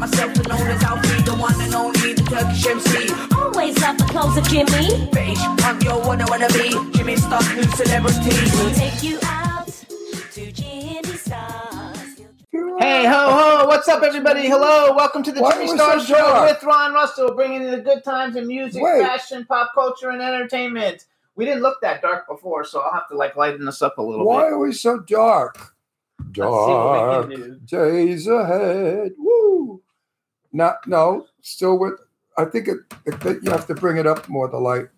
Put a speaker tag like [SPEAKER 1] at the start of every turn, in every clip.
[SPEAKER 1] Myself and known as Alfie, the one and only, the Turkish MC.
[SPEAKER 2] Always love the clothes of Jimmy.
[SPEAKER 1] Beige, I'm your one I wanna be. Jimmy Star, new celebrity.
[SPEAKER 2] We'll take you out to Jimmy Stars.
[SPEAKER 3] Hey ho ho! What's up, everybody? Hello, welcome to the
[SPEAKER 4] Why
[SPEAKER 3] Jimmy
[SPEAKER 4] are
[SPEAKER 3] Star
[SPEAKER 4] so
[SPEAKER 3] Show
[SPEAKER 4] dark?
[SPEAKER 3] with Ron Russell, bringing you the good times in music,
[SPEAKER 4] Wait.
[SPEAKER 3] fashion, pop culture, and entertainment. We didn't look that dark before, so I'll have to like lighten this up a little
[SPEAKER 4] Why
[SPEAKER 3] bit.
[SPEAKER 4] are we so dark?
[SPEAKER 3] Let's see what we
[SPEAKER 4] Dark days ahead. Woo! No, no, still with. I think it, it, you have to bring it up more the light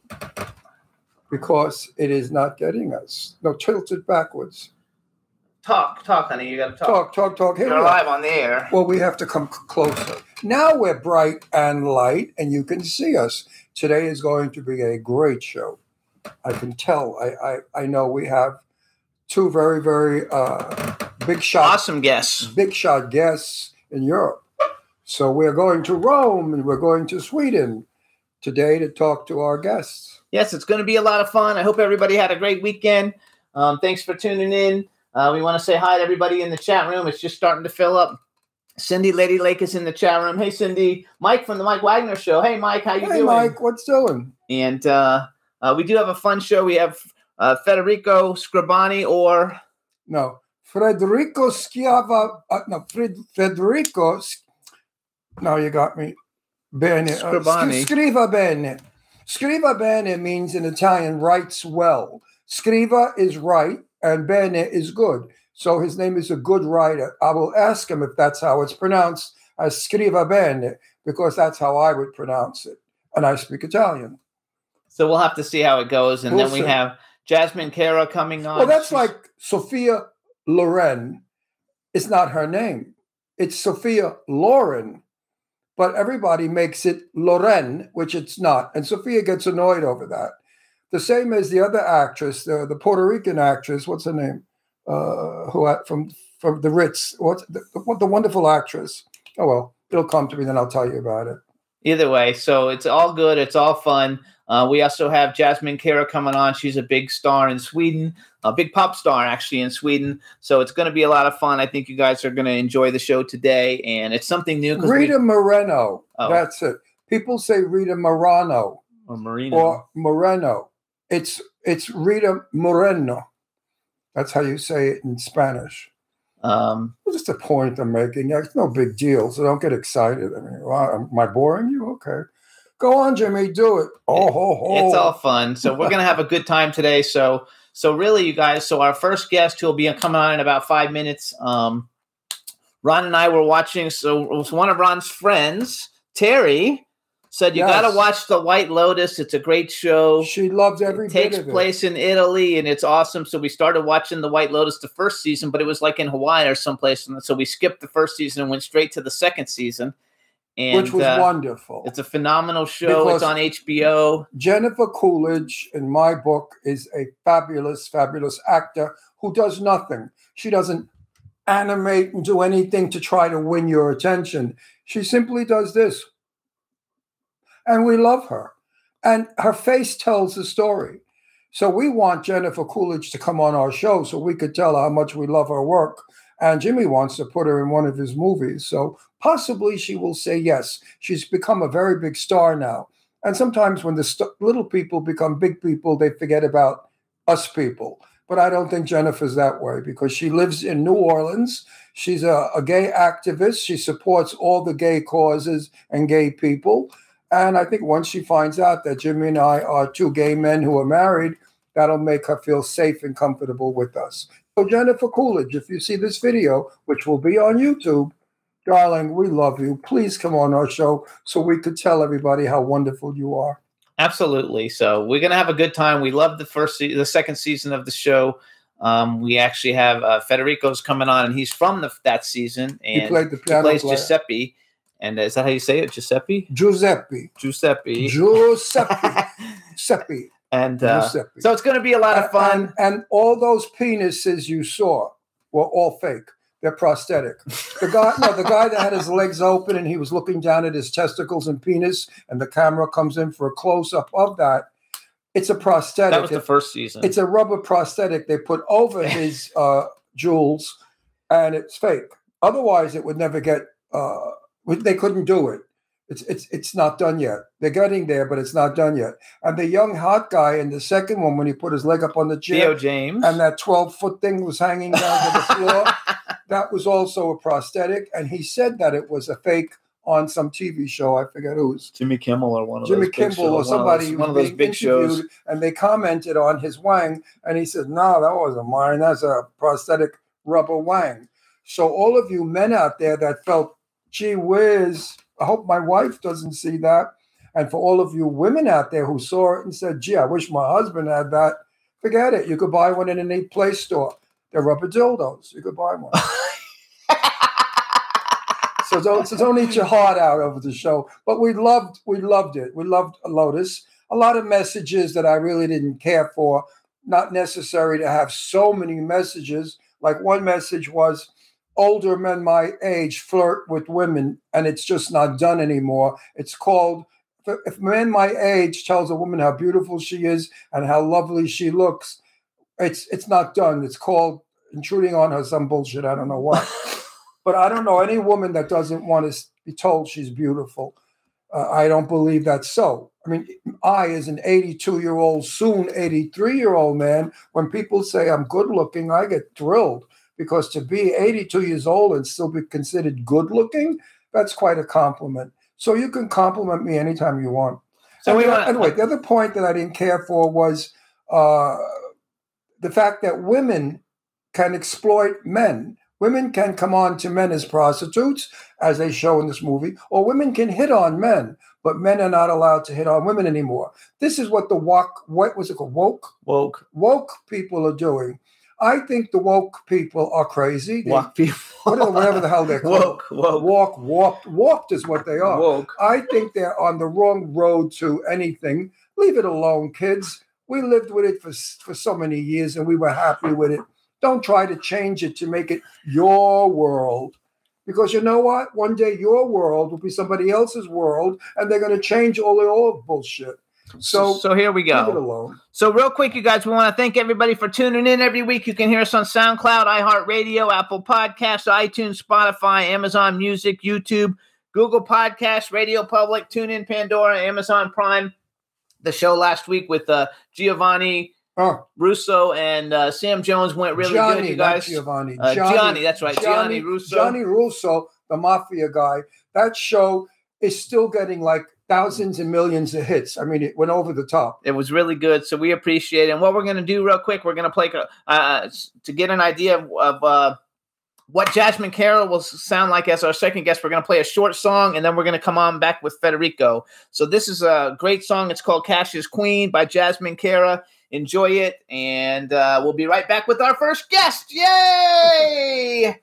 [SPEAKER 4] because it is not getting us. No, tilt it backwards.
[SPEAKER 3] Talk, talk, honey. You gotta talk.
[SPEAKER 4] Talk, talk, talk. Here
[SPEAKER 3] You're live on the air.
[SPEAKER 4] Well, we have to come c- closer. Now we're bright and light, and you can see us. Today is going to be a great show. I can tell. I I, I know we have two very very uh, big shots
[SPEAKER 3] Awesome guests.
[SPEAKER 4] big shot guests in Europe. So we're going to Rome and we're going to Sweden today to talk to our guests.
[SPEAKER 3] Yes, it's going to be a lot of fun. I hope everybody had a great weekend. Um, thanks for tuning in. Uh, we want to say hi to everybody in the chat room. It's just starting to fill up. Cindy Lady Lake is in the chat room. Hey, Cindy. Mike from the Mike Wagner Show. Hey, Mike. How you
[SPEAKER 4] hey,
[SPEAKER 3] doing?
[SPEAKER 4] Mike, what's doing?
[SPEAKER 3] And uh, uh, we do have a fun show. We have uh, Federico Scribani or
[SPEAKER 4] No, Federico Schiava. Uh, no, Fred, Federico. S- No, you got me. Bene. Uh, scriva bene. Scriva bene means in Italian writes well. Scriva is right and bene is good. So his name is a good writer. I will ask him if that's how it's pronounced as scriva bene because that's how I would pronounce it. And I speak Italian.
[SPEAKER 3] so we'll have to see how it goes. And
[SPEAKER 4] We'll
[SPEAKER 3] then we
[SPEAKER 4] see.
[SPEAKER 3] have Jasmine Cara coming on.
[SPEAKER 4] Well, that's
[SPEAKER 3] She's-
[SPEAKER 4] like Sophia Loren. It's not her name. It's Sophia Loren. But everybody makes it Loren, which it's not. And Sophia gets annoyed over that. The same as the other actress, the, the Puerto Rican actress, what's her name? Uh, who from from the Ritz, what's the, the wonderful actress? Oh well, it'll come to me, then I'll tell you about it.
[SPEAKER 3] Either way, so it's all good. It's all fun. Uh, we also have Jasmine Kara coming on. She's a big star in Sweden, a big pop star actually in Sweden. So it's going to be a lot of fun. I think you guys are going to enjoy the show today, and it's something new. 'cause we-
[SPEAKER 4] Rita Moreno.
[SPEAKER 3] Oh.
[SPEAKER 4] That's it. People say Rita Morano.
[SPEAKER 3] or Marina.
[SPEAKER 4] or Moreno. It's it's Rita Moreno. That's how you say it in Spanish.
[SPEAKER 3] um,
[SPEAKER 4] It's just a point I'm making. It's no big deal, so don't get excited. I mean, wow, am I boring you? Okay, go on, Jimmy, do it. Oh, ho, ho.
[SPEAKER 3] it's all fun. So we're going to have a good time today. So so really, you guys. So our first guest who will be coming on in about five minutes. Um, Ron and I were watching. So it was one of Ron's friends, Terry. Said you got to watch The White Lotus. It's a great show.
[SPEAKER 4] She loves every
[SPEAKER 3] it takes place in Italy and it's awesome. So we started watching The White Lotus the first season, but it was like in Hawaii or someplace. And so we skipped the first season and went straight to the second season. And
[SPEAKER 4] which was
[SPEAKER 3] uh,
[SPEAKER 4] wonderful.
[SPEAKER 3] it's a phenomenal show.
[SPEAKER 4] Because-
[SPEAKER 3] it's on HBO.
[SPEAKER 4] Jennifer Coolidge, in my book, is a fabulous, fabulous actor who does nothing. She doesn't animate and do anything to try to win your attention. She simply does this. And we love her. And her face tells the story. So we want Jennifer Coolidge to come on our show so we could tell her how much we love her work. And Jimmy wants to put her in one of his movies. So possibly she will say yes. She's become a very big star now. And sometimes when the st- little people become big people, they forget about us people. But I don't think Jennifer's that way because she lives in New Orleans. She's a, a gay activist. She supports all the gay causes and gay people. And I think once she finds out that Jimmy and I are two gay men who are married, that'll make her feel safe and comfortable with us. So Jennifer Coolidge, if you see this video, which will be on YouTube, darling, we love you. Please come on our show so we could tell everybody how wonderful you are.
[SPEAKER 3] Absolutely. So we're gonna have a good time. We love the first, se- the second season of the show. Um, we actually have uh, Federico's coming on, and he's from the, that season, and
[SPEAKER 4] he played the
[SPEAKER 3] he
[SPEAKER 4] piano
[SPEAKER 3] plays
[SPEAKER 4] player.
[SPEAKER 3] Giuseppe. And is that how you say it, Giuseppe?
[SPEAKER 4] Giuseppe.
[SPEAKER 3] Giuseppe.
[SPEAKER 4] Giuseppe. Giuseppe.
[SPEAKER 3] and uh,
[SPEAKER 4] Giuseppe.
[SPEAKER 3] so it's going to be a lot of fun.
[SPEAKER 4] And, and all those penises you saw were all fake. They're prosthetic. The guy, no, the guy that had his legs open and he was looking down at his testicles and penis, and the camera comes in for a close up of that. It's a prosthetic.
[SPEAKER 3] that was the
[SPEAKER 4] It-
[SPEAKER 3] first season.
[SPEAKER 4] it's a rubber prosthetic they put over his uh, jewels, and it's fake. Otherwise, it would never get. Uh, they couldn't do it. It's it's it's not done yet. They're getting there, but it's not done yet. And the young hot guy in the second one, when he put his leg up on the chair,
[SPEAKER 3] Theo James.
[SPEAKER 4] and that 12 foot thing was hanging down to the floor. that was also a prosthetic. And he said that it was a fake on some TV show. I forget who's.
[SPEAKER 3] Jimmy Kimmel or one of
[SPEAKER 4] Jimmy Kimmel
[SPEAKER 3] shows,
[SPEAKER 4] or
[SPEAKER 3] one of
[SPEAKER 4] somebody
[SPEAKER 3] those- one of those big shows.
[SPEAKER 4] and they commented on his wang, and he said, "No, that wasn't mine. That's a prosthetic rubber wang." So all of you men out there that felt, "Gee whiz," I hope my wife doesn't see that. And for all of you women out there who saw it and said, "Gee, I wish my husband had that," forget it. You could buy one in any play store. They're rubber dildos. You could buy one. So don't, so don't eat your heart out over the show. But we loved we loved it. We loved Lotus. A lot of messages that I really didn't care for. Not necessary to have so many messages. Like one message was older men my age flirt with women, and it's just not done anymore. It's called if if a man my age tells a woman how beautiful she is and how lovely she looks, it's it's not done. It's called intruding on her some bullshit. I don't know what. But I don't know any woman that doesn't want to be told she's beautiful. Uh, I don't believe that's so. I mean, I, as an 82 year old, soon 83 year old man, when people say I'm good looking, I get thrilled because to be 82 years old and still be considered good looking, that's quite a compliment. So you can compliment me anytime you want.
[SPEAKER 3] So
[SPEAKER 4] And
[SPEAKER 3] we want
[SPEAKER 4] anyway, the other point that I didn't care for was uh, the fact that women can exploit men. Women can come on to men as prostitutes, as they show in this movie, or women can hit on men, but men are not allowed to hit on women anymore. This is what the woke, what was it called, woke,
[SPEAKER 3] woke
[SPEAKER 4] woke people are doing. I think the woke people are crazy.
[SPEAKER 3] Woke people.
[SPEAKER 4] whatever, the hell they're called.
[SPEAKER 3] woke woke
[SPEAKER 4] Walk, walked, walked is what they are.
[SPEAKER 3] woke.
[SPEAKER 4] I think they're on the wrong road to anything. Leave it alone, kids. We lived with it for, for so many years and we were happy with it. Don't try to change it to make it your world. Because you know what? One day your world will be somebody else's world and they're going to change all the old bullshit. So,
[SPEAKER 3] so here we
[SPEAKER 4] leave it
[SPEAKER 3] go.
[SPEAKER 4] alone.
[SPEAKER 3] So real quick, you guys, we want to thank everybody for tuning in every week. You can hear us on SoundCloud, iHeartRadio, Apple Podcasts, iTunes, Spotify, Amazon Music, YouTube, Google Podcasts, Radio Public, TuneIn, Pandora, Amazon Prime. The show last week with uh, Giovanni
[SPEAKER 4] Oh,
[SPEAKER 3] Russo and uh, Sam Jones went really
[SPEAKER 4] Gianni,
[SPEAKER 3] good, you guys.
[SPEAKER 4] Giovanni.
[SPEAKER 3] Uh, Gianni, that's right, Gianni Russo.
[SPEAKER 4] Gianni Russo, the mafia guy. That show is still getting like thousands and millions of hits. I mean, it went over the top.
[SPEAKER 3] It was really good, so we appreciate it. And what we're going to do, real quick, we're going to play uh, to get an idea of, of uh, what Jasmine Carroll will sound like as our second guest. We're going to play a short song, and then we're going to come on back with Federico. So this is a great song. It's called "Cash Is Queen" by Jasmine Cara. Enjoy it, and uh, we'll be right back with our first guest. Yay!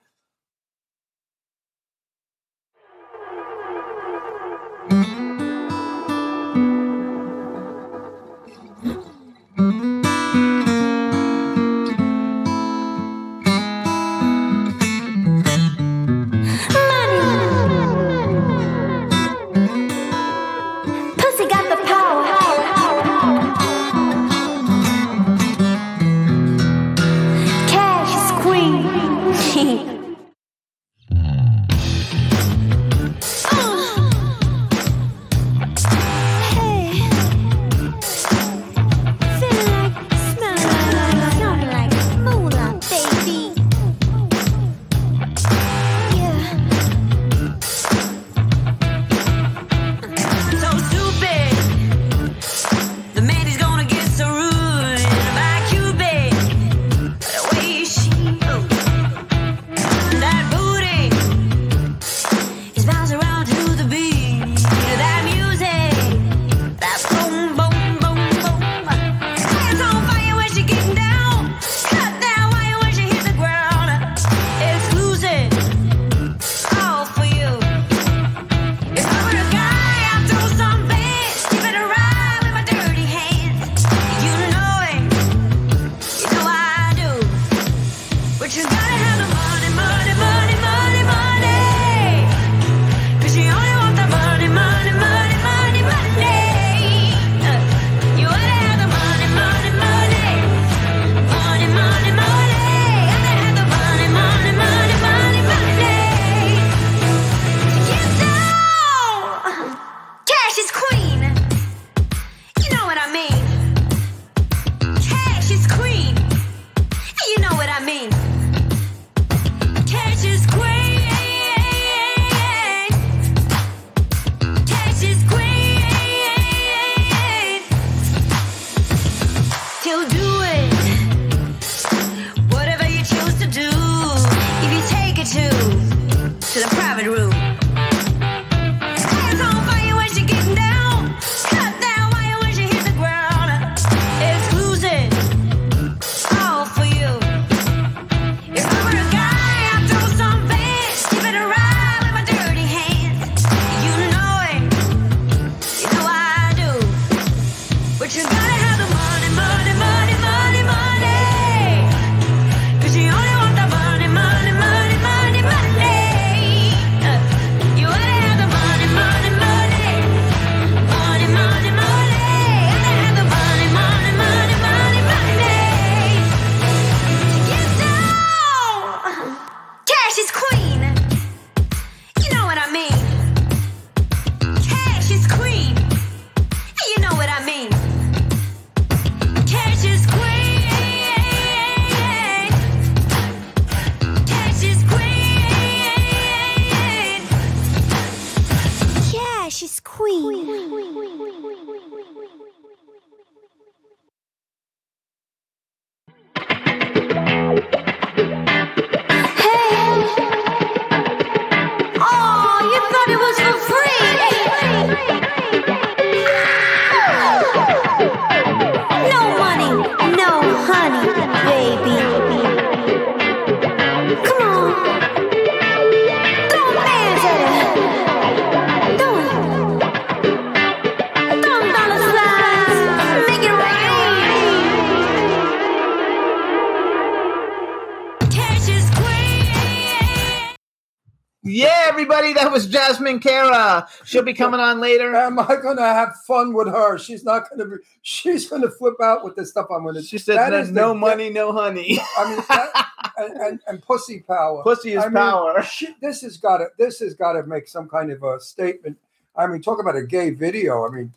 [SPEAKER 3] She'll be coming on later.
[SPEAKER 4] Am I going to have fun with her? She's not going to be. She's going to flip out with the stuff I'm going to.
[SPEAKER 3] She said,
[SPEAKER 4] That
[SPEAKER 3] "No-
[SPEAKER 4] is
[SPEAKER 3] "No money, no honey."
[SPEAKER 4] I mean, that, and, and and pussy power.
[SPEAKER 3] Pussy is
[SPEAKER 4] I mean,
[SPEAKER 3] power.
[SPEAKER 4] She, this has got to. This has got to make some kind of a statement. I mean, talk about a gay video. I mean,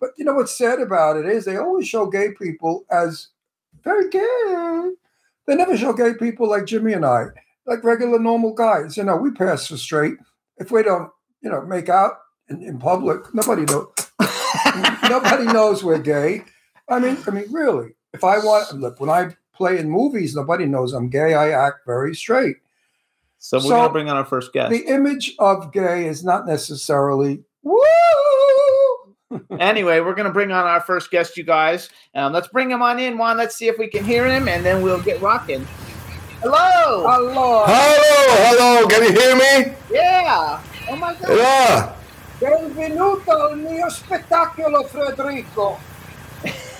[SPEAKER 4] but you know what's sad about it is they always show gay people as very gay. They never show gay people like Jimmy and I, like regular normal guys. You know, we pass for straight. If we don't, you know, make out in, in public, nobody knows. nobody knows we're gay. I mean, I mean, really. If I want, look, when I play in movies, nobody knows I'm gay. I act very straight.
[SPEAKER 3] So we're
[SPEAKER 4] So,
[SPEAKER 3] gonna bring on our first guest.
[SPEAKER 4] The image of gay is not necessarily woo.
[SPEAKER 3] anyway, we're gonna bring on our first guest, you guys. Um, let's bring him on in, Juan. Let's see if we can hear him, and then we'll get rocking. Hello.
[SPEAKER 4] Hello.
[SPEAKER 5] Hello, hello, can you hear me?
[SPEAKER 3] yeah. Oh my God.
[SPEAKER 5] Yeah.
[SPEAKER 4] Benvenuto al mio spettacolo, Federico.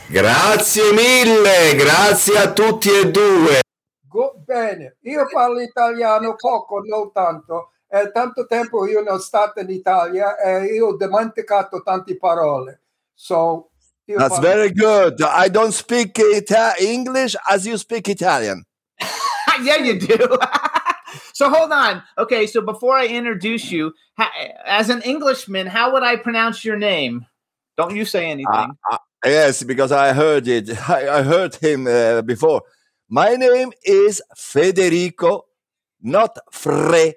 [SPEAKER 5] Grazie mille, grazie a tutti e due.
[SPEAKER 4] Go- bene, io parlo italiano poco, non tanto. È tanto tempo io non stato in Italia e io ho dimenticato tante parole. So, io
[SPEAKER 5] That's
[SPEAKER 4] parlo-
[SPEAKER 5] very good. I don't speak Ita- English as you speak Italian.
[SPEAKER 3] yeah, you do. so hold on. Okay, so before I introduce you, as an Englishman, how would I pronounce your name? Don't you say anything.
[SPEAKER 5] Uh, uh, yes, because I heard it. I, I heard him uh, before. My name is Federico, not Fre,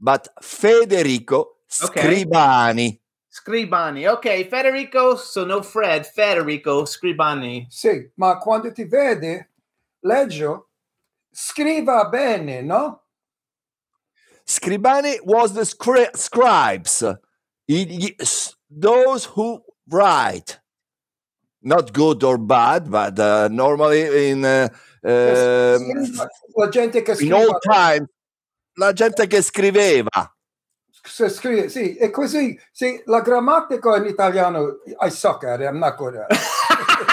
[SPEAKER 5] but Federico
[SPEAKER 3] Okay.
[SPEAKER 5] Scribani.
[SPEAKER 3] Scribani. Okay, Federico. So no Fred. Federico Scribani.
[SPEAKER 4] Sì, ma quando ti vede, leggio, scriva bene, no?
[SPEAKER 5] Scribani was the scri- scribes, s- those who write. Not good or bad, but uh, normally in uh, um,
[SPEAKER 4] la gente che
[SPEAKER 5] in
[SPEAKER 4] scrive,
[SPEAKER 5] old times, la gente che scriveva.
[SPEAKER 4] se scrive, sì, è così. Sì, la grammatica in italiano, I suck at it, I'm not good at it.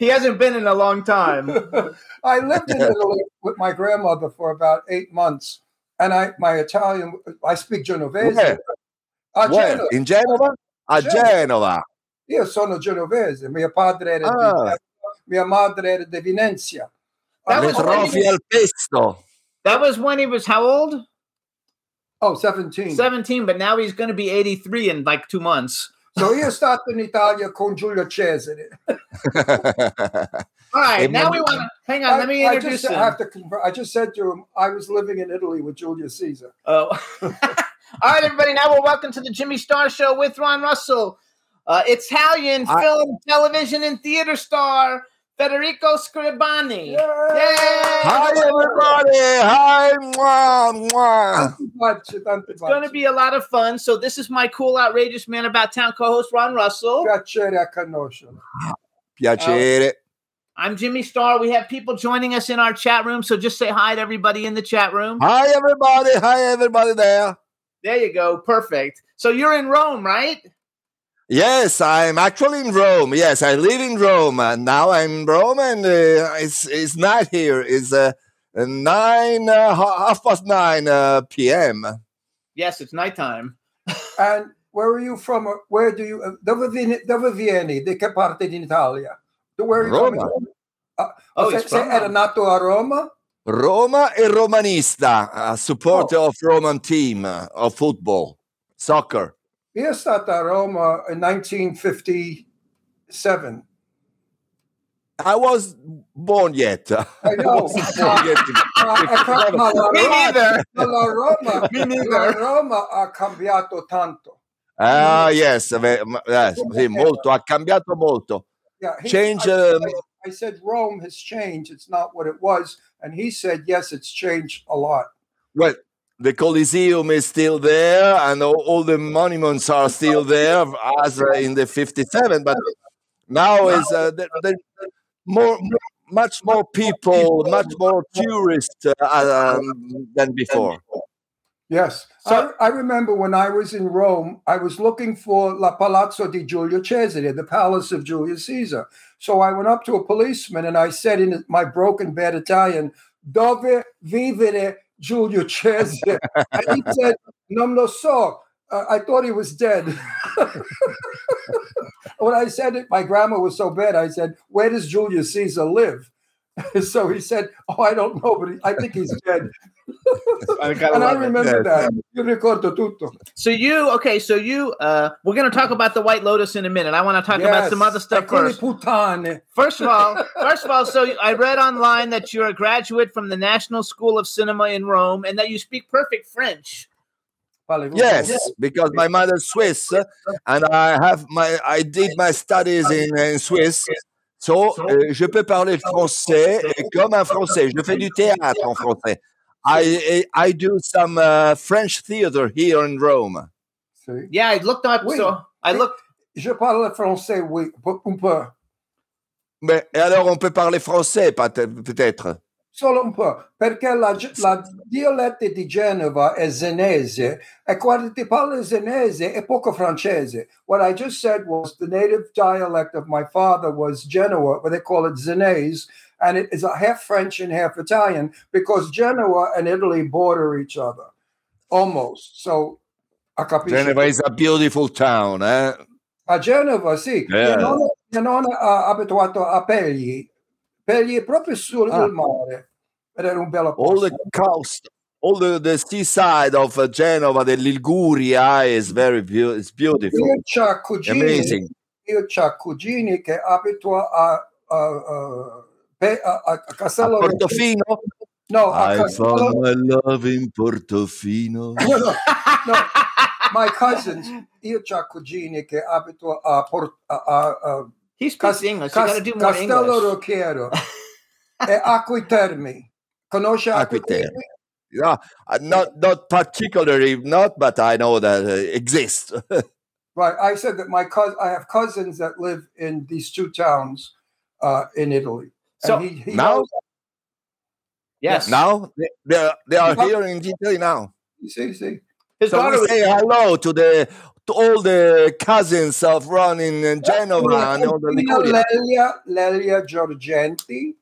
[SPEAKER 3] he hasn't been in a long time.
[SPEAKER 4] I lived in Italy with my grandmother for about eight months, and I my Italian I speak Genovese.
[SPEAKER 5] Where?
[SPEAKER 4] A
[SPEAKER 5] Where?
[SPEAKER 4] Genova.
[SPEAKER 5] In Genova? A
[SPEAKER 4] Genova.
[SPEAKER 5] Genova.
[SPEAKER 4] Io sono genovese, mio padre era
[SPEAKER 5] Ah.
[SPEAKER 4] di mia madre era di Venezia.
[SPEAKER 3] That
[SPEAKER 5] Le
[SPEAKER 3] was
[SPEAKER 5] trofi al pesto.
[SPEAKER 3] That was when he was how old?
[SPEAKER 4] Oh, 17.
[SPEAKER 3] 17, but now he's going to be 83 in like two months.
[SPEAKER 4] So io stato in Italia con Giulio Cesare.
[SPEAKER 3] All right,
[SPEAKER 5] Hey,
[SPEAKER 3] now
[SPEAKER 5] man.
[SPEAKER 3] we want to hang on. let me
[SPEAKER 4] I, I
[SPEAKER 3] introduce
[SPEAKER 4] just have to convert. I just said to him, I was living in Italy with Julius Caesar.
[SPEAKER 3] Oh. All right, everybody. Now we're welcome to the Jimmy Star Show with Ron Russell, uh, Italian
[SPEAKER 5] I-
[SPEAKER 3] film, television, and theater star Federico Scribani. Yay!
[SPEAKER 5] Hi, everybody. Hi. Mwah, mwah.
[SPEAKER 4] Tanti
[SPEAKER 3] It's going to be a lot of fun. So this is my cool, outrageous man about town co-host Ron Russell.
[SPEAKER 4] Piacere a conoscerlo.
[SPEAKER 5] Piacere.
[SPEAKER 3] Uh, I'm Jimmy Star. We have people joining us in our chat room, so just say hi to everybody in the chat room.
[SPEAKER 5] Hi, everybody. Hi, everybody there.
[SPEAKER 3] There you go. Perfect. So you're in Rome, right?
[SPEAKER 5] Yes, I'm actually in Rome. Yes, I live in Rome. And now I'm in Rome, and uh, it's it's night here. It's uh, nine uh, half past nine uh, p.m.
[SPEAKER 3] Yes, it's nighttime.
[SPEAKER 4] And where are you from? Where do you? Dove vieni? Dove vieni? Di che parte d'Italia? Where are you
[SPEAKER 5] Roma.
[SPEAKER 4] coming from? Ah,
[SPEAKER 3] Oh,
[SPEAKER 4] se, se
[SPEAKER 3] from
[SPEAKER 4] era
[SPEAKER 3] Rome.
[SPEAKER 4] nato a Roma?
[SPEAKER 5] Roma e Romanista, a supporter
[SPEAKER 4] Oh.
[SPEAKER 5] of Roman team uh, of football, soccer.
[SPEAKER 4] Io stato a Roma in 1957.
[SPEAKER 5] I was born yet.
[SPEAKER 4] I know.
[SPEAKER 5] wasn't born yet.
[SPEAKER 4] Ma, ecco, ma la
[SPEAKER 3] Me
[SPEAKER 4] Roma-
[SPEAKER 3] neither.
[SPEAKER 4] la Roma,
[SPEAKER 3] Me
[SPEAKER 4] la
[SPEAKER 3] neither.
[SPEAKER 4] Roma ha cambiato tanto.
[SPEAKER 5] Ah, yes, ve- yes, sì, molto, ha cambiato molto.
[SPEAKER 4] Yeah, he-
[SPEAKER 5] Change
[SPEAKER 4] I-
[SPEAKER 5] um,
[SPEAKER 4] I said Rome has changed. It's not what it was. And he said, yes, it's changed a lot.
[SPEAKER 5] Well, the Coliseum is still there, and all, all the monuments are still there as uh, in the '57. But now is uh, there, there more, much more people, much more tourists uh, um, than before.
[SPEAKER 4] Yes. I, I remember when I was in Rome, I was looking for La Palazzo di Giulio Cesare, the palace of Julius Caesar. So I went up to a policeman and I said in my broken bad Italian, Dove vivere Giulio Cesare? and he said, Non lo so. Uh, I thought he was dead. when I said it, my grammar was so bad. I said, Where does Julius Caesar live? so he said, Oh, I don't know, but he, I think he's dead.
[SPEAKER 3] I
[SPEAKER 4] and I
[SPEAKER 3] love it.
[SPEAKER 4] remember that. Io ricordo tutto.
[SPEAKER 3] So you okay? So you uh, we're gonna talk about the White Lotus in a minute. I want to talk about some other stuff first.
[SPEAKER 4] puttane.
[SPEAKER 3] First of all, first of all, so I read online that you're a graduate from the National School of Cinema in Rome and that you speak perfect French.
[SPEAKER 5] Yes, because my mother's Swiss, and I have my I did my studies in, in Swiss. So, euh, je peux parler français euh, comme un français. Je fais du théâtre en français. I I I do some uh, French theater here in Rome.
[SPEAKER 3] Yeah, I looked up.
[SPEAKER 4] Oui.
[SPEAKER 3] So I looked.
[SPEAKER 4] Je parle français, oui, un peu.
[SPEAKER 5] Mais et alors on peut parler français peut- peut-être.
[SPEAKER 4] Solo un po', perché la, la dialetta di Genova è zenese e quando ti parli zenese è poco francese. What I just said was the native dialect of my father was Genoa, but they call it zenese, and it is a half French and half Italian because Genoa and Italy border each other, almost. So, a capisci?
[SPEAKER 5] Geneva is a beautiful town. Eh?
[SPEAKER 4] A Genova, sì.
[SPEAKER 5] Yeah.
[SPEAKER 4] Mia nonna, mia nonna ha abituato a Pegli. Pegli è proprio sul
[SPEAKER 5] Ah.
[SPEAKER 4] mare. Ed era un bello
[SPEAKER 5] All
[SPEAKER 4] posto.
[SPEAKER 5] the coast, all the, the seaside of uh, Genova, the Liguria is very beau- it's beautiful,
[SPEAKER 4] Io c'ho cugini,
[SPEAKER 5] amazing.
[SPEAKER 4] io c'ho cugini che abituano a, a, a, a, a- a
[SPEAKER 5] A
[SPEAKER 4] Castello
[SPEAKER 5] Portofino,
[SPEAKER 4] No, a
[SPEAKER 5] I
[SPEAKER 4] Castello
[SPEAKER 5] found my love in Portofino.
[SPEAKER 4] no, no, no. My cousins, io c'ho cugini che abituano a, Port- a, a, a
[SPEAKER 3] He speaks
[SPEAKER 4] Cas-
[SPEAKER 3] English.
[SPEAKER 4] Cas-
[SPEAKER 3] you got to do more
[SPEAKER 4] Castello
[SPEAKER 3] English.
[SPEAKER 4] Rocchiero e Acquitermi. Conosce
[SPEAKER 5] Acquitermi.
[SPEAKER 4] Acquitermi?
[SPEAKER 5] Yeah, uh, not not particularly, not, but I know that uh, exists.
[SPEAKER 4] Right. I said that my cousin, I have cousins that live in these two towns uh, in Italy.
[SPEAKER 3] So,
[SPEAKER 4] and he, he
[SPEAKER 5] now-
[SPEAKER 4] knows,
[SPEAKER 3] Yes.
[SPEAKER 5] now they they are, they are here in Italy now.
[SPEAKER 4] see, see.
[SPEAKER 3] his
[SPEAKER 5] So
[SPEAKER 3] daughter
[SPEAKER 5] we
[SPEAKER 3] was
[SPEAKER 5] say hello to the to all the cousins of Ron in Genova and all the Liguria.
[SPEAKER 4] Lelia, Lelia Giorgenti,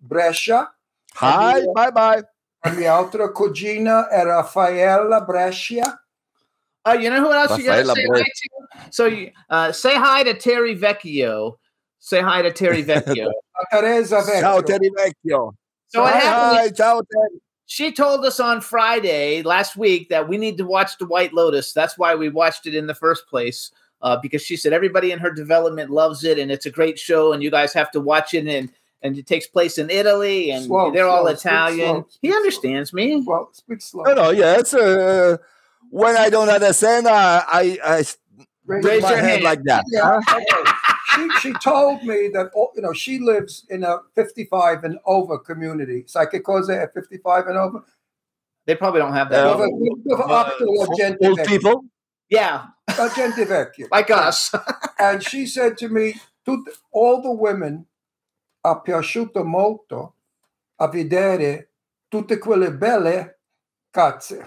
[SPEAKER 4] Brescia.
[SPEAKER 5] Hi, bye bye.
[SPEAKER 4] La mia altra cugina è Raffaella Brescia.
[SPEAKER 3] Oh, you know who else you got to say
[SPEAKER 5] Bra-
[SPEAKER 3] hi to? So uh, say hi to Terry Vecchio. Say hi to Terry Vecchio.
[SPEAKER 4] Teresa
[SPEAKER 5] Ciao
[SPEAKER 4] Vecchio.
[SPEAKER 5] Terry Vecchio.
[SPEAKER 3] so what
[SPEAKER 5] hi,
[SPEAKER 3] happened?
[SPEAKER 5] hi, ciao Terry.
[SPEAKER 3] She told us on Friday last week that we need to watch The White Lotus. That's why we watched it in the first place. Uh, because she said everybody in her development loves it and it's a great show and you guys have to watch it and and it takes place in Italy and
[SPEAKER 4] Slow,
[SPEAKER 3] they're all
[SPEAKER 4] slow, speak
[SPEAKER 3] Italian.
[SPEAKER 4] slow,
[SPEAKER 3] he
[SPEAKER 4] speak
[SPEAKER 3] understands me.
[SPEAKER 4] Well, speak slow.
[SPEAKER 5] No, no, yes. Uh, when I don't understand, I
[SPEAKER 4] Raise
[SPEAKER 5] raise
[SPEAKER 3] your
[SPEAKER 5] hand
[SPEAKER 3] hand.
[SPEAKER 5] like that.
[SPEAKER 4] Yeah, okay. she she told me that oh, you know she lives in a 55 and over community. Sai che cosa è 55 and over?
[SPEAKER 3] They probably don't have that.
[SPEAKER 5] Uh,
[SPEAKER 4] Dove, dove abitano la gente
[SPEAKER 5] Old people.
[SPEAKER 3] yeah,
[SPEAKER 4] La gente vecchia.
[SPEAKER 3] like us.
[SPEAKER 4] And she said to me, "Tut- all the women ha piaciuto molto a vedere tutte quelle belle cazze.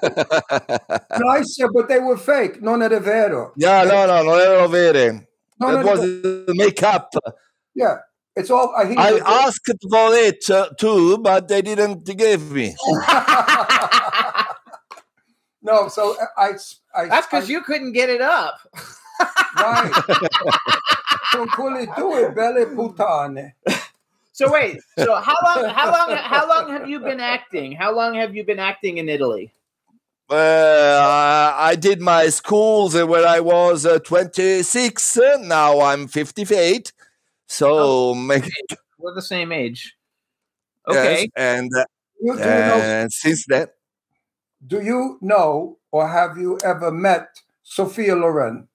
[SPEAKER 4] And I said, but they were fake. Non era vero.
[SPEAKER 5] yeah, no, no, non erano vere.
[SPEAKER 4] Non
[SPEAKER 5] That
[SPEAKER 4] era
[SPEAKER 5] was
[SPEAKER 4] vero.
[SPEAKER 5] the makeup.
[SPEAKER 4] Yeah, it's all. I, he
[SPEAKER 5] I
[SPEAKER 4] said-
[SPEAKER 5] asked for it uh, too, but they didn't give me.
[SPEAKER 4] no, so I. I
[SPEAKER 3] That's because you couldn't get it up.
[SPEAKER 4] Right. Con quelle due belle puttane.
[SPEAKER 3] So wait. So how long? How long? How long have you been acting? How long have you been acting in Italy?
[SPEAKER 5] Uh, I did my schools when I was uh, 26. uh, Now I'm 58. So maybe
[SPEAKER 3] We're the same age.
[SPEAKER 5] yes,
[SPEAKER 3] Okay.
[SPEAKER 5] and uh,
[SPEAKER 4] You, do, you know,
[SPEAKER 5] and since then,
[SPEAKER 4] do you know or have you ever met Sophia Loren?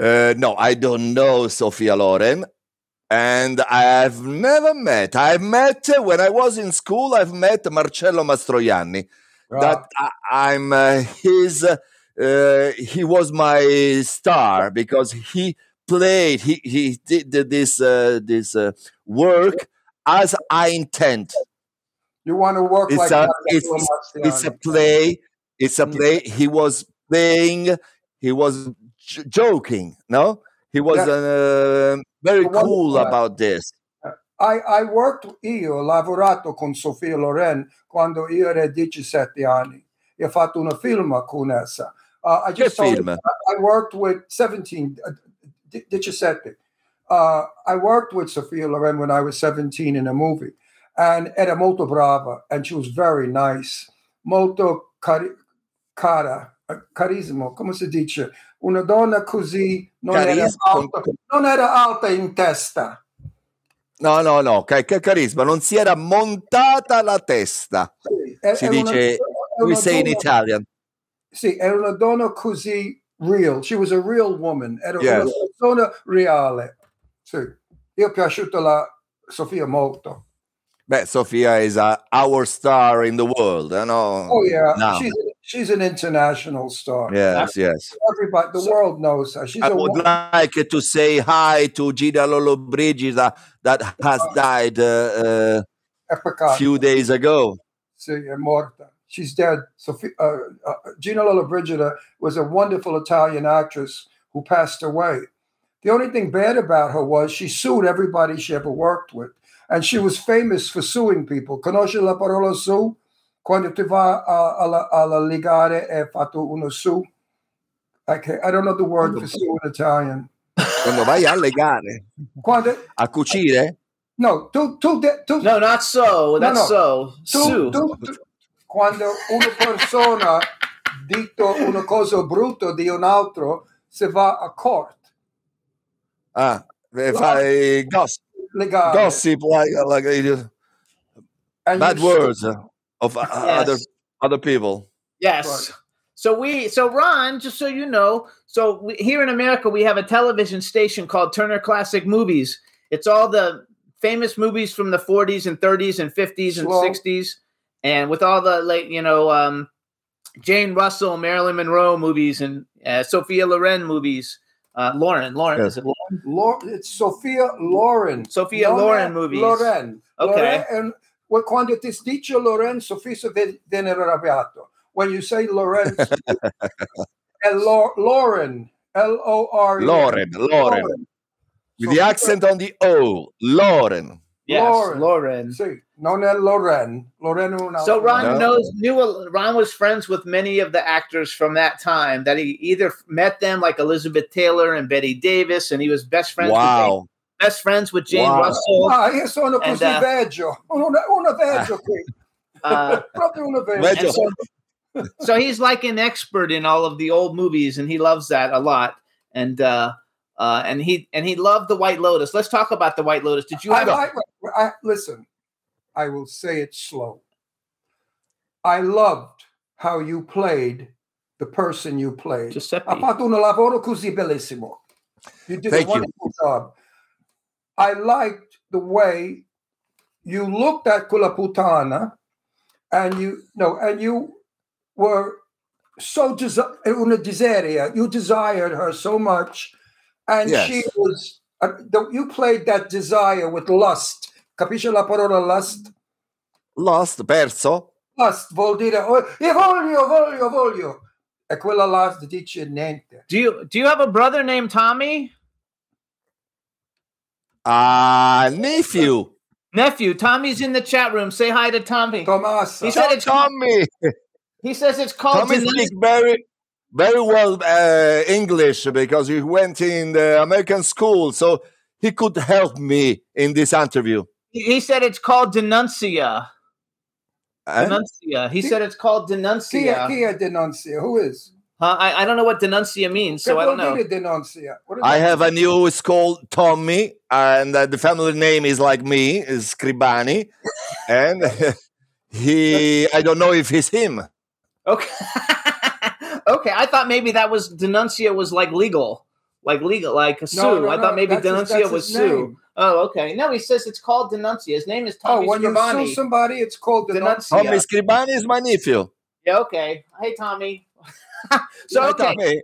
[SPEAKER 5] Uh, no, I don't know Sophia Loren, and I've never met. I've met uh, when I was in school. I've met Marcello Mastroianni. That I, I'm uh, his. Uh, he was my star because he played. He he did this uh, this uh, work as I intend.
[SPEAKER 4] You want to work
[SPEAKER 5] It's
[SPEAKER 4] like
[SPEAKER 5] a
[SPEAKER 4] that,
[SPEAKER 5] it's, it's a play. It's a play. He was playing. He was j- joking. No, he was
[SPEAKER 4] Yeah.
[SPEAKER 5] uh, very cool about this.
[SPEAKER 4] I, I worked, io ho lavorato con Sofia Loren quando io ero 17 anni e ho fatto un film con essa. Uh, I just told
[SPEAKER 5] film?
[SPEAKER 4] I I worked with 17, uh, 17. Uh, I worked with Sofia Loren when I was 17 in a movie and era molto brava and she was very nice, molto cari- cara, carisma, come si dice? Una donna così non era, alta, non era alta in testa.
[SPEAKER 5] No, no, no. Che, che carisma. Non si era montata la testa.
[SPEAKER 4] Sì, è-
[SPEAKER 5] Si
[SPEAKER 4] è una-
[SPEAKER 5] dice. We
[SPEAKER 4] una
[SPEAKER 5] say in Italian.
[SPEAKER 4] Sì, era una donna così real. She was a real woman. Era una
[SPEAKER 5] Yes.
[SPEAKER 4] persona reale. Sì. Io è piaciuta la Sofia molto.
[SPEAKER 5] Beh, Sofia is uh, our star in the world. eh, no?
[SPEAKER 4] Oh yeah,
[SPEAKER 5] Now.
[SPEAKER 4] she's she's an international star.
[SPEAKER 5] Yes, yes.
[SPEAKER 4] Everybody, the world knows her. She's
[SPEAKER 5] I
[SPEAKER 4] a
[SPEAKER 5] would
[SPEAKER 4] wo-
[SPEAKER 5] like to say hi to Gina Lollobrigida that has died uh,
[SPEAKER 4] è
[SPEAKER 5] a
[SPEAKER 4] peccato.
[SPEAKER 5] few days ago.
[SPEAKER 4] Sì, è morta. She's dead. Sophia, uh, uh, Gina Lollobrigida was a wonderful Italian actress who passed away. The only thing bad about her was she sued everybody she ever worked with. And she was famous for suing people. Conosci la parola su? Quando ti va a, alla, alla ligare e fatto uno su? Okay, I don't know the word for sue in Italian.
[SPEAKER 5] Quando vai alle gare
[SPEAKER 4] Quando,
[SPEAKER 5] a cucire,
[SPEAKER 4] no, tu, tu, de- tu,
[SPEAKER 3] No, not so. That's
[SPEAKER 4] no.
[SPEAKER 3] so.
[SPEAKER 4] tu, tu, tu- quando una persona dito una cosa brutta di un altro si va a court
[SPEAKER 5] ah, fai gossip,
[SPEAKER 4] legale
[SPEAKER 5] gossip like, like bad words of uh,
[SPEAKER 3] Yes.
[SPEAKER 5] other other people.
[SPEAKER 3] Yes.
[SPEAKER 4] Right.
[SPEAKER 3] So we, so Ron, just so you know, so we, here in America we have a television station called Turner Classic Movies. It's all the famous movies from the 40s and 30s and 50s and
[SPEAKER 4] Slow.
[SPEAKER 3] 60s, and with all the like, you know, um, Jane Russell, Marilyn Monroe movies, and uh, Sophia Loren movies. Uh, Lauren, Lauren,
[SPEAKER 5] Yes.
[SPEAKER 3] is it Lauren?
[SPEAKER 4] Lor- it's Sophia Loren
[SPEAKER 3] Sophia
[SPEAKER 4] Non
[SPEAKER 3] Loren
[SPEAKER 4] è
[SPEAKER 3] movies.
[SPEAKER 4] Loren
[SPEAKER 3] Okay.
[SPEAKER 4] Loren, and quando ti dice Lorenzo Sofia si ve- viene arrabbiato when you say Lorenzo, è Lo- Lauren L-O-R-E
[SPEAKER 5] Lauren, Lauren, with the accent on the O, Lauren.
[SPEAKER 3] Yes,
[SPEAKER 4] Lauren.
[SPEAKER 3] Lauren.
[SPEAKER 4] sì, non è Loren Loren è una
[SPEAKER 3] So Ron
[SPEAKER 5] No.
[SPEAKER 3] knows knew Ron was friends with many of the actors from that time. That he either met them like Elizabeth Taylor and Betty Davis, and he was best friends with
[SPEAKER 5] Wow.
[SPEAKER 3] Best friends with Jane
[SPEAKER 5] Wow.
[SPEAKER 3] Russell.
[SPEAKER 4] Ah, io sono
[SPEAKER 3] And,
[SPEAKER 4] così
[SPEAKER 3] uh,
[SPEAKER 4] veggio, una, una veggio qui,
[SPEAKER 3] Uh,
[SPEAKER 4] proprio una veggio.
[SPEAKER 5] Veggio.
[SPEAKER 3] so, so he's like an expert in all of the old movies, and he loves that a lot. And uh, uh, and he and he loved the White Lotus. Let's talk about the White Lotus. Did you
[SPEAKER 4] I,
[SPEAKER 3] have a
[SPEAKER 4] I, I, listen, I will say it slow. I loved how you played the person you played.
[SPEAKER 3] Giuseppe?
[SPEAKER 4] Ha fatto un lavoro così bellissimo. You did
[SPEAKER 5] Thank
[SPEAKER 4] a
[SPEAKER 5] you.
[SPEAKER 4] wonderful job. I liked the way you looked at quella puttana and you no and you were so desi- una desideria. You desired her so much, and
[SPEAKER 5] Yes.
[SPEAKER 4] she was. Uh, the, you played that desire with lust. Capisce la parola lust?
[SPEAKER 5] Lost, perso.
[SPEAKER 4] Lust vuol dire oh, io voglio, voglio, voglio. E quella lust dice niente.
[SPEAKER 3] do you do you have a brother named Tommy?
[SPEAKER 5] Ah, nephew.
[SPEAKER 3] Nephew, Tommy's in the chat room. Say hi to Tommy.
[SPEAKER 4] Tomasa.
[SPEAKER 3] He said it's
[SPEAKER 5] Tommy.
[SPEAKER 3] he says it's called
[SPEAKER 5] Tommy
[SPEAKER 3] Denun-
[SPEAKER 5] speaks very, very well uh, English because he went in the American school, so he could help me in this interview.
[SPEAKER 3] He said it's called denuncia.
[SPEAKER 5] Eh?
[SPEAKER 3] Denuncia. He said it's called denuncia.
[SPEAKER 4] chi è denuncia? Who is?
[SPEAKER 3] Huh? I, I don't know what denuncia means, so I don't know.
[SPEAKER 4] denuncia? What is
[SPEAKER 5] I
[SPEAKER 4] that?
[SPEAKER 5] have a new. It's called Tommy, and uh, the family name is like me, is Scribani, and he. I don't know if he's him.
[SPEAKER 3] Okay. okay, I thought maybe that was denuncia was like legal. like legal, like a Sue.
[SPEAKER 4] No, no,
[SPEAKER 3] I thought maybe
[SPEAKER 4] that's his-
[SPEAKER 3] Denuncia
[SPEAKER 4] that's
[SPEAKER 3] was Sue.
[SPEAKER 4] name.
[SPEAKER 3] Oh, okay. No, he says it's called Denuncia. His name is Tommy.
[SPEAKER 4] Oh,
[SPEAKER 3] Tommy
[SPEAKER 4] when you sue somebody, it's called
[SPEAKER 3] Denuncia.
[SPEAKER 4] denunciation.
[SPEAKER 5] Tommy Scribani is my nephew.
[SPEAKER 3] yeah, okay. Hey, Tommy. So okay,
[SPEAKER 5] Tommy.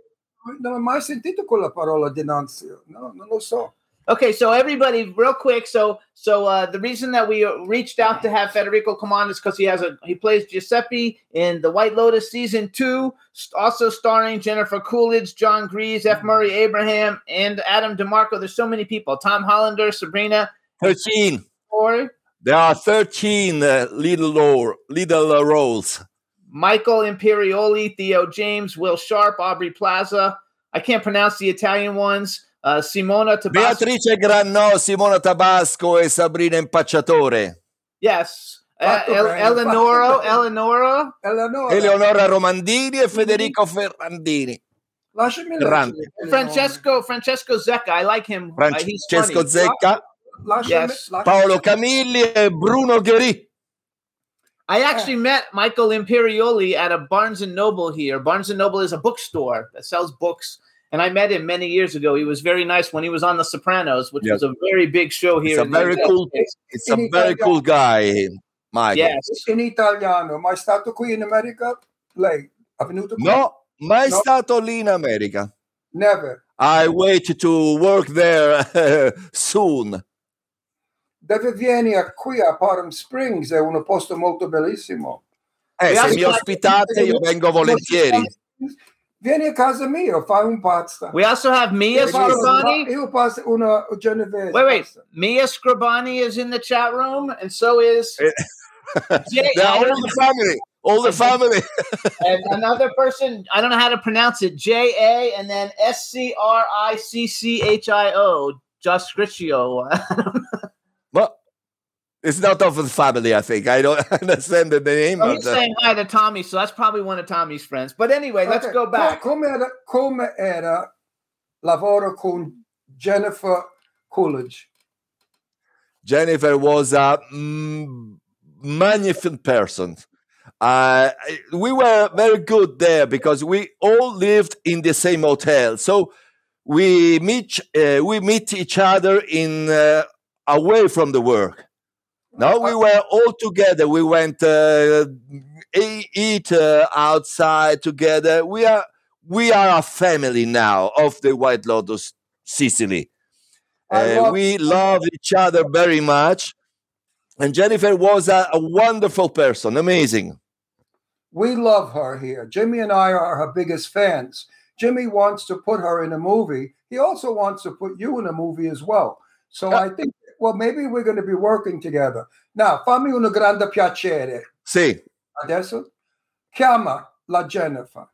[SPEAKER 4] Non ho mai sentito quella parola denunzio. No, non lo so.
[SPEAKER 3] okay. So everybody, real quick. So so uh, the reason that we reached out to have Federico come on is because he has a he plays Giuseppe in the White Lotus season two, also starring Jennifer Coolidge, John Greaves, F. Murray Abraham, and Adam DiMarco. There's so many people. Tom Hollander, Sabrina
[SPEAKER 5] 13.
[SPEAKER 3] Corey.
[SPEAKER 5] There are 13 uh, little, little roles.
[SPEAKER 3] Michael Imperioli, Theo James, Will Sharpe, Aubrey Plaza. I can't pronounce the Italian ones. Uh, Simona Tabasco.
[SPEAKER 5] Beatrice Grannò, Simona Tabasco e Sabrina Impacciatore.
[SPEAKER 3] Yes. Uh,
[SPEAKER 4] Fatto
[SPEAKER 3] El- Eleonora.
[SPEAKER 4] fatto bene.
[SPEAKER 3] Eleonora.
[SPEAKER 4] Eleonora,
[SPEAKER 5] Eleonora Romandini e Federico Ferrandini.
[SPEAKER 4] lasciami leggere.
[SPEAKER 3] Francesco Francesco Zecca. I like him. Uh,
[SPEAKER 5] Francesco
[SPEAKER 3] funny.
[SPEAKER 5] Zecca,
[SPEAKER 4] Lasciami,
[SPEAKER 3] Yes.
[SPEAKER 5] Paolo Camilli e Bruno Gheri.
[SPEAKER 3] I actually met Michael Imperioli at a Barnes and Noble here. Barnes and Noble is a bookstore that sells books. And I met him many years ago. He was very nice when he was on The Sopranos, which
[SPEAKER 5] Yes.
[SPEAKER 3] was a very big show here.
[SPEAKER 5] It's a very cool,
[SPEAKER 3] States.
[SPEAKER 5] it's a very cool guy, Michael.
[SPEAKER 3] Yes.
[SPEAKER 4] In italiano, mai stato qui in America? Lei è venuto qui?
[SPEAKER 5] No, mai
[SPEAKER 4] No.
[SPEAKER 5] stato lì in America.
[SPEAKER 4] Never.
[SPEAKER 5] I wait to work there soon.
[SPEAKER 4] Deve venire qui a Palm Springs, è un posto molto bellissimo.
[SPEAKER 5] Eh, se mi ospitate io vengo volentieri.
[SPEAKER 4] Vieni a casa mia, fai un pasta.
[SPEAKER 3] We also have Mia
[SPEAKER 4] Io passo-
[SPEAKER 3] Scribani.
[SPEAKER 4] Io passo una genovese.
[SPEAKER 3] Wait, wait.
[SPEAKER 4] pasta.
[SPEAKER 3] Mia Scribani is in the chat room, and so is
[SPEAKER 5] Eh.
[SPEAKER 3] Jay
[SPEAKER 5] all the family, all the family.
[SPEAKER 3] and another person. I don't know how to pronounce it. J A and then S C R I C C H I O. Just Scriccio.
[SPEAKER 5] But it's not of the family, I think. I don't understand the name
[SPEAKER 3] Oh,
[SPEAKER 5] of
[SPEAKER 3] he's
[SPEAKER 5] the.
[SPEAKER 3] saying hi to Tommy, so that's probably one of Tommy's friends. But anyway, let's go back.
[SPEAKER 4] Come era, come era lavoro con Jennifer Coolidge?
[SPEAKER 5] Jennifer was a mm, magnificent person. Uh, we were very good there because we all lived in the same hotel. So we meet uh, we meet each other in uh, away from the work. No, we were all together. We went uh, eat uh, outside together. We are we are a family now of the White Lotus Sicily. Uh,
[SPEAKER 4] love-
[SPEAKER 5] we love each other very much. And Jennifer was a, a wonderful person, amazing.
[SPEAKER 4] We love her here. Jimmy and I are her biggest fans. Jimmy wants to put her in a movie. He also wants to put you in a movie as well. So. I think, well, maybe we're going to be working together. Now, fammi un grande piacere.
[SPEAKER 5] Sì,
[SPEAKER 4] Adesso chiama la Jennifer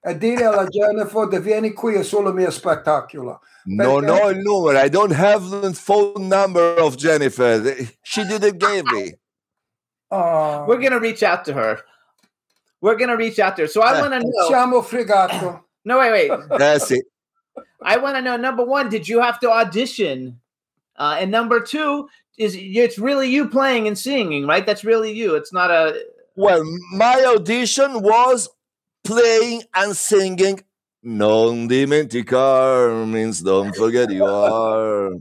[SPEAKER 4] e dire alla Jennifer di vieni qui è solo mio spettacolo.
[SPEAKER 5] non ho il numero. I don't have the phone number of Jennifer. She didn't give me.
[SPEAKER 4] Oh,
[SPEAKER 3] We're gonna reach out to her. We're gonna reach out to her. So I
[SPEAKER 5] Eh,
[SPEAKER 3] want to know.
[SPEAKER 4] siamo fregato.
[SPEAKER 3] No, wait, wait.
[SPEAKER 5] Eh, sì.
[SPEAKER 3] I want to know. Number one, did you have to audition? Uh, and number two is it's really you playing and singing, right? That's really you. It's not a.
[SPEAKER 5] Well, my audition was playing and singing Non dimenticar means don't forget you are.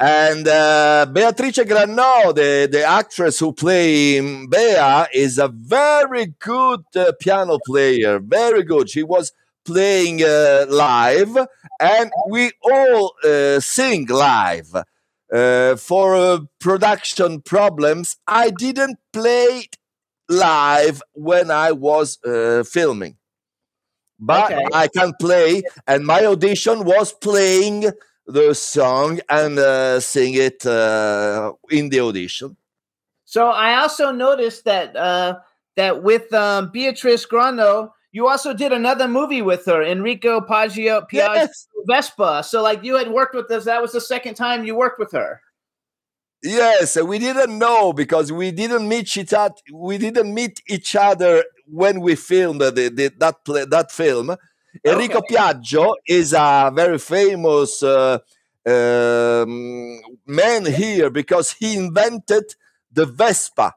[SPEAKER 5] And uh, Beatrice Grannò, the, the actress who played Bea, is a very good uh, piano player. Very good. She was playing uh, live, and we all uh, sing live. Uh, for uh, production problems, I didn't play live when I was uh, filming. But
[SPEAKER 3] Okay.
[SPEAKER 5] I can play, and my audition was playing the song and uh, sing it uh, in the audition.
[SPEAKER 3] So I also noticed that uh, that with um, Beatrice Grannò, you also did another movie with her, Enrico Paggio Piaggio
[SPEAKER 5] Yes,
[SPEAKER 3] Vespa. So like you had worked with us. That was the second time you worked with her.
[SPEAKER 5] yes, we didn't know because we didn't meet each other. We didn't meet each other when we filmed the, the, that play, that film. Enrico Piaggio is a very famous uh, um, man here because he invented the Vespa.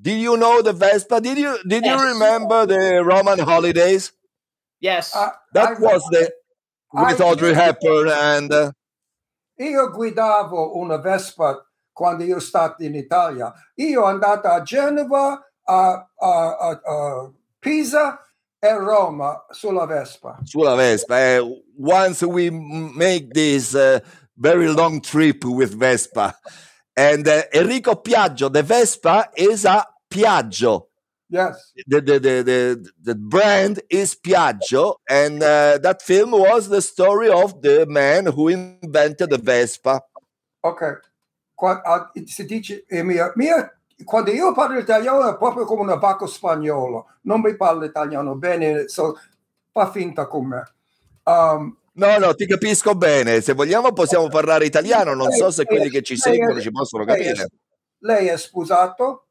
[SPEAKER 5] Do you know the Vespa? Did you did
[SPEAKER 3] Yes.
[SPEAKER 5] you remember the Roman holidays?
[SPEAKER 3] Yes.
[SPEAKER 4] Uh,
[SPEAKER 5] That
[SPEAKER 4] I-
[SPEAKER 5] was the with
[SPEAKER 4] I
[SPEAKER 5] Audrey Hepburn and uh,
[SPEAKER 4] Io guidavo una Vespa quando io stato in Italia. Io andato a Genova, a, a- a- a Pisa e Roma sulla Vespa.
[SPEAKER 5] sulla Vespa. Uh, once we make this uh, very long trip with Vespa, and uh, Enrico Piaggio, the Vespa is a Piaggio.
[SPEAKER 4] Yes.
[SPEAKER 5] The, the, the, the, the brand is Piaggio, and uh, that film was the story of the man who invented the Vespa.
[SPEAKER 4] Ok. Qua- ah, si dice, eh, mia, mia- quando io parlo italiano è proprio come un vacco spagnolo. Non mi parlo italiano bene, so, fa finta con me. Um,
[SPEAKER 5] No, no, ti capisco bene. Se vogliamo possiamo parlare italiano. Non so se quelli che ci seguono ci possono
[SPEAKER 4] lei è-
[SPEAKER 5] capire.
[SPEAKER 4] lei è sposato?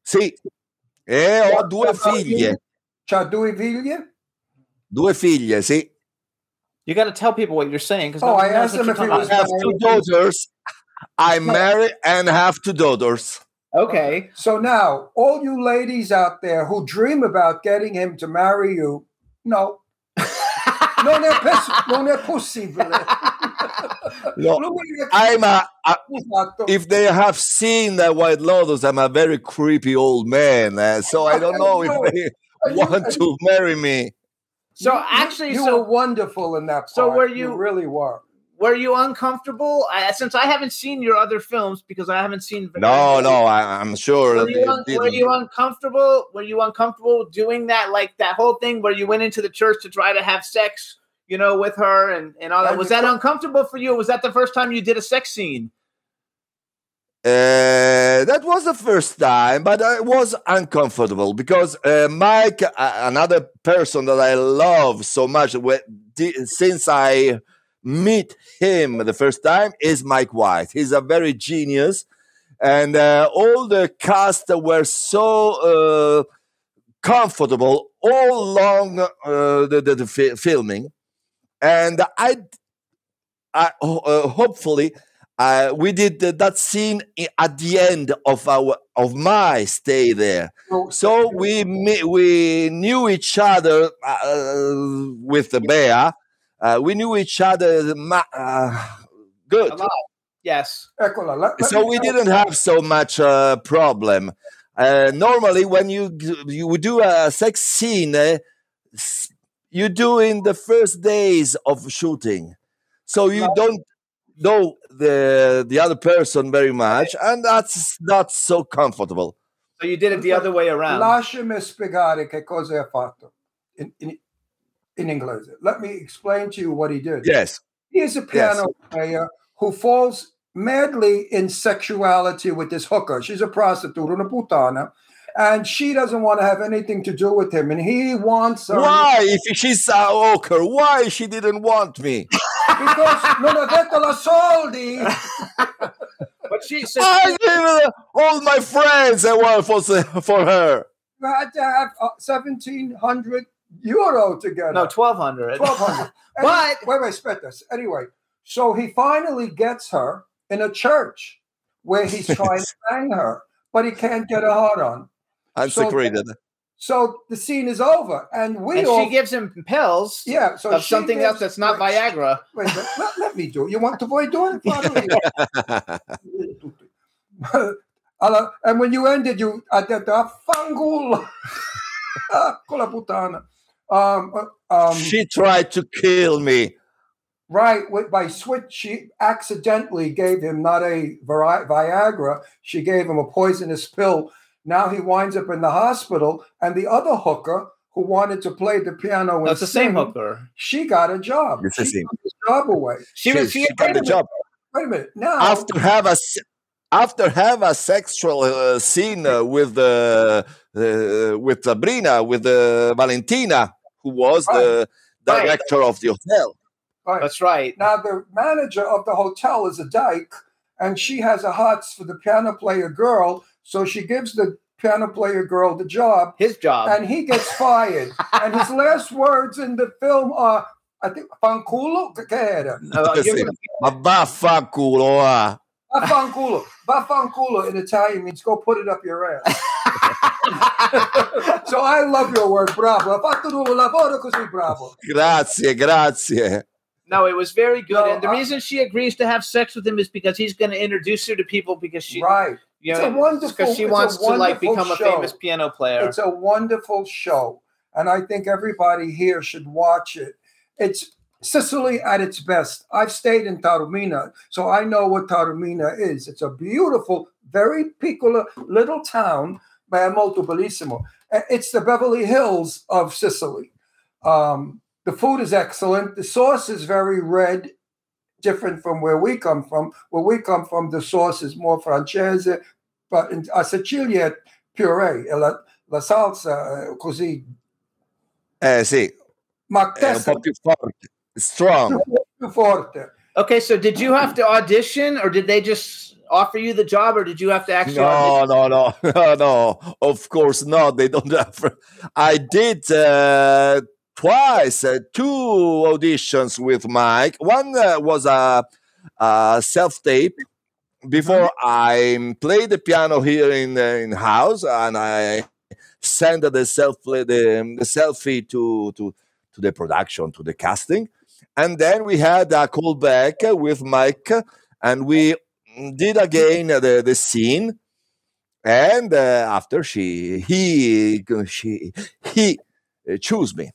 [SPEAKER 5] Sì, e ho due figlie.
[SPEAKER 4] C'ha due figlie?
[SPEAKER 5] Due figlie, sì.
[SPEAKER 3] You got to tell people what you're saying because
[SPEAKER 4] Oh, I asked him if he was
[SPEAKER 5] I have two daughters. I'm married and have two daughters.
[SPEAKER 3] Okay.
[SPEAKER 4] So now, all you ladies out there who dream about getting him to marry you, no. Non, è pes- non è possibile.
[SPEAKER 5] No,
[SPEAKER 4] Lui è
[SPEAKER 5] I'm a, a- if they have seen that White Lotus, I'm a very creepy old man. uh, so I don't know if they want to marry me.
[SPEAKER 3] So
[SPEAKER 4] You- you-
[SPEAKER 3] actually,
[SPEAKER 4] you
[SPEAKER 3] so
[SPEAKER 4] were wonderful in that.
[SPEAKER 3] so
[SPEAKER 4] part.
[SPEAKER 3] were you-
[SPEAKER 4] really were.
[SPEAKER 3] Were you uncomfortable? I, since I haven't seen your other films because I haven't seen.
[SPEAKER 5] No, no, I, I'm sure.
[SPEAKER 3] Were you, un- were you uncomfortable? Were you uncomfortable doing that? Like that whole thing where you went into the church to try to have sex, you know, with her and, and all that. Was that uncomfortable for you? Was that the first time you did a sex scene?
[SPEAKER 5] Uh, that was the first time, but I was uncomfortable because uh, Mike, uh, another person that I love so much, since I meet him the first time, is Mike White. He's a very genius, and uh, all the cast were so uh, comfortable all along uh, the, the, the fi- filming, and I, I uh, hopefully we did th- that scene at the end of our of my stay there. So we we knew each other uh, with the bear. Uh, we knew each other ma- uh, good.
[SPEAKER 3] A lot. Yes.
[SPEAKER 4] Eccola. Let, let
[SPEAKER 5] So we didn't have so much uh, problem. Uh, normally, when you g- you do a sex scene, uh, you do in the first days of shooting, so you don't know the the other person very much, and that's not so comfortable.
[SPEAKER 3] So you did it the other way around.
[SPEAKER 4] Lasciami spiegare che cosa ha fatto in, in, in inglese. Let me explain to you what he did.
[SPEAKER 5] Yes,
[SPEAKER 4] He is a piano player who falls madly in sexuality with this hooker. She's a prostitute, una putana. and she doesn't want to have anything to do with him. And he wants her
[SPEAKER 5] why? If she's a hooker, why she didn't want me?
[SPEAKER 4] because non ha detto la soldi.
[SPEAKER 3] But she said,
[SPEAKER 5] I gave all my friends I want for for her.
[SPEAKER 4] You had to have uh, 1700 euro together.
[SPEAKER 3] no, 1200.
[SPEAKER 4] 1200.
[SPEAKER 3] But- where
[SPEAKER 4] wait, wait, spit this. Anyway, so he finally gets her in a church where he's trying to bang her, but he can't get a hard on.
[SPEAKER 5] Unsecreted.
[SPEAKER 4] So the scene is over, and we
[SPEAKER 3] And
[SPEAKER 4] all
[SPEAKER 3] she gives him pills
[SPEAKER 4] yeah. So
[SPEAKER 3] of
[SPEAKER 4] she
[SPEAKER 3] something else that's not
[SPEAKER 4] wait,
[SPEAKER 3] Viagra.
[SPEAKER 4] Wait, let, let- let me do. it. You want the boy doing it? and when you ended, you I did the fangul con la puttana. Um, uh, um,
[SPEAKER 5] she tried to kill me.
[SPEAKER 4] Right, by switch, she accidentally gave him not a Vi- Viagra, she gave him a poisonous pill. Now he winds up in the hospital, and the other hooker who wanted to play the piano and
[SPEAKER 3] That's the same
[SPEAKER 4] sing,
[SPEAKER 3] hooker.
[SPEAKER 4] She got a job.
[SPEAKER 5] It's the
[SPEAKER 4] she
[SPEAKER 5] same.
[SPEAKER 4] took his job away.
[SPEAKER 3] She,
[SPEAKER 5] she,
[SPEAKER 3] was she,
[SPEAKER 5] she got the job.
[SPEAKER 4] Wait a minute. Now,
[SPEAKER 5] after have a se- after have a sexual uh, scene uh, with uh, uh, with Sabrina with uh, Valentina who was the
[SPEAKER 3] Right.
[SPEAKER 5] director of the hotel.
[SPEAKER 4] right.
[SPEAKER 3] That's right.
[SPEAKER 4] now the manager of the hotel is a dyke, and she has a hots for the piano player girl, so she gives the piano player girl the job.
[SPEAKER 3] His job.
[SPEAKER 4] and he gets fired. and his last words in the film are, I think, fanculo? Che era?
[SPEAKER 3] You're
[SPEAKER 5] Sì.
[SPEAKER 3] gonna-
[SPEAKER 5] Ma vaffanculo, ah.
[SPEAKER 4] Vaffanculo. Vaffanculo in Italian means go put it up your ass. so I love your work, bravo. Ha fatto un lavoro così bravo.
[SPEAKER 5] Grazie, grazie.
[SPEAKER 3] No, it was very good.
[SPEAKER 4] No,
[SPEAKER 3] and the
[SPEAKER 4] I-
[SPEAKER 3] reason she agrees to have sex with him is because he's going to introduce her to people because she,
[SPEAKER 4] right.
[SPEAKER 3] you
[SPEAKER 4] It's a wonderful-
[SPEAKER 3] because she wants to like
[SPEAKER 4] wonderful
[SPEAKER 3] become a famous piano player.
[SPEAKER 4] It's a wonderful show, and I think everybody here should watch it. It's Sicily at its best. I've stayed in Taormina, so I know what Taormina is. It's a beautiful, very piccolo little town, ma è molto bellissimo. It's the Beverly Hills of Sicily. Um, the food is excellent. The sauce is very red, different from where we come from. Where we come from, the sauce is more francese, but in a Sicilia puree, la, la salsa eh, così.
[SPEAKER 5] Eh sì,
[SPEAKER 4] Ma
[SPEAKER 5] è un po' più forte. Strong.
[SPEAKER 4] forte.
[SPEAKER 3] Okay, so did you have to audition, or did they just offer you the job, or did you have to actually? audition?
[SPEAKER 5] No, no, no, no, no. Of course not. They don't have. I did uh, twice, uh, two auditions with Mike. One uh, was a, a self tape. Before I played the piano here in uh, in house, and I sent the self the, the selfie to to to the production to the casting, and then we had a callback with Mike, and we did again the the scene. And uh, after she he she he uh, chose me.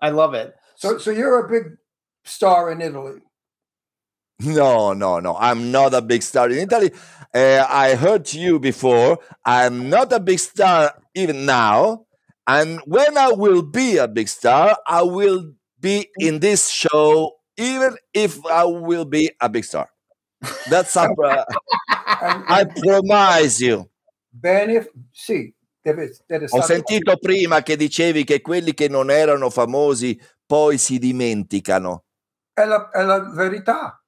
[SPEAKER 3] I love it.
[SPEAKER 4] So, so you're a big star in Italy.
[SPEAKER 5] no no no. I'm not a big star in italy. Uh, i heard you before. I'm not a big star even now. And when i will be a big star i will be in this show even if i will be a big star that's a,
[SPEAKER 4] And,
[SPEAKER 5] i promise you
[SPEAKER 4] bene, sì, deve, deve
[SPEAKER 5] Ho
[SPEAKER 4] stare-
[SPEAKER 5] sentito prima che dicevi che quelli che non erano famosi poi si dimenticano.
[SPEAKER 4] È la, è la verità.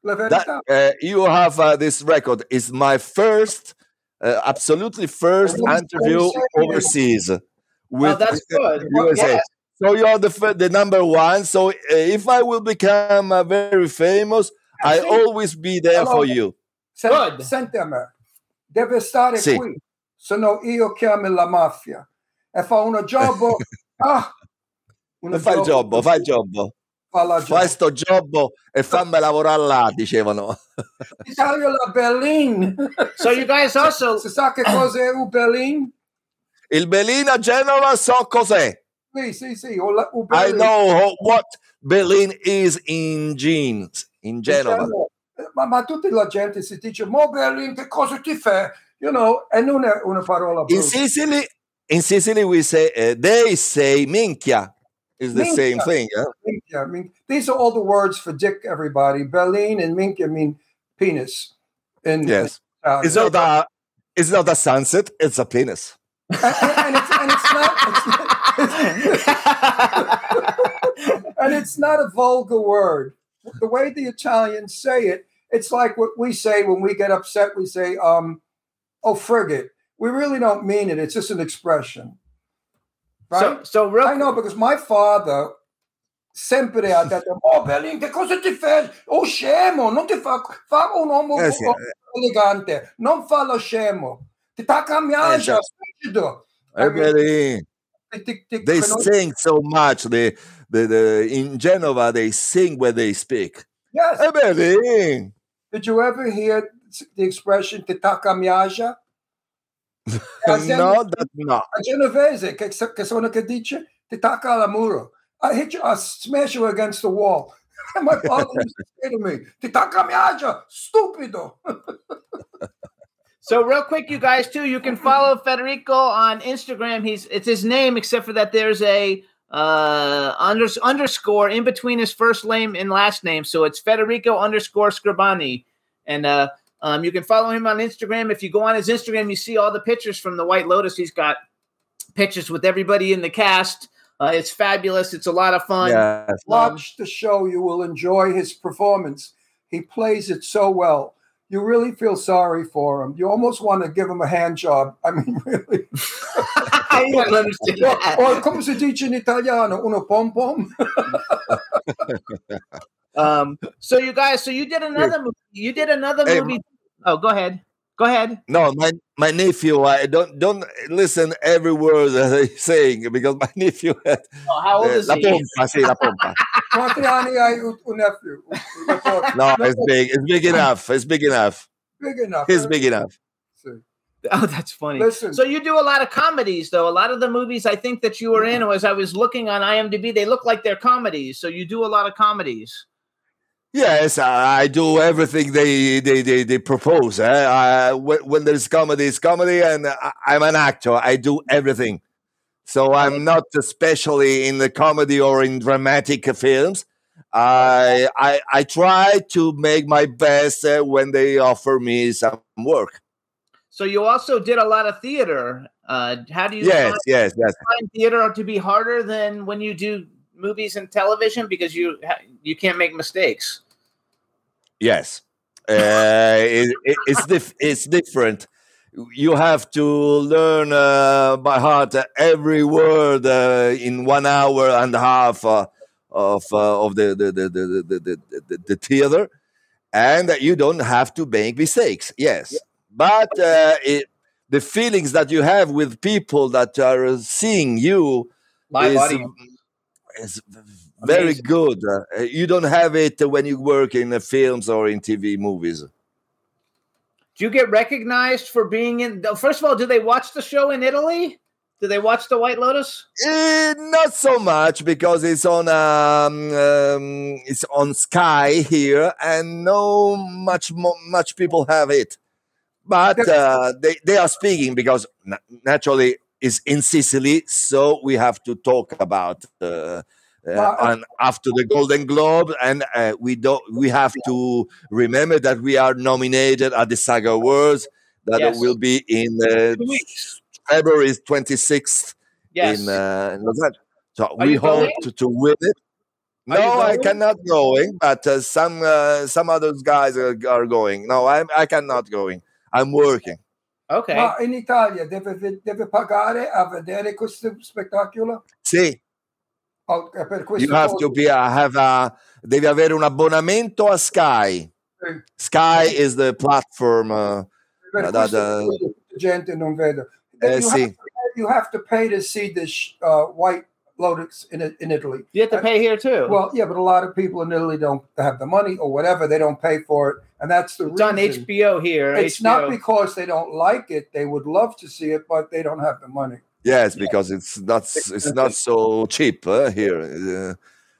[SPEAKER 4] La verità.
[SPEAKER 5] That, uh, you have uh, this record. It's my first, uh, absolutely first interview overseas with
[SPEAKER 3] Oh, that's good.
[SPEAKER 5] USA.
[SPEAKER 3] Yeah.
[SPEAKER 5] So you're the the number one. So uh, if I will become uh, very famous, I
[SPEAKER 4] Sì.
[SPEAKER 5] always be there for
[SPEAKER 4] Allora-
[SPEAKER 5] you.
[SPEAKER 4] Sen-
[SPEAKER 3] Good.
[SPEAKER 4] Senti a me, deve stare
[SPEAKER 5] Sì.
[SPEAKER 4] qui, se no io chiamo la mafia e fa uno jobbo. ah, uno
[SPEAKER 5] Fai il
[SPEAKER 4] jobbo,
[SPEAKER 5] jobbo, fai il
[SPEAKER 4] la
[SPEAKER 5] Fai sto jobbo e fammi lavorare là, dicevano.
[SPEAKER 4] Italia la Berlin.
[SPEAKER 3] So you guys also
[SPEAKER 4] Si sa che cos'è un Berlin?
[SPEAKER 5] Il Belina a Genova so cos'è.
[SPEAKER 4] Sì, sì, sì. o la-
[SPEAKER 5] I know what Berlin is in jeans, in Genova.
[SPEAKER 4] Ma, ma tutta la gente si dice, mo Berlin, che cosa ti fai? You know, e non è una parola
[SPEAKER 5] In
[SPEAKER 4] brutta.
[SPEAKER 5] Sicily, in Sicily we say uh, they say minchia is the same thing. huh?
[SPEAKER 4] Minchia. I mean, these are all the words for dick, everybody. Berlin and minchia mean penis. In,
[SPEAKER 5] Yes,
[SPEAKER 4] uh,
[SPEAKER 5] it's not a it's not a sunset. It's a penis.
[SPEAKER 4] And, and it's, and it's not and it's not a vulgar word. The way the Italians say it, it's like what we say when we get upset. We say, um, "Oh, frigate." We really don't mean it. It's just an expression, right?
[SPEAKER 3] so so real
[SPEAKER 4] I know because my father sempre ha detto, "Oh, Berlin, che cosa ti fai? Oh, scemo, non ti fa, fa un uomo
[SPEAKER 5] Eh sì,
[SPEAKER 4] elegante, non fa lo scemo. Ti sta cambiando,
[SPEAKER 5] Eh, già.
[SPEAKER 4] stupido."
[SPEAKER 5] Eh, Berlin.
[SPEAKER 4] Tic, tic, tic,
[SPEAKER 5] They sing so much. The, the, the in Genova they sing when they speak.
[SPEAKER 4] Yes.
[SPEAKER 5] Eh, Berlin.
[SPEAKER 4] Did you ever hear the expression "ti sta cambiando"?
[SPEAKER 5] no, that no.
[SPEAKER 4] A genovese, che, che sono che dice, ti tacca al muro. I hit you, I smash you against the wall. And my father used to say to me, tacca miaggia, stupido.
[SPEAKER 3] So real quick, you guys too, you can follow Federico on Instagram. He's it's his name, except for that there's a uh under, underscore in between his first name and last name. So it's Federico underscore Scribani. And uh um, you can follow him on Instagram. If you go on his Instagram, you see all the pictures from the White Lotus. He's got pictures with everybody in the cast. Uh, it's fabulous. It's a lot of fun.
[SPEAKER 5] Yes.
[SPEAKER 4] Watch the show. You will enjoy his performance. He plays it so well. You really feel sorry for him. You almost want to give him a hand job. I mean, really.
[SPEAKER 3] I don't understand
[SPEAKER 4] Or,
[SPEAKER 3] that.
[SPEAKER 4] or come si dice in Italiano, uno pom pom.
[SPEAKER 3] Um, so you guys, so you did another movie. You did another
[SPEAKER 5] Hey,
[SPEAKER 3] movie. Oh, go ahead. Go ahead.
[SPEAKER 5] No, my my nephew. I don't don't listen every word that he's saying because my nephew. Had,
[SPEAKER 3] Oh, how old
[SPEAKER 5] eh,
[SPEAKER 3] is
[SPEAKER 5] la
[SPEAKER 3] he?
[SPEAKER 5] pompa, sì, la pompa.
[SPEAKER 4] Quanti anni hai un, un nephew?
[SPEAKER 5] No, it's big. It's big enough. It's big enough.
[SPEAKER 4] Big enough.
[SPEAKER 5] It's big enough.
[SPEAKER 3] Oh, that's funny.
[SPEAKER 4] Listen.
[SPEAKER 3] So you do a lot of comedies, though. A lot of the movies I think that you were in, or as I was looking on IMDb, they look like they're comedies. So you do a lot of comedies.
[SPEAKER 5] Yes, I, do everything they they they, they propose. Eh? I, when, when there's comedy, it's comedy, and I'm an actor. I do everything. So I'm not especially in the comedy or in dramatic films. I I, I try to make my best uh, when they offer me some work.
[SPEAKER 3] So you also did a lot of theater. Uh, how do you
[SPEAKER 5] Yes,
[SPEAKER 3] find,
[SPEAKER 5] yes, yes.
[SPEAKER 3] find theater to be harder than when you do movies and television because you you can't make mistakes?
[SPEAKER 5] Yes, uh, it, it, it's dif- it's different. You have to learn uh, by heart every word uh, in one hour and a half uh, of uh, of the the, the, the, the, the, the the theater, and you don't have to make mistakes. Yes, but uh, it, the feelings that you have with people that are seeing you
[SPEAKER 3] Live
[SPEAKER 5] is,
[SPEAKER 3] audience.
[SPEAKER 5] Is very
[SPEAKER 3] Amazing.
[SPEAKER 5] good. Uh, you don't have it when you work in uh, films or in TV movies.
[SPEAKER 3] Do you get recognized for being in? First of all, do they watch the show in Italy? Do they watch the White Lotus?
[SPEAKER 5] Eh, not so much because it's on um, um, it's on Sky here, and no much mo- much people have it. But uh, they they are speaking because naturally it's in Sicily, so we have to talk about. Uh, uh, and after the Golden Globe, and uh, we don't. We have to remember that we are nominated at the Saga Awards. That
[SPEAKER 3] Yes.
[SPEAKER 5] will be in uh, February twenty sixth
[SPEAKER 3] Yes.
[SPEAKER 5] in, uh, in Los Angeles. So
[SPEAKER 3] Are
[SPEAKER 5] we hope to, to win it.
[SPEAKER 3] Are
[SPEAKER 5] No, I cannot going, but uh, some uh, some other guys are, are going. No, I I cannot going. I'm working.
[SPEAKER 3] Okay.
[SPEAKER 4] Ma in Italia deve, deve pagare a vedere questo spettacolo?
[SPEAKER 5] Sì,
[SPEAKER 4] Oh, per questo
[SPEAKER 5] you have to be uh, have a devi avere un abbonamento a Sky.
[SPEAKER 4] Sì.
[SPEAKER 5] Sky is the platform. Uh,
[SPEAKER 4] per
[SPEAKER 5] da- da-
[SPEAKER 4] gente non vede.
[SPEAKER 5] Eh,
[SPEAKER 4] you,
[SPEAKER 5] sì.
[SPEAKER 4] have to, you have to pay to see this uh, White Lotus in, in Italy.
[SPEAKER 3] you have to pay here too.
[SPEAKER 4] Well, yeah, but a lot of people in Italy don't have the money or whatever. They don't pay for it, and that's the
[SPEAKER 3] it's on. HBO here.
[SPEAKER 4] It's
[SPEAKER 3] HBO.
[SPEAKER 4] not because they don't like it; they would love to see it, but they don't have the money.
[SPEAKER 5] yes, because it's not it's not so cheap uh, here. Uh,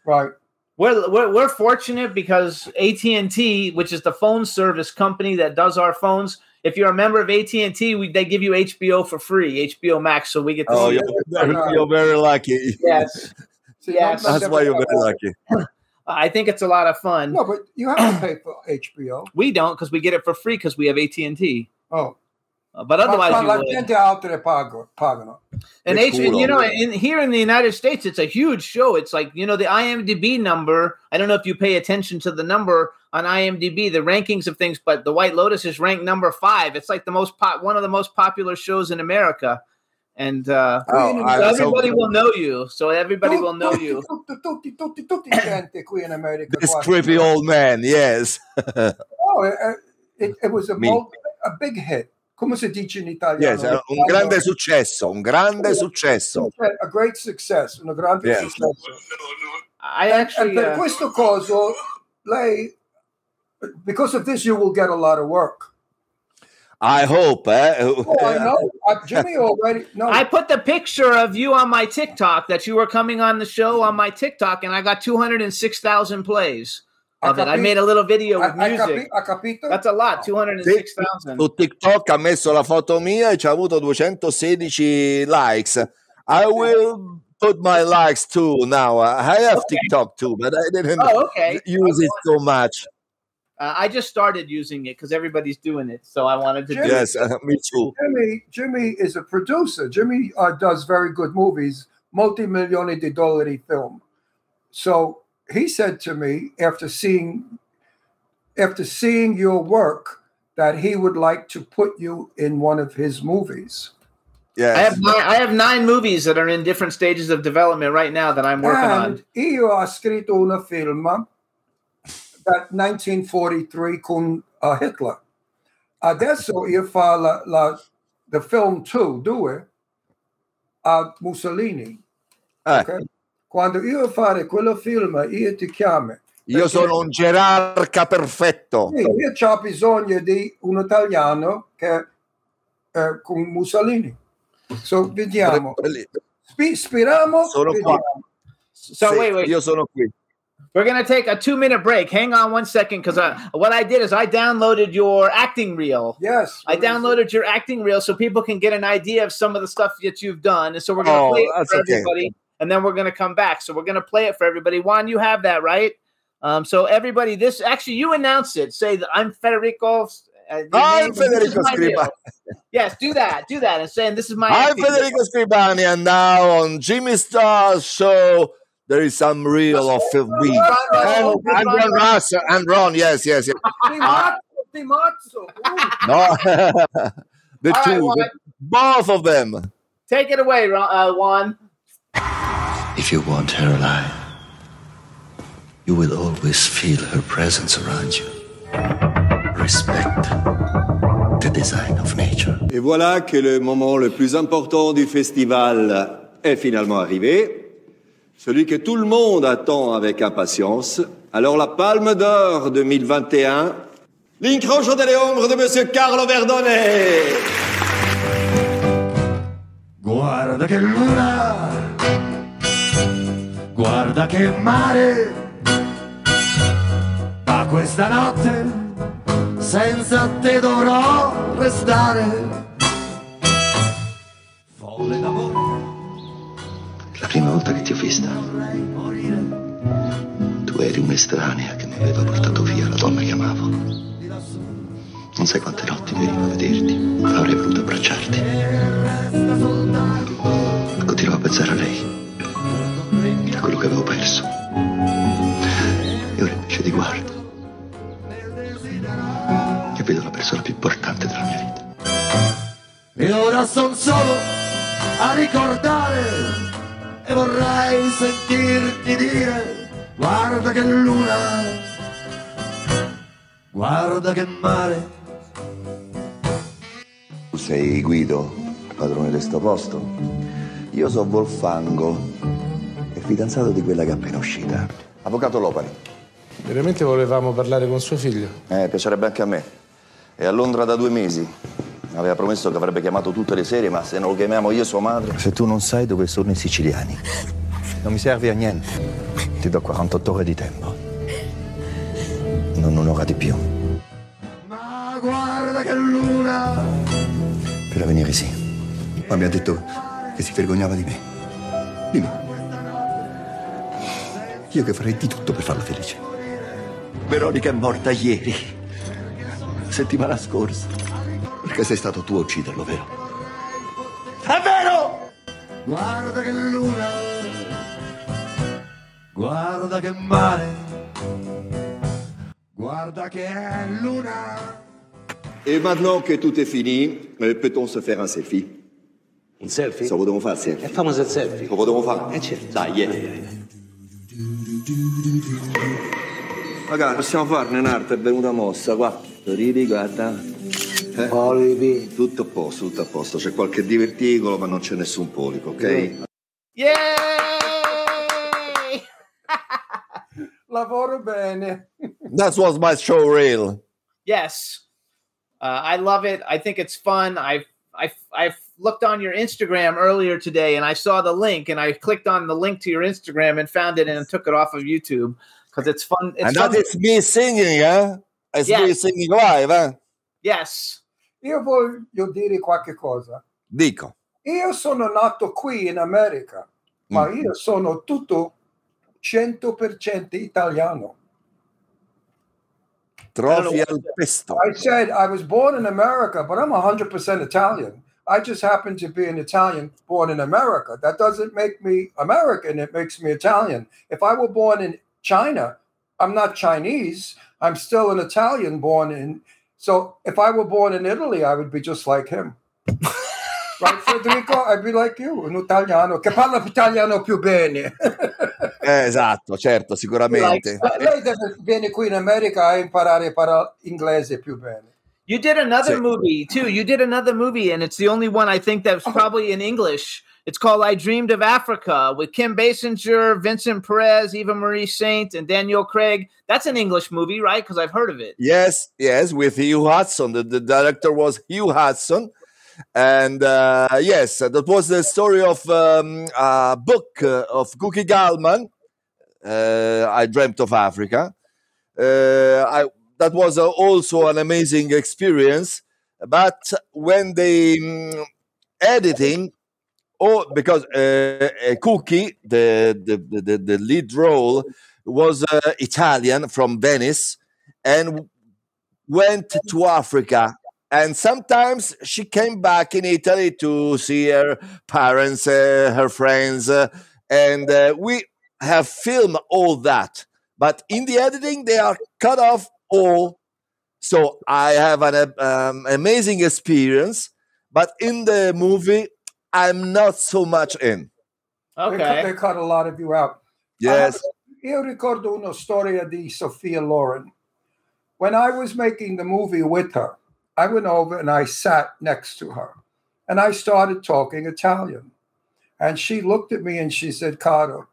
[SPEAKER 4] Right?
[SPEAKER 3] we're, we're we're fortunate because AT and T, which is the phone service company that does our phones. If you're a member of AT and T, we they give you HBO for free, HBO Max, so we get to
[SPEAKER 5] oh,
[SPEAKER 3] see.
[SPEAKER 5] you're
[SPEAKER 3] it.
[SPEAKER 5] very, you're very lucky.
[SPEAKER 3] Yes,
[SPEAKER 4] See,
[SPEAKER 3] Yes.
[SPEAKER 4] not- not
[SPEAKER 5] That's why you're very lucky.
[SPEAKER 3] I think it's a lot of fun.
[SPEAKER 4] No, but you have to pay for HBO.
[SPEAKER 3] We don't because we get it for free because we have AT and T.
[SPEAKER 4] Oh, uh,
[SPEAKER 3] But otherwise,
[SPEAKER 4] ma
[SPEAKER 3] you
[SPEAKER 4] la
[SPEAKER 3] would.
[SPEAKER 4] gente altre pago, pagano.
[SPEAKER 3] And
[SPEAKER 5] They're
[SPEAKER 3] H,
[SPEAKER 5] cool
[SPEAKER 3] you know, in here in the United States, it's a huge show. It's like you know the IMDb number. I don't know if you pay attention to the number on IMDb, the rankings of things, but The White Lotus is ranked number five. It's like the most pop, one of the most popular shows in America, and uh,
[SPEAKER 5] Oh,
[SPEAKER 3] so
[SPEAKER 5] I'm so
[SPEAKER 3] everybody will know you. So everybody will know you.
[SPEAKER 4] Tutti, tutti, tutti, tutti gente qui in America.
[SPEAKER 5] This
[SPEAKER 4] guarda.
[SPEAKER 5] creepy old man. Yes.
[SPEAKER 4] Oh, it, it, it was a,
[SPEAKER 5] Me.
[SPEAKER 4] a big hit. Come si dice in italiano?
[SPEAKER 5] Yes, un grande successo, un grande successo.
[SPEAKER 4] A great success, un grande
[SPEAKER 5] Yes.
[SPEAKER 4] successo.
[SPEAKER 3] I actually,
[SPEAKER 4] and per
[SPEAKER 3] uh,
[SPEAKER 4] questo coso, lei, because of this, you will get a lot of work.
[SPEAKER 5] I hope. Eh?
[SPEAKER 4] Oh, I know. Uh, Jimmy already. No,
[SPEAKER 3] I put the picture of you on my TikTok that you were coming on the show on my TikTok, and I got two hundred and six thousand plays of it. I made a little video with
[SPEAKER 4] I,
[SPEAKER 3] music.
[SPEAKER 4] capi- I capito.
[SPEAKER 3] That's a lot, two hundred and six thousand.
[SPEAKER 5] Su TikTok ha messo la foto mia e ci ha avuto 216 likes. I will put my likes too now. I have TikTok too, but I didn't
[SPEAKER 3] Oh, okay.
[SPEAKER 5] use it so much.
[SPEAKER 3] Uh, I just started using it because everybody's doing it, so I wanted to. do
[SPEAKER 4] Jimmy-
[SPEAKER 3] it.
[SPEAKER 5] Yes, uh, me too.
[SPEAKER 4] Jimmy, Jimmy is a producer. Jimmy uh, does very good movies, multi-milioni di dollari film. So he said to me after seeing after seeing your work that he would like to put you in one of his movies.
[SPEAKER 3] I have nine, I have nine movies that are in different stages of development right now that I'm working
[SPEAKER 4] and
[SPEAKER 3] on.
[SPEAKER 4] io ho scritto una film that 1943 con uh, Hitler. Adesso io fa la, la, the film 2, 2 a Mussolini.
[SPEAKER 5] Eh,
[SPEAKER 4] ok? Quando io fare quello film, io ti chiamo.
[SPEAKER 5] Io sono un gerarca perfetto.
[SPEAKER 4] Sì, io ho bisogno di un italiano che eh, con Mussolini. So, vediamo. Speriamo.
[SPEAKER 5] Sono qua.
[SPEAKER 4] vediamo.
[SPEAKER 3] So
[SPEAKER 5] Sì,
[SPEAKER 3] wait, wait.
[SPEAKER 5] Io sono qui.
[SPEAKER 3] We're gonna take a two minute break. Hang on one second, because uh, what I did is I downloaded your acting reel.
[SPEAKER 4] Yes.
[SPEAKER 3] I downloaded your acting reel so people can get an idea of some of the stuff that you've done. And so we're gonna
[SPEAKER 5] Oh,
[SPEAKER 3] play it for
[SPEAKER 5] okay.
[SPEAKER 3] everybody, and then we're gonna come back. So we're gonna play it for everybody. Juan, you have that right. Um, so everybody, this actually you announce it. Say that I'm Federico. Uh,
[SPEAKER 5] I'm
[SPEAKER 3] name, this is
[SPEAKER 5] Federico
[SPEAKER 3] my.
[SPEAKER 5] Scribani.
[SPEAKER 3] Yes, do that. Do that, and saying this is my.
[SPEAKER 5] I'm
[SPEAKER 3] acting.
[SPEAKER 5] Federico Scribani, and now on Jimmy Star's show, there is some real of me. And, and Ron Russ, and Ron, yes, yes, yes.
[SPEAKER 4] Di Mazzo, Di Mazzo. Ooh.
[SPEAKER 5] No, the
[SPEAKER 3] All right,
[SPEAKER 5] two,
[SPEAKER 3] Juan.
[SPEAKER 5] the- both of them.
[SPEAKER 3] Take it away, Ron- uh, Juan.
[SPEAKER 6] If you want her alive, you will always feel her presence around you. Respect the design of nature.
[SPEAKER 7] Et voilà que le moment le plus important du festival est finalement arrivé, celui que tout le monde attend avec impatience. Alors la Palme d'Or 2021, l'incrocio delle ombre de Monsieur Carlo Verdone.
[SPEAKER 8] Guarda che luna, guarda che mare, ma questa notte senza te dovrò restare. Folle d'amore,
[SPEAKER 6] La prima volta che ti ho vista, tu eri un'estranea che mi aveva portato via la donna che amavo. Non sai quante notti venivo a vederti, avrei voluto abbracciarti. Continuavo a pensare a lei, a quello che avevo perso. E ora invece ti guardo e vedo la persona più importante della mia vita.
[SPEAKER 8] E ora son solo a ricordare e vorrei sentirti dire guarda che luna, guarda che mare.
[SPEAKER 6] Tu sei Guido, padrone di sto posto? Io sono Volfango, e fidanzato di quella che è appena uscita. Avvocato Lopari.
[SPEAKER 9] Veramente volevamo parlare con suo figlio.
[SPEAKER 6] Eh, piacerebbe anche a me. È a Londra da due mesi. Aveva promesso che avrebbe chiamato tutte le sere, ma se non lo chiamiamo io e sua madre. Se tu non sai dove sono i siciliani, non mi serve a niente. Ti do 48 ore di tempo. Non un'ora di più.
[SPEAKER 8] Ma guarda che luna,
[SPEAKER 6] Per avvenire sì. Ma mi ha detto che si vergognava di me. Dimmi. Io che farei di tutto per farla felice. Veronica è morta ieri. Settimana scorsa. Perché sei stato tu a ucciderlo, vero?
[SPEAKER 8] è vero! Guarda che luna, guarda che mare, guarda che è luna.
[SPEAKER 7] Et maintenant que tout est fini, euh, peut-on se faire un selfie
[SPEAKER 10] Un selfie?
[SPEAKER 7] Ça voudremo fare
[SPEAKER 10] E
[SPEAKER 7] selfie.
[SPEAKER 10] fammi il selfie.
[SPEAKER 7] Lo potremo fare?
[SPEAKER 10] Eh, certo.
[SPEAKER 7] Dai, yeah. Raga, possiamo farne un'altra, è venuta mossa, guarda. Ridi, guarda. Eh?
[SPEAKER 10] Polipi.
[SPEAKER 7] Tutto a posto, tutto a posto. C'è qualche diverticolo, ma non c'è nessun polipo, ok?
[SPEAKER 3] Yay!
[SPEAKER 4] Lavoro bene.
[SPEAKER 5] That was my show reel.
[SPEAKER 3] Yes, uh, I love it. I think it's fun. I've, I I looked on your Instagram earlier today, and I saw the link, and I clicked on the link to your Instagram and found it, and took it off of YouTube because it's fun. It's
[SPEAKER 5] and
[SPEAKER 3] fun.
[SPEAKER 5] that is me singing, eh? It's me singing live, eh?
[SPEAKER 3] yes.
[SPEAKER 4] Io voglio dire qualche cosa.
[SPEAKER 5] Dico.
[SPEAKER 4] Io sono nato qui in America, ma
[SPEAKER 5] Mm.
[SPEAKER 4] io sono tutto 100% italiano.
[SPEAKER 5] Trophy al pesto.
[SPEAKER 4] I said I was born in America, but I'm 100% Italian. I just happen to be an Italian born in America. That doesn't make me American, it makes me Italian. If I were born in China, I'm not Chinese. I'm still an Italian born in. So if I were born in Italy, I would be just like him. right, Federico? I'd be like you, un italiano che parla italiano più bene.
[SPEAKER 5] Eh, esatto, certo, sicuramente.
[SPEAKER 4] Lei deve, viene qui in America a imparare a parlare inglese più bene.
[SPEAKER 3] You did another
[SPEAKER 5] Sì.
[SPEAKER 3] movie too. You did another movie, and it's the only one I think that's probably in English. It's called I Dreamed of Africa with Kim Basinger, Vincent Perez, Eva Marie Saint, and Daniel Craig. That's an English movie, right? Because I've heard of it.
[SPEAKER 5] Yes, yes, with Hugh Hudson. The, the director was Hugh Hudson. And uh, yes, that was the story of um, a book uh, of Kuki Gallmann. Uh, I dreamt of Africa. Uh, I, that was uh, also an amazing experience. But when they mm, editing, oh, because uh, uh, Kuki, the, the, the, the- lead role, was uh, Italian from Venice and went to Africa. And sometimes she came back in Italy to see her parents, uh, her friends, uh, and uh, we have filmed all that. But in the editing, they are cut off all. So I have an um, amazing experience, but in the movie, I'm not so much in.
[SPEAKER 4] They, cut,
[SPEAKER 3] Okay.
[SPEAKER 4] they cut a lot of you out.
[SPEAKER 5] Yes.
[SPEAKER 4] Uh, Io ricordo una storia di Sophia Loren. When I was making the movie with her, I went over and I sat next to her and I started talking Italian. And she looked at me and she said, Caro,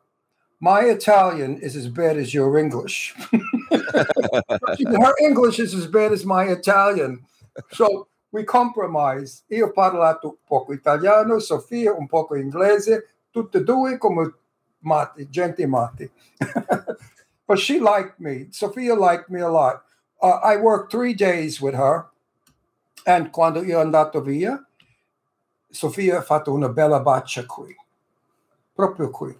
[SPEAKER 4] my Italian is as bad as your English. Her English is as bad as my Italian. So we compromised. Io ho parlato poco italiano, Sofia un poco inglese, tutte e due come matti, gente matti. but she liked me. Sophia liked me a lot. Uh, I worked three days with her, and quando io andato via, Sofia ha fatto una bella bacia qui, proprio qui.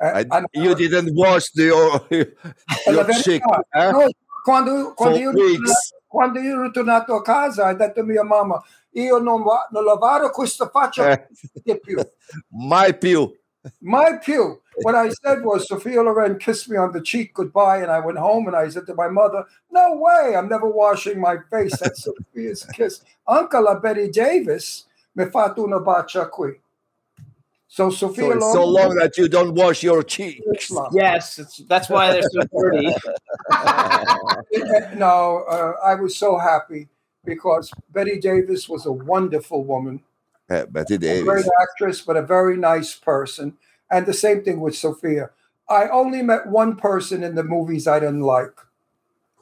[SPEAKER 4] Eh,
[SPEAKER 5] I,
[SPEAKER 4] and-
[SPEAKER 5] you didn't watch the your, your chick,
[SPEAKER 4] verità.
[SPEAKER 5] eh?
[SPEAKER 4] No, quando, quando,
[SPEAKER 5] For
[SPEAKER 4] io,
[SPEAKER 5] weeks.
[SPEAKER 4] Quando io ero ritornato a casa, ho detto a mia mamma, io non, va- non lavare questa faccia
[SPEAKER 5] Eh.
[SPEAKER 4] più.
[SPEAKER 5] Mai più.
[SPEAKER 4] My pew. What I said was Sophia Loren kissed me on the cheek goodbye, and I went home and I said to my mother, "No way! I'm never washing my face." That's Sophia's kiss. Uncle Bette Davis me fatto una bacia qui. So
[SPEAKER 5] So
[SPEAKER 4] Sophia
[SPEAKER 5] it's so long that you don't wash your cheeks.
[SPEAKER 3] Yes, it's, that's why they're so dirty.
[SPEAKER 4] no, uh, I was so happy because Bette Davis was a wonderful woman.
[SPEAKER 5] Bette
[SPEAKER 4] a great actress, but a very nice person. And the same thing with Sophia. I only met one person in the movies I didn't like,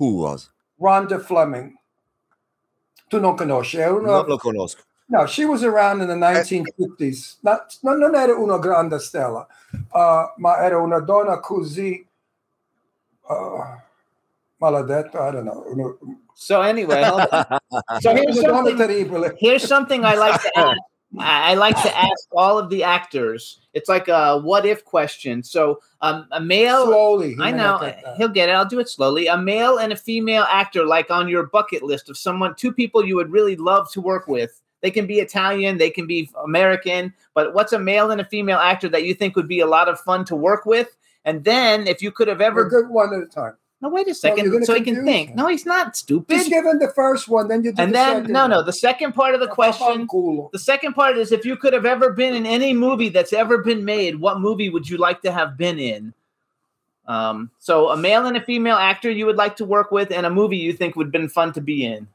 [SPEAKER 5] Who was?
[SPEAKER 4] Rhonda Fleming. Tu non conosci? È una-
[SPEAKER 5] Non lo conosco.
[SPEAKER 4] No, she was around in the 1950s. Not, no, non era una grande stella, uh, ma era una donna così uh, maledetta. I don't know.
[SPEAKER 3] So anyway, so here's something. Here's something I like to ask. I I like to ask all of the actors. It's like a what if question. So um, a male.
[SPEAKER 4] Slowly.
[SPEAKER 3] I know
[SPEAKER 4] not get that.
[SPEAKER 3] he'll get it. I'll do it slowly. A male and a female actor, like on your bucket list of someone, two people you would really love to work with. They can be Italian, they can be American, but what's a male and a female actor that you think would be a lot of fun to work with? And then, if you could have ever,
[SPEAKER 4] good one at a time.
[SPEAKER 3] no, wait a second, so he can think.
[SPEAKER 4] me.
[SPEAKER 3] No, he's not stupid.
[SPEAKER 4] Just give him the first one, then you do
[SPEAKER 3] and
[SPEAKER 4] the
[SPEAKER 3] then, no, no, the second part of the question. The second part is if you could have ever been in any movie that's ever been made, what movie would you like to have been in? Um, so a male and a female actor you would like to work with, and a movie you think would have been fun to be in.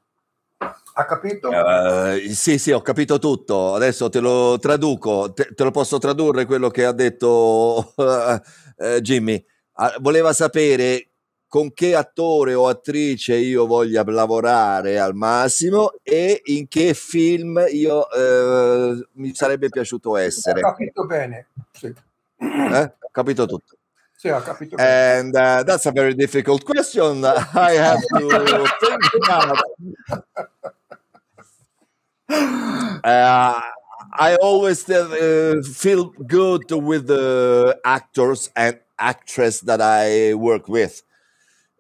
[SPEAKER 4] Ha capito?
[SPEAKER 5] Eh, sì, sì, ho capito tutto. Adesso te lo traduco, te, te lo posso tradurre quello che ha detto eh, Jimmy. Ah, voleva sapere con che attore o attrice io voglia lavorare al massimo e in che film io eh, mi sarebbe piaciuto essere.
[SPEAKER 4] capito bene. Sì,
[SPEAKER 5] Eh? Ho capito tutto.
[SPEAKER 4] Sì ha capito bene.
[SPEAKER 5] And uh, that's a very difficult question. I have to think about. Uh, I always uh, feel good with the actors and actress that I work with.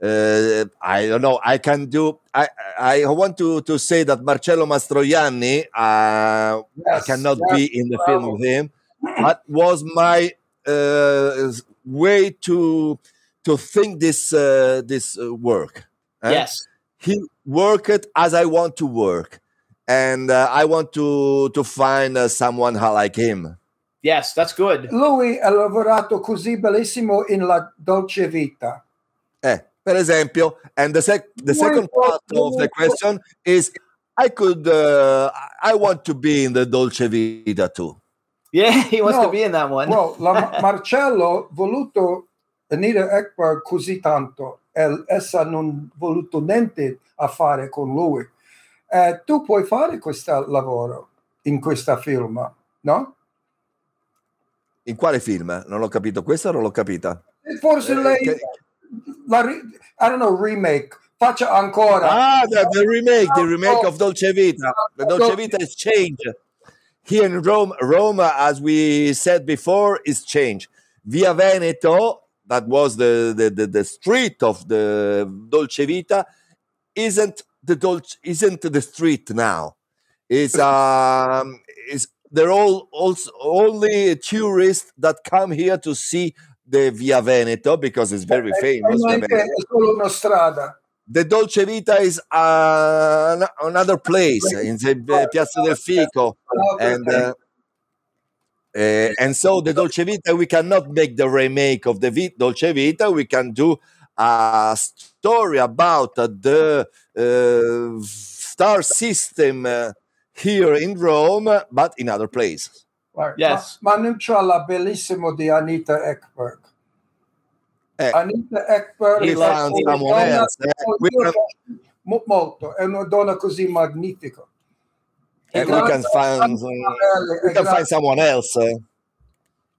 [SPEAKER 5] Uh, I don't know. I can do. I I want to to say that Marcello Mastroianni. Uh, I cannot
[SPEAKER 4] yes,
[SPEAKER 5] be in the film with him. That was my uh, way to to think this uh, this uh, work. eh?
[SPEAKER 3] Yes.
[SPEAKER 5] he worked as I want to work, and uh, I want to to find uh, someone like him.
[SPEAKER 3] Yes, that's good.
[SPEAKER 4] Lui ha lavorato così bellissimo in La Dolce Vita.
[SPEAKER 5] Eh, per esempio. And the, sec- the second part of the question is I could, uh, I want to be in the Dolce Vita too.
[SPEAKER 3] Yeah, he wants
[SPEAKER 4] No,
[SPEAKER 3] to be in that one.
[SPEAKER 4] Well, la- Marcello voluto Anita Ekberg così tanto e essa non voluto niente a fare con lui. Eh, tu puoi fare questo lavoro in questa film, no?
[SPEAKER 5] In quale film? Non l'ho capito. Questa non l'ho capita.
[SPEAKER 4] E Forse
[SPEAKER 5] Eh,
[SPEAKER 4] lei,
[SPEAKER 5] che-
[SPEAKER 4] la I don't know, remake, faccia ancora.
[SPEAKER 5] Ah, the, the remake, the remake of Dolce Vita. The Dolce Vita is changed. Here in Rome, Roma, as we said before, is changed. Via Veneto, that was the, the, the, the street of the Dolce Vita, isn't the Dolce, isn't the street now. It's um, is they're all also only tourists that come here to see the Via Veneto because it's very famous.
[SPEAKER 4] È solo una strada.
[SPEAKER 5] The Dolce Vita is uh, an- another place in the uh, Piazza del Fico, and uh, uh, and so the Dolce Vita we cannot make the remake of the Vi- Dolce Vita. We can do a story about uh, the uh, star system uh, here in Rome, but in other places.
[SPEAKER 4] Guarda,
[SPEAKER 3] Yes.
[SPEAKER 4] Ma, ma non c'ha la bellissimo di Anita Ekberg.
[SPEAKER 5] Eh,
[SPEAKER 4] Anita Ekberg
[SPEAKER 5] we
[SPEAKER 4] è
[SPEAKER 5] found
[SPEAKER 4] una
[SPEAKER 5] someone
[SPEAKER 4] donna-
[SPEAKER 5] else. eh, we can,
[SPEAKER 4] molto, è una donna così magnifica. È
[SPEAKER 5] eh, we can find
[SPEAKER 4] mamelli,
[SPEAKER 5] we can
[SPEAKER 4] grande-
[SPEAKER 5] find someone else. eh.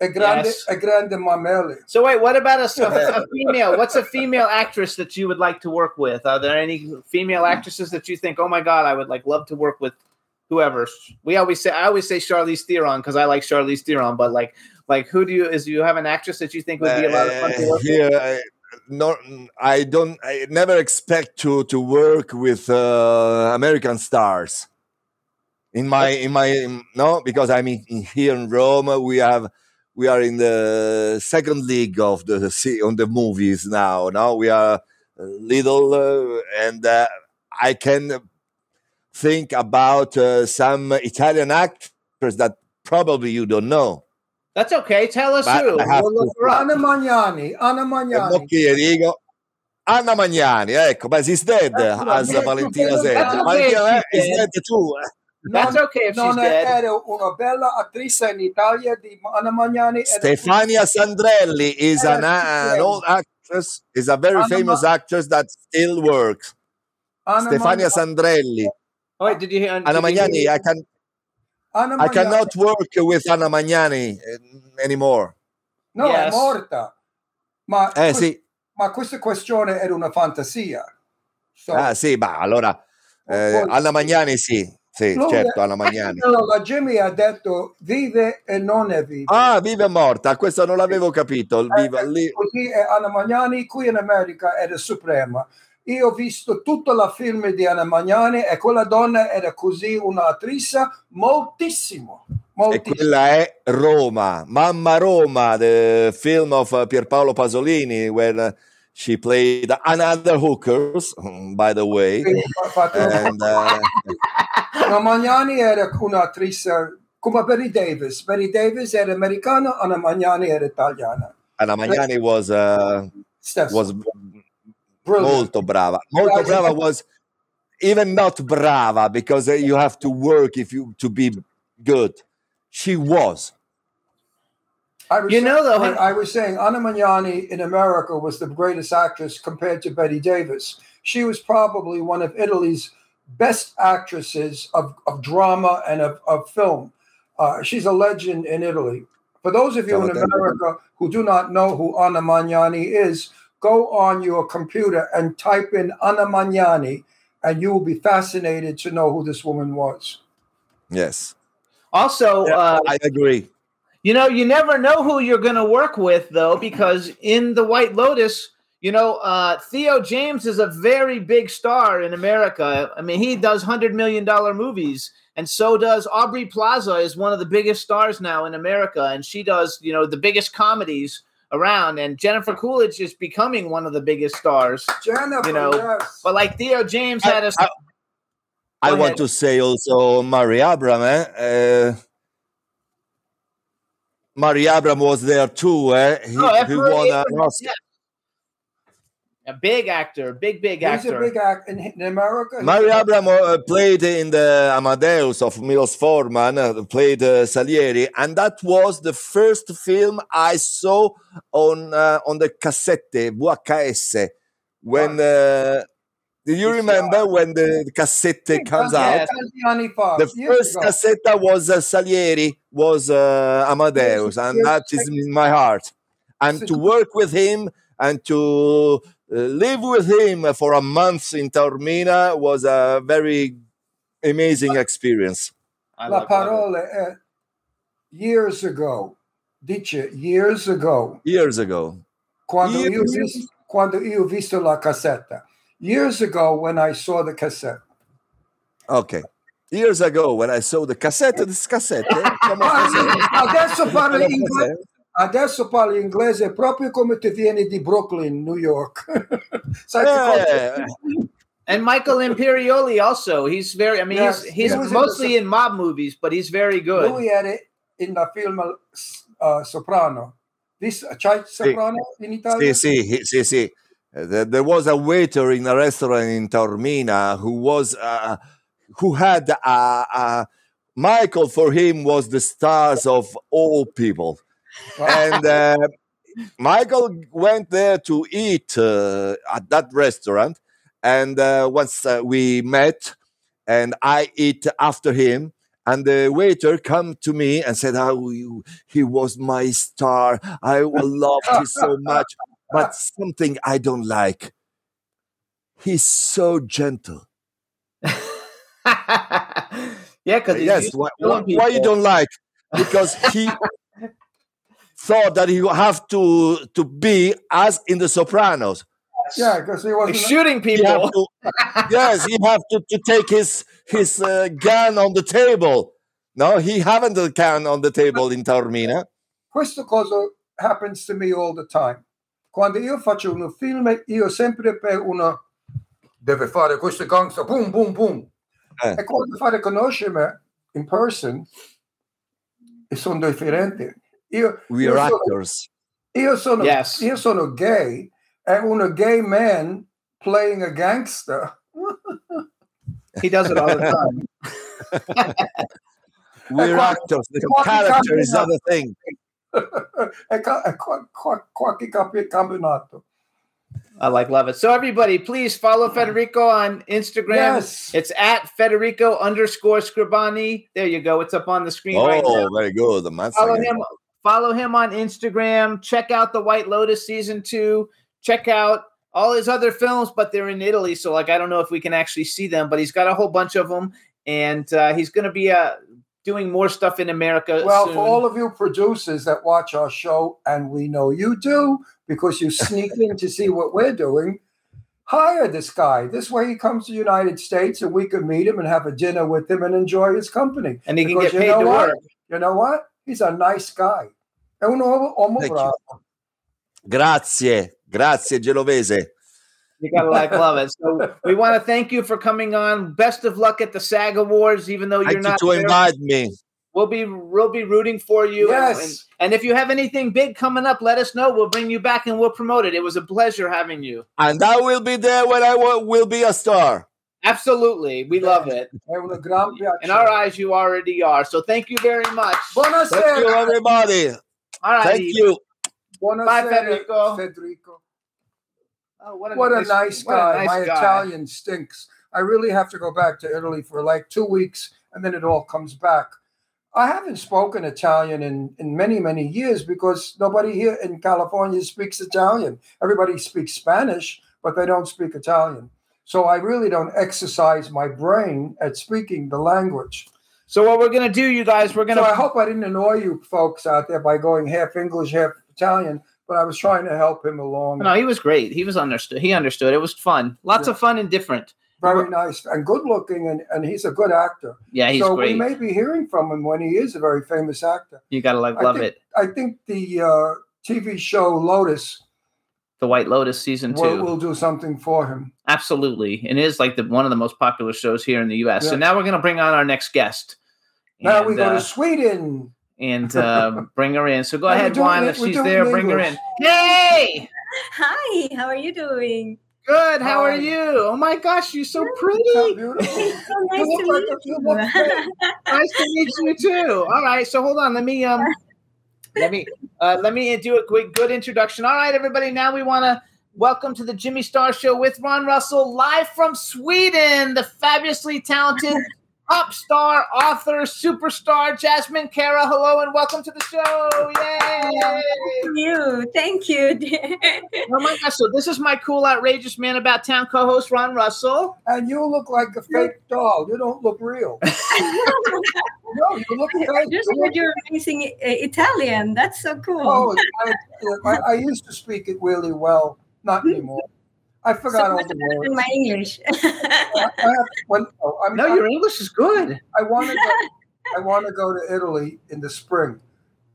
[SPEAKER 4] È grande,
[SPEAKER 3] Yes.
[SPEAKER 4] è grande mamelli.
[SPEAKER 3] So wait, what about a, a female? What's a female actress that you would like to work with? Are there any female actresses that you think, oh my god, I would like love to work with whoever? We always say, I always say Charlize Theron because I like Charlize Theron, but like, like who do you is you have an actress that you think would be a lot of fun to
[SPEAKER 5] Uh,
[SPEAKER 3] work with?
[SPEAKER 5] here I, no i don't i never expect to to work with uh, american stars. In my in my no because i'm in, here in rome we have we are in the second league of the se- on the movies now Now we are little uh, and uh, i can think about uh, some italian actors that probably you don't know
[SPEAKER 3] That's okay. Tell us
[SPEAKER 5] But
[SPEAKER 3] who. We'll look
[SPEAKER 5] to-
[SPEAKER 3] her up.
[SPEAKER 4] Anna Magnani, Anna Magnani.
[SPEAKER 5] mo che dico Anna Magnani, ecco, but she's dead
[SPEAKER 4] Ecco,
[SPEAKER 5] as
[SPEAKER 4] ma-
[SPEAKER 5] Valentina said.
[SPEAKER 3] okay,
[SPEAKER 5] Valentina is
[SPEAKER 3] dead.
[SPEAKER 5] dead too. eh.
[SPEAKER 3] That's
[SPEAKER 4] Non-
[SPEAKER 3] okay if she's
[SPEAKER 4] non
[SPEAKER 3] dead.
[SPEAKER 4] era una bella attrice in Italia di Anna Magnani.
[SPEAKER 5] Stefania Sandrelli is an, an old actress, is a very
[SPEAKER 4] Anna
[SPEAKER 5] famous
[SPEAKER 4] Ma-
[SPEAKER 5] actress that still works.
[SPEAKER 4] Anna
[SPEAKER 5] Stefania
[SPEAKER 4] Magna-
[SPEAKER 5] Sandrelli.
[SPEAKER 3] Oh, wait, did you hear?
[SPEAKER 5] Anna Magnani,
[SPEAKER 3] hear-
[SPEAKER 5] I can
[SPEAKER 4] Anna
[SPEAKER 5] I
[SPEAKER 4] Magnani-
[SPEAKER 5] cannot work with Anna Magnani eh, anymore.
[SPEAKER 4] No,
[SPEAKER 3] Yes.
[SPEAKER 4] è morta. Ma,
[SPEAKER 5] Eh
[SPEAKER 4] que-
[SPEAKER 5] sì,
[SPEAKER 4] ma questa questione era una fantasia. So,
[SPEAKER 5] ah sì, ma allora eh,
[SPEAKER 4] Poi-
[SPEAKER 5] Anna Magnani sì, sì,
[SPEAKER 4] lui-
[SPEAKER 5] certo, Anna Magnani.
[SPEAKER 4] Allora, Jimmy ha detto vive e non è viva.
[SPEAKER 5] Ah, viva e morta, questo non l'avevo capito, il
[SPEAKER 4] Eh,
[SPEAKER 5] viva lì.
[SPEAKER 4] Così è Anna Magnani qui in America era suprema. Io ho visto tutta la film di Anna Magnani e quella donna era così un'attrice moltissimo.
[SPEAKER 5] E
[SPEAKER 4] moltissimo.
[SPEAKER 5] quella è Roma, Mamma Roma, the film of uh, Pierpaolo Pasolini, where she played another hookers, by the way. And, uh,
[SPEAKER 4] Anna Magnani era un'attrice come Betty Davis. Betty Davis era americana, Anna Magnani era italiana.
[SPEAKER 5] Anna Magnani was uh, was
[SPEAKER 4] Brilliant.
[SPEAKER 5] molto brava. Molto brava was even not brava because uh, you have to work if you to be good. She was.
[SPEAKER 4] I was
[SPEAKER 3] You know, though,
[SPEAKER 4] saying,
[SPEAKER 3] he-
[SPEAKER 4] I was saying Anna Magnani in America was the greatest actress compared to Bette Davis. She was probably one of Italy's best actresses of, of drama and of, of film. Uh, she's a legend in Italy. For those of you in America who do not know who Anna Magnani is, go on your computer and type in Anna Magnani, and you will be fascinated to know who this woman was.
[SPEAKER 5] Yes,
[SPEAKER 3] Also, uh,
[SPEAKER 5] I agree.
[SPEAKER 3] You know, you never know who you're going to work with, though, because in The White Lotus, you know, uh, Theo James is a very big star in America. I mean, he does $100 million movies, and so does Aubrey Plaza, is one of the biggest stars now in America, and she does, you know, the biggest comedies around. And Jennifer Coolidge is becoming one of the biggest stars,
[SPEAKER 4] Jennifer,
[SPEAKER 3] you know.
[SPEAKER 4] yes.
[SPEAKER 3] But like Theo James had a.
[SPEAKER 5] I- I
[SPEAKER 3] Go
[SPEAKER 5] want to say also Murray Abraham. Eh? Uh, Murray Abraham was there too. Eh? He,
[SPEAKER 3] Oh, F.
[SPEAKER 5] he won an Oscar.
[SPEAKER 3] yeah. A big actor, big big
[SPEAKER 4] He's
[SPEAKER 3] actor.
[SPEAKER 4] He's a big actor in, in America. he's
[SPEAKER 5] Mario Abramo uh, played in the Amadeus of Milos Forman, uh, played uh, Salieri, and that was the first film I saw on uh, on the cassette VHS. When uh, do you remember when the, the cassette comes out?
[SPEAKER 3] Yes.
[SPEAKER 4] Tanti anni fa,
[SPEAKER 5] The first cassette was uh, Salieri, was uh, Amadeus, and that is in my heart. And to work with him and to uh, live with him for a month in Taormina was a very amazing experience.
[SPEAKER 3] I
[SPEAKER 4] La
[SPEAKER 3] love- love.
[SPEAKER 4] Parole eh, years ago, dice years ago,
[SPEAKER 5] Years ago.
[SPEAKER 4] quando io,
[SPEAKER 5] Years
[SPEAKER 4] vis- quando io ho visto la cassetta. Years ago when I saw the cassette.
[SPEAKER 5] Okay. Years ago, when I saw the cassette, this cassette, eh, come on,
[SPEAKER 4] Adesso parli
[SPEAKER 5] cassette.
[SPEAKER 4] inglese. Adesso parli inglese proprio come ti vieni di Brooklyn, New York. Sai che cosa?
[SPEAKER 5] Eh,
[SPEAKER 3] And Michael Imperioli also. He's very. I mean,
[SPEAKER 4] Yes,
[SPEAKER 3] he's he's
[SPEAKER 4] he was in the
[SPEAKER 3] mostly in mob movies, but he's very good.
[SPEAKER 4] Lui era in la film uh, Soprano. This, c'hai Soprano in Italia?
[SPEAKER 5] Sì, sì, sì, sì. Uh, There, there was a waiter in a restaurant in Taormina who was uh, who had uh, uh, Michael for him was the stars of all people, and uh, Michael went there to eat uh, at that restaurant, and uh, once uh, we met, and I eat after him. And the waiter come to me and said, "Oh, you, he was my star. I loved him so much." But something I don't like. He's so gentle.
[SPEAKER 3] yeah, because
[SPEAKER 5] Yes, why, why, why you don't like? Because he thought that he would have to to be as in the Sopranos.
[SPEAKER 4] Yeah, because he wasn't
[SPEAKER 3] shooting
[SPEAKER 5] He to, yes, he have to, to take his his uh, gun on the table. No, he haven't the gun on the table in Taormina.
[SPEAKER 4] Questo cosa happens to me all the time. Quando io faccio un film, io sempre per uno deve fare questo gangster, boom, boom, boom.
[SPEAKER 5] Eh.
[SPEAKER 4] E quando fare conoscermi in person, sono differenti. Io,
[SPEAKER 5] We
[SPEAKER 4] io
[SPEAKER 5] are
[SPEAKER 4] sono,
[SPEAKER 5] actors.
[SPEAKER 4] io sono,
[SPEAKER 3] Yes.
[SPEAKER 4] io sono gay, e uno gay man playing a gangster.
[SPEAKER 3] He does it all the time.
[SPEAKER 5] We're
[SPEAKER 4] qua-
[SPEAKER 5] actors. The character is other thing.
[SPEAKER 4] qualche
[SPEAKER 3] I like love it. So everybody, please follow Federico on Instagram.
[SPEAKER 4] Yes.
[SPEAKER 3] It's at Federico underscore Scribani. There you go. It's up on the screen right oh, now.
[SPEAKER 5] Oh, very good. Once
[SPEAKER 3] follow
[SPEAKER 5] again.
[SPEAKER 3] him follow him on instagram check out the white lotus season two check out all his other films but they're in italy so like i don't know if we can actually see them but he's got a whole bunch of them and uh, he's going to be uh, doing more stuff in america
[SPEAKER 4] Well,
[SPEAKER 3] soon.
[SPEAKER 4] for all of you producers that watch our show, and we know you do because you sneak in to see what we're doing, hire this guy. This way he comes to the United States and we can meet him and have a dinner with him and enjoy his company.
[SPEAKER 3] and he can
[SPEAKER 4] Because
[SPEAKER 3] get
[SPEAKER 4] you
[SPEAKER 3] paid
[SPEAKER 4] know
[SPEAKER 3] to
[SPEAKER 4] what?
[SPEAKER 3] work
[SPEAKER 4] You know what? He's a nice guy. È un uomo, uomo bravo.
[SPEAKER 5] Grazie, grazie Genovese.
[SPEAKER 3] you gotta like love it so we want to thank you for coming on best of luck at the sag awards even though you're
[SPEAKER 5] Thank you
[SPEAKER 3] not
[SPEAKER 5] to
[SPEAKER 3] there.
[SPEAKER 5] invite me.
[SPEAKER 3] We'll be we'll be rooting for you. and-
[SPEAKER 4] Yes.
[SPEAKER 3] And, and if you have anything big coming up, let us know. We'll bring you back and we'll promote it. It was a pleasure having you.
[SPEAKER 5] And I will be there when I wa- will be a star.
[SPEAKER 3] Absolutely. We love it.
[SPEAKER 4] È un gran piacere.
[SPEAKER 3] In our eyes, you already are. So thank you very much.
[SPEAKER 5] Thank you, everybody.
[SPEAKER 3] All right.
[SPEAKER 5] Thank you.
[SPEAKER 4] Buonasera,
[SPEAKER 3] Bye, Federico.
[SPEAKER 4] Federico.
[SPEAKER 3] Oh, what a,
[SPEAKER 4] What a nice
[SPEAKER 3] what a
[SPEAKER 4] guy.
[SPEAKER 3] nice
[SPEAKER 4] My
[SPEAKER 3] guy.
[SPEAKER 4] Italian stinks. I really have to go back to Italy for like two weeks and then it all comes back. I haven't spoken Italian in, in many, many years because nobody here in California speaks Italian. Everybody speaks Spanish, but they don't speak Italian. So I really don't exercise my brain at speaking the language.
[SPEAKER 3] So what we're gonna do, you guys, we're gonna
[SPEAKER 4] I hope I didn't annoy you folks out there by going half English, half Italian, but I was trying to help him along.
[SPEAKER 3] No, he was great. He was understood. He understood. It was fun. Lots
[SPEAKER 4] Yeah.
[SPEAKER 3] of fun and different.
[SPEAKER 4] Very nice and good looking, and, and he's a good actor.
[SPEAKER 3] Yeah, he's
[SPEAKER 4] so
[SPEAKER 3] great.
[SPEAKER 4] we may be hearing from him when he is a very famous actor.
[SPEAKER 3] You gotta like
[SPEAKER 4] I
[SPEAKER 3] love
[SPEAKER 4] think,
[SPEAKER 3] it.
[SPEAKER 4] I think the uh, TV show Lotus
[SPEAKER 3] The White Lotus season 2
[SPEAKER 4] will, will do something for him.
[SPEAKER 3] Absolutely. And it is like the one of the most popular shows here in the US. So now we're gonna bring on our next guest.
[SPEAKER 4] Now
[SPEAKER 3] And,
[SPEAKER 4] we go
[SPEAKER 3] uh,
[SPEAKER 4] to Sweden.
[SPEAKER 3] and uh, bring her in. So go
[SPEAKER 4] We're
[SPEAKER 3] ahead,
[SPEAKER 4] doing
[SPEAKER 3] Juan. If she's
[SPEAKER 4] doing
[SPEAKER 3] there, bring her in. Hey,
[SPEAKER 11] Hi, how are you doing?
[SPEAKER 3] good. How are you? Oh my gosh, you're so pretty.
[SPEAKER 4] How beautiful.
[SPEAKER 11] So nice
[SPEAKER 4] You
[SPEAKER 11] to meet
[SPEAKER 4] you look
[SPEAKER 11] you.
[SPEAKER 4] great.
[SPEAKER 3] nice to meet you too. All right, so hold on. Let me um, let me uh, let me do a quick good introduction. All right, everybody. Now we want to welcome to the Jimmy Star Show with Ron Russell, live from Sweden. The fabulously talented pop star, author, superstar Jasmine Kara. Hello and welcome to the show. Yay!
[SPEAKER 11] Thank you. Thank you.
[SPEAKER 3] Oh my gosh! So this is my cool, outrageous man about town co-host Ron Russell.
[SPEAKER 4] And you look like a fake doll. You don't look real. no, you look
[SPEAKER 11] I
[SPEAKER 4] fake.
[SPEAKER 11] just
[SPEAKER 4] You look-
[SPEAKER 11] heard you're amazing Italian. That's so cool.
[SPEAKER 4] Oh, I, I, I used to speak it really well. Not hmm? anymore. I forgot
[SPEAKER 11] so
[SPEAKER 4] all the
[SPEAKER 11] better than
[SPEAKER 4] words.
[SPEAKER 11] my English.
[SPEAKER 4] I have, when, oh, I'm,
[SPEAKER 3] No, your English is good.
[SPEAKER 4] I want to go. I want to go to Italy in the spring,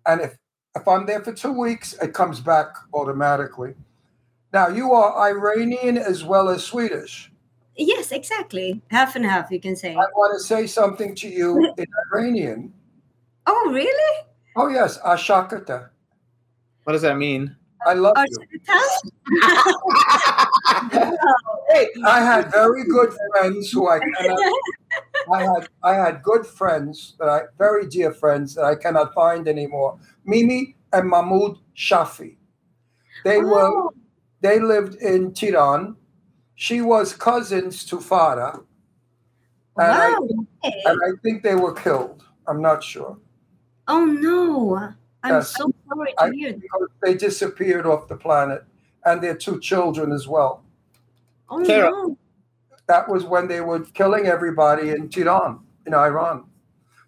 [SPEAKER 4] and if if I'm there for two weeks, it comes back automatically. Now you are Iranian as well as Swedish.
[SPEAKER 11] yes, exactly. Half and half, you can say.
[SPEAKER 4] I want to say something to you in Iranian.
[SPEAKER 11] Oh, really?
[SPEAKER 4] Oh yes, Ashakata.
[SPEAKER 3] What does that mean?
[SPEAKER 4] I love
[SPEAKER 11] Oh,
[SPEAKER 4] you. I had very good friends who I cannot. I had I had good friends that I very dear friends that I cannot find anymore. Mimi and Mahmoud Shafi. They oh. were
[SPEAKER 11] Oh.
[SPEAKER 4] they lived in Tehran. She was cousins to Farah, and, I,
[SPEAKER 11] wow. okay.
[SPEAKER 4] and I think they were killed. I'm not sure.
[SPEAKER 11] Oh, no. I'm
[SPEAKER 4] Yes.
[SPEAKER 11] so sorry to
[SPEAKER 4] I,
[SPEAKER 11] hear that.
[SPEAKER 4] they disappeared off the planet, and their two children as well.
[SPEAKER 11] Oh,
[SPEAKER 3] Sarah.
[SPEAKER 11] no.
[SPEAKER 4] That was when they were killing everybody in Tehran, in Iran.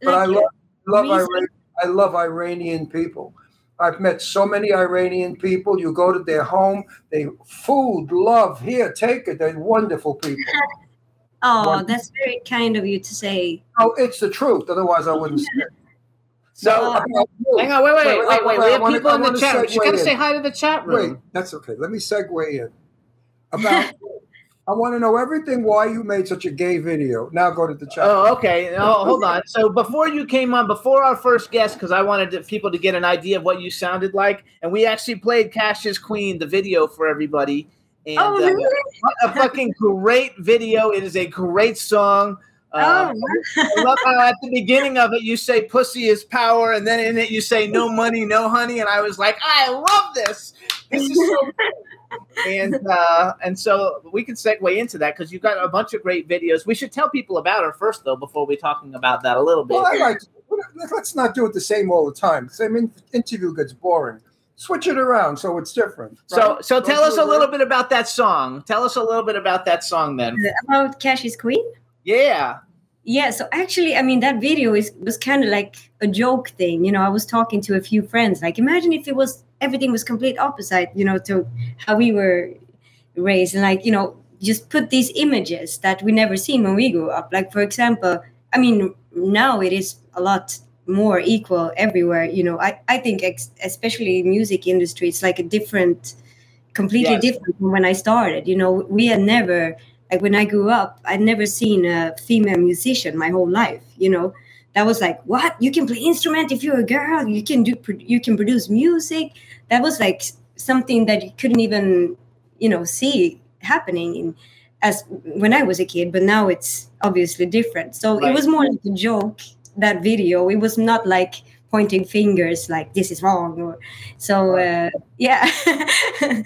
[SPEAKER 4] But I love love Iran, I love Iranian people. I've met so many Iranian people. You go to their home, they food, love, here, take it. They're wonderful people.
[SPEAKER 11] Oh,
[SPEAKER 4] One-
[SPEAKER 11] that's very kind of you to say.
[SPEAKER 4] Oh, it's the truth. Otherwise, I wouldn't say it.
[SPEAKER 3] So
[SPEAKER 4] About you.
[SPEAKER 3] hang on, wait, wait, wait, wait. wait. We have
[SPEAKER 4] wanna-
[SPEAKER 3] people
[SPEAKER 4] I
[SPEAKER 3] in the chat. You got to
[SPEAKER 4] in.
[SPEAKER 3] say hi to the chat room.
[SPEAKER 4] Wait, that's okay. Let me segue in. About, I want to know everything why you made such a gay video. Now go to the chat.
[SPEAKER 3] Oh, okay. Oh, hold on. So before you came on, before our first guest, because I wanted to, people to get an idea of what you sounded like, and we actually played Cash's Queen, the video for everybody. And
[SPEAKER 11] Oh,
[SPEAKER 3] uh,
[SPEAKER 11] really?
[SPEAKER 3] what a fucking great video! It is a great song.
[SPEAKER 11] Oh,
[SPEAKER 3] Um, I love how at the beginning of it you say "pussy is power," and then in it you say "no money, no honey," and I was like, I love this. This is so. Cool. And uh, and so we can segue into that because you've got a bunch of great videos. We should tell people about her first, though, before we talking about that a little bit.
[SPEAKER 4] Well, I like. Let's not do it the same all the time. Same in, interview gets boring. Switch it around so it's different.
[SPEAKER 3] So
[SPEAKER 4] right?
[SPEAKER 3] so
[SPEAKER 4] Don't
[SPEAKER 3] tell us a little bit about that song. Tell us a little bit about that song, then.
[SPEAKER 11] about Cash's Queen?
[SPEAKER 3] Yeah.
[SPEAKER 11] Yeah, so actually, I mean, that video is was kind of like a joke thing. You know, I was talking to a few friends. Like, imagine if it was everything was complete opposite. You know, to how we were raised, and like, you know, just put these images that we never seen when we grew up. Like, for example, I mean, now it is a lot more equal everywhere. You know, I I think ex- especially music industry, it's like a different, completely
[SPEAKER 3] Yes.
[SPEAKER 11] different from when I started. You know, we had never like when I grew up, I'd never seen a female musician my whole life. You know, that was like, what? You can play instrument if you're a girl. You can do, you can produce music. That was like something that you couldn't even, you know, see happening in as when I was a kid. But now it's obviously different. So
[SPEAKER 3] Right.
[SPEAKER 11] it was more like a joke. That video, it was not like pointing fingers like this is wrong or so. Uh, yeah,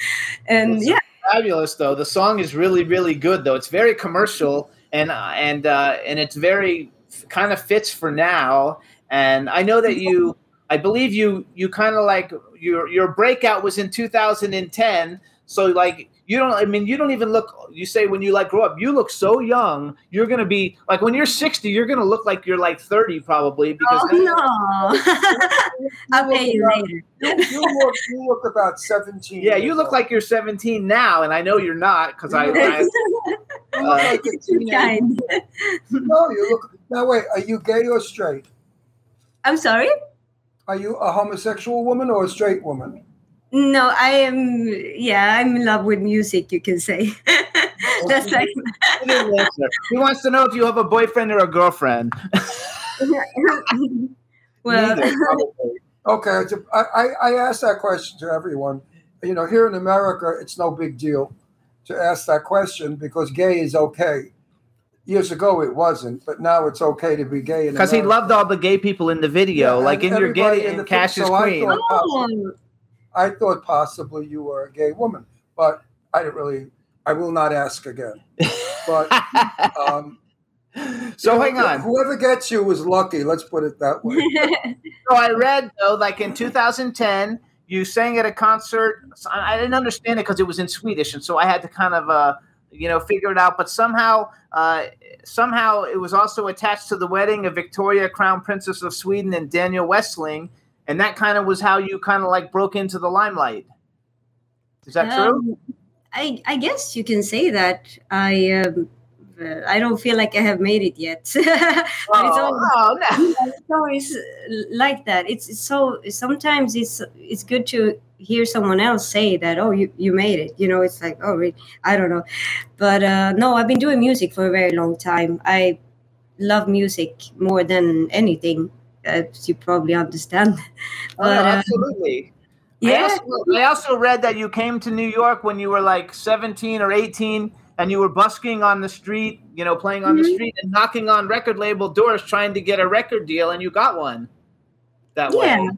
[SPEAKER 11] and yeah.
[SPEAKER 3] Fabulous though. The song is really really good though. It's very commercial and uh, and uh, and it's very kind of fits for now. And I know that you, I believe you you kind of like your your breakout was in 2010. So like you don't I mean you don't even look you say when you like grow up you look so young you're gonna be like when you're 60 you're gonna look like you're like 30 probably because
[SPEAKER 11] Oh no! I'll pay you later.
[SPEAKER 4] You, you look, you look about seventeen.
[SPEAKER 3] yeah you look
[SPEAKER 4] old.
[SPEAKER 3] like you're 17 now and I know you're not because I, I uh,
[SPEAKER 4] like a
[SPEAKER 11] Too kind.
[SPEAKER 4] No, you look. Now wait, are you gay or straight?
[SPEAKER 11] I'm sorry.
[SPEAKER 4] Are you a homosexual woman or a straight woman?
[SPEAKER 11] No, I am. Yeah, I'm in love with music. You can say. That's like.
[SPEAKER 3] He didn't answer. He wants to know if you have a boyfriend or a girlfriend.
[SPEAKER 11] Well,
[SPEAKER 3] Neither, probably.
[SPEAKER 4] Okay, I, a- I, I, I ask that question to everyone. You know, here in America, it's no big deal to ask that question because gay is okay. Years ago, it wasn't, but now it's okay to be gay.
[SPEAKER 3] Because he loved all the gay people in the video,
[SPEAKER 4] Yeah,
[SPEAKER 3] like in your
[SPEAKER 4] everybody
[SPEAKER 3] gay
[SPEAKER 4] in the
[SPEAKER 3] and
[SPEAKER 4] thing,
[SPEAKER 3] Cash is
[SPEAKER 4] so I
[SPEAKER 3] Queen.
[SPEAKER 4] thought-
[SPEAKER 11] oh,
[SPEAKER 4] I thought possibly you were a gay woman, but I didn't really. I will not ask again. But um,
[SPEAKER 3] So
[SPEAKER 4] you know,
[SPEAKER 3] hang on.
[SPEAKER 4] Whoever gets you was lucky. Let's put it that way.
[SPEAKER 3] So I read though, like in 2010, you sang at a concert. I I didn't understand it because it was in Swedish, and so I had to kind of, uh, you know, figure it out. But somehow, uh, somehow it was also attached to the wedding of Victoria, Crown Princess of Sweden, and Daniel Westling, and that kind of was how you kind of like broke into the limelight. Is that true?
[SPEAKER 11] Um, I I guess you can say that. I um, uh, I don't feel like I have made it yet. But it's
[SPEAKER 3] Oh,
[SPEAKER 11] always,
[SPEAKER 3] oh, no.
[SPEAKER 11] it's always like that. It's it's so sometimes it's it's good to hear someone else say that. Oh, you you made it. You know, it's like oh, really? I don't know, but uh, no, I've been doing music for a very long time. I love music more than anything, as you probably understand.
[SPEAKER 3] Oh, no,
[SPEAKER 11] But, uh,
[SPEAKER 3] absolutely. I
[SPEAKER 11] yeah.
[SPEAKER 3] also, I also read that you came to New York when you were like 17 or 18 and you were busking on the street, you know, playing on the
[SPEAKER 11] Mhm.
[SPEAKER 3] street and knocking on record label doors trying to get a record deal and you got one that
[SPEAKER 11] Yeah.
[SPEAKER 3] way.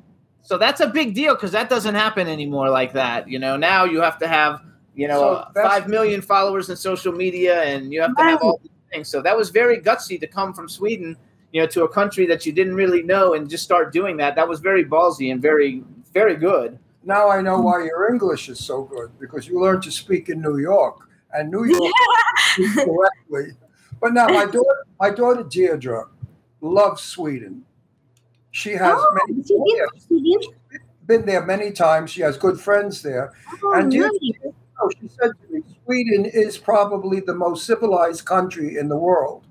[SPEAKER 3] So that's a big deal because that doesn't happen anymore like that. You know, now you have to have, you know,
[SPEAKER 4] So
[SPEAKER 3] uh, 5 million followers in social media and you have to have all these things. So that was very gutsy to come from Sweden, you know, to a country that you didn't really know and just start doing that. That was very ballsy and very, very good.
[SPEAKER 4] Now I know why your English is so good because you learned to speak in New York, and New York speaks correctly. But now my daughter, my daughter Deirdre, loves Sweden. She has
[SPEAKER 11] Oh,
[SPEAKER 4] many,
[SPEAKER 11] she did- she did?
[SPEAKER 4] been there many times. She has good friends there.
[SPEAKER 11] Oh,
[SPEAKER 4] and Deirdre,
[SPEAKER 11] nice.
[SPEAKER 4] oh, she said to me, Sweden is probably the most civilized country in the world.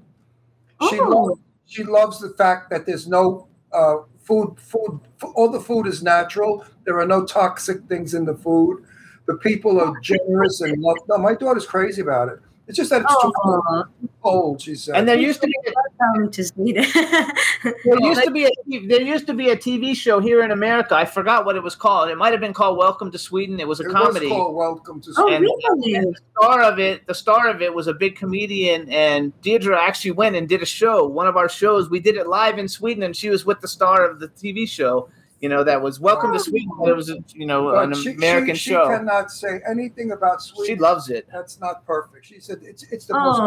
[SPEAKER 4] She
[SPEAKER 11] Oh.
[SPEAKER 4] loves, she loves the fact that there's no uh, food, food. All the food is natural. There are no toxic things in the food. The people are generous and love. No, my daughter's crazy about it. It's just that it's too
[SPEAKER 11] Oh,
[SPEAKER 4] cold. She said.
[SPEAKER 3] And there used to be
[SPEAKER 11] welcome to Sweden.
[SPEAKER 3] there used to be a there used to be a TV show here in America. I forgot what it was called. It might have been called Welcome to Sweden. It was a
[SPEAKER 4] it
[SPEAKER 3] comedy.
[SPEAKER 4] was called Welcome to
[SPEAKER 11] oh,
[SPEAKER 4] Sweden.
[SPEAKER 3] And-
[SPEAKER 11] really?
[SPEAKER 3] the star of it, the star of it was a big comedian, and Deirdre actually went and did a show. One of our shows, we did it live in Sweden, and she was with the star of the TV show. You know, that was Welcome to Sweden. But it was, a, you know,
[SPEAKER 4] But
[SPEAKER 3] an
[SPEAKER 4] she-
[SPEAKER 3] American
[SPEAKER 4] she,
[SPEAKER 3] show.
[SPEAKER 4] She cannot say anything about Sweden.
[SPEAKER 3] She loves it.
[SPEAKER 4] That's not perfect. She said it's it's the most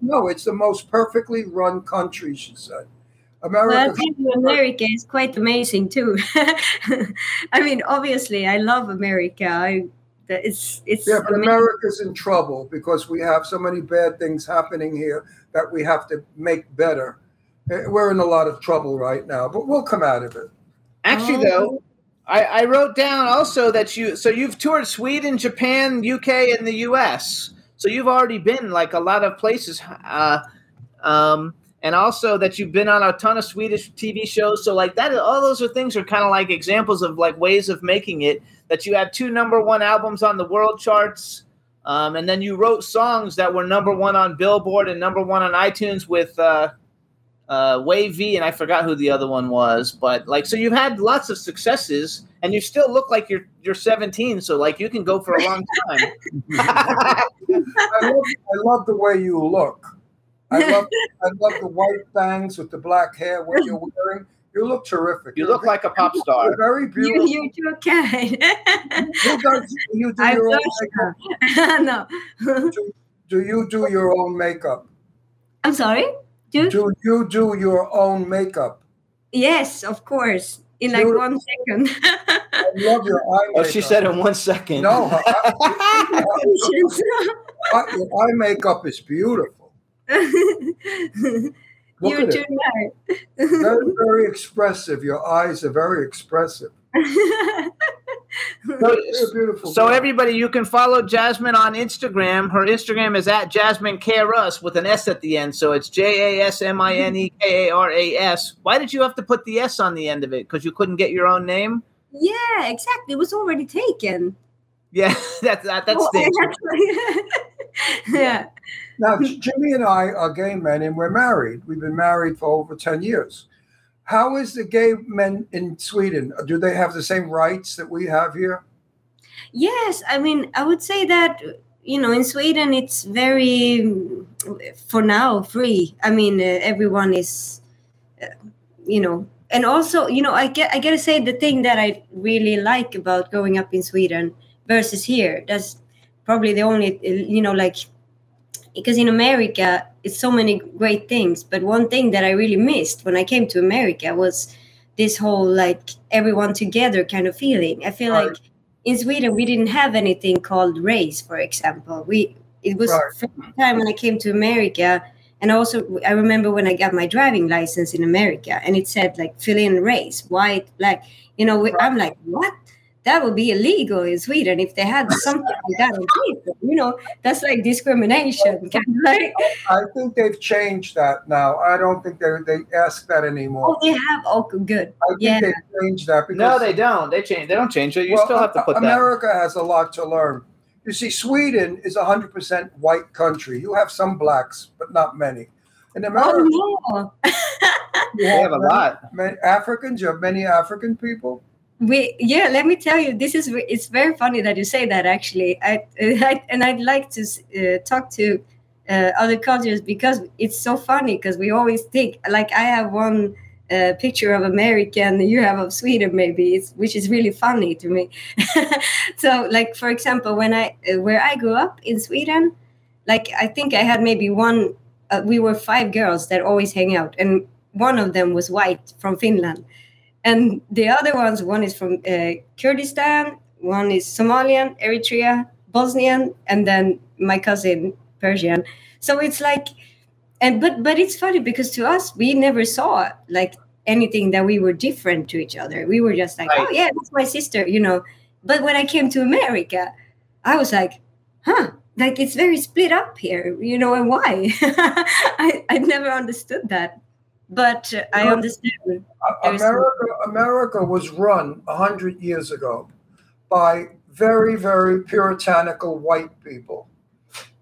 [SPEAKER 4] no, it's the most perfectly run country. She said,
[SPEAKER 11] well,
[SPEAKER 4] America.
[SPEAKER 11] I'll you, America is quite amazing too. I mean, obviously, I love America. I, it's it's
[SPEAKER 4] yeah, but
[SPEAKER 11] amazing.
[SPEAKER 4] America's in trouble because we have so many bad things happening here that we have to make better. Eh, We're in a lot of trouble right now, but we'll come out of it.
[SPEAKER 3] Actually,
[SPEAKER 11] Oh.
[SPEAKER 3] though, I, I wrote down also that you so you've toured Sweden, Japan, UK, and the US. So you've already been like a lot of places, uh, um, and also that you've been on a ton of Swedish TV shows. So like that, all those are things are kind of like examples of like ways of making it. That you had two number one albums on the world charts, um, and then you wrote songs that were number one on Billboard and number one on iTunes with. Uh, uh, Wave V, and I forgot who the other one was, but like, so you've had lots of successes, and you still look like you're you're 17, so like you can go for a long time.
[SPEAKER 4] I love, I love the way you look. I love I love the white bangs with the black hair. What you're wearing, you look terrific.
[SPEAKER 3] you
[SPEAKER 4] You're
[SPEAKER 3] look like a pop
[SPEAKER 4] You're
[SPEAKER 3] star.
[SPEAKER 4] very beautiful.
[SPEAKER 11] you too kind.
[SPEAKER 4] Who does you do
[SPEAKER 11] I'm
[SPEAKER 4] your own
[SPEAKER 11] so
[SPEAKER 4] makeup?
[SPEAKER 11] no,
[SPEAKER 4] Do, do you do your own makeup?
[SPEAKER 11] I'm sorry. Do
[SPEAKER 4] Do you do your own makeup?
[SPEAKER 11] yes, of course. In like
[SPEAKER 4] Beautiful.
[SPEAKER 11] one second.
[SPEAKER 4] I love your eye
[SPEAKER 3] Oh,
[SPEAKER 4] makeup.
[SPEAKER 3] she said in one second.
[SPEAKER 4] No, her, her- her- your eye makeup is beautiful. Look
[SPEAKER 11] you
[SPEAKER 4] at
[SPEAKER 11] too nice.
[SPEAKER 4] Very, very expressive. Your eyes are very expressive.
[SPEAKER 3] So,
[SPEAKER 4] beautiful.
[SPEAKER 3] so everybody, you can follow Jasmine on Instagram. Her Instagram is at Jasmine Karas with an S at the end, so it's J A S M I N E K A R A S. Why did you have to put the S on the end of it? Because you couldn't get your own name.
[SPEAKER 11] yeah, exactly. It was already taken.
[SPEAKER 3] Yeah, that's that, that's
[SPEAKER 11] Oh,
[SPEAKER 3] stinks.
[SPEAKER 11] yeah.
[SPEAKER 4] Now, Jimmy and I are gay men, and we're married. We've been married for over ten years. How is the gay men in Sweden? Do they have the same rights that we have here?
[SPEAKER 11] Yes, I mean, I would say that you know in Sweden it's very, for now, free. I mean, uh, everyone is, uh, you know, and also you know, I get I gotta say the thing that I really like about growing up in Sweden versus here. That's probably the only uh, you know like because in America it's so many great things, but one thing that I really missed when I came to America was this whole like everyone together kind of feeling. I feel
[SPEAKER 4] Right.
[SPEAKER 11] like in Sweden we didn't have anything called race, for example. We it was
[SPEAKER 4] Right.
[SPEAKER 11] first time when I came to America, and also I remember when I got my driving license in America, and it said like fill in race, white, black. You know, we- I'm like, what? That would be illegal in Sweden if they had something like that on paper. You know, that's like discrimination. Kind of like,
[SPEAKER 4] I think they've changed that now. I don't think they they ask that anymore.
[SPEAKER 11] oh, they have. Oh, good.
[SPEAKER 4] I think
[SPEAKER 11] Yeah.
[SPEAKER 4] they've changed that because
[SPEAKER 3] No, they don't. They change. They don't change it. You
[SPEAKER 4] Well,
[SPEAKER 3] still have to
[SPEAKER 4] A-
[SPEAKER 3] put that.
[SPEAKER 4] America has a lot to learn. You see, Sweden is a hundred percent white country. You have some blacks, but not many. In oh, America,
[SPEAKER 11] Oh no.
[SPEAKER 3] They have a lot.
[SPEAKER 4] Many Africans, you have many African people.
[SPEAKER 11] We yeah let me tell you this is it's very funny that you say that actually. I, I and i'd like to uh, talk to uh, other cultures because it's so funny because we always think like i have one uh, picture of american you have of sweden maybe. It's which is really funny to me. So like for example when i uh, where i grew up in sweden like i think i had maybe one uh, we were five girls that always hang out and one of them was white from finland and the other ones one is from uh, kurdistan one is somalian eritrea bosnian and then my cousin persian. So it's like and but but it's funny because to us we never saw like anything that we were different to each other. We were just like oh yeah that's my sister you know. But when i came to america i was like huh like it's very split up here you know and why? I i never understood that but uh, i understand
[SPEAKER 4] America, America was run a hundred years ago by very, very puritanical white people.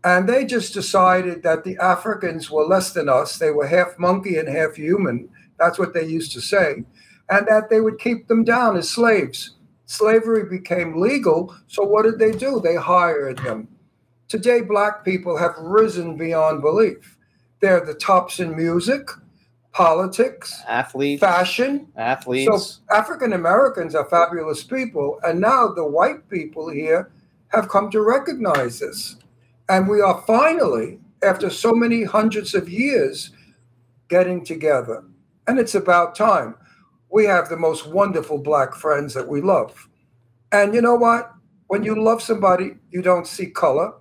[SPEAKER 4] And they just decided that the Africans were less than us. They were half monkey and half human. That's what they used to say. And that they would keep them down as slaves. Slavery became legal. So what did they do? They hired them. Today, black people have risen beyond belief. They're the tops in music, politics,
[SPEAKER 3] Athletes.
[SPEAKER 4] fashion.
[SPEAKER 3] Athletes.
[SPEAKER 4] So African Americans are fabulous people, and now the white people here have come to recognize this. And we are finally, after so many hundreds of years, getting together. And it's about time. We have the most wonderful black friends that we love. And you know what? When you love somebody, you don't see color,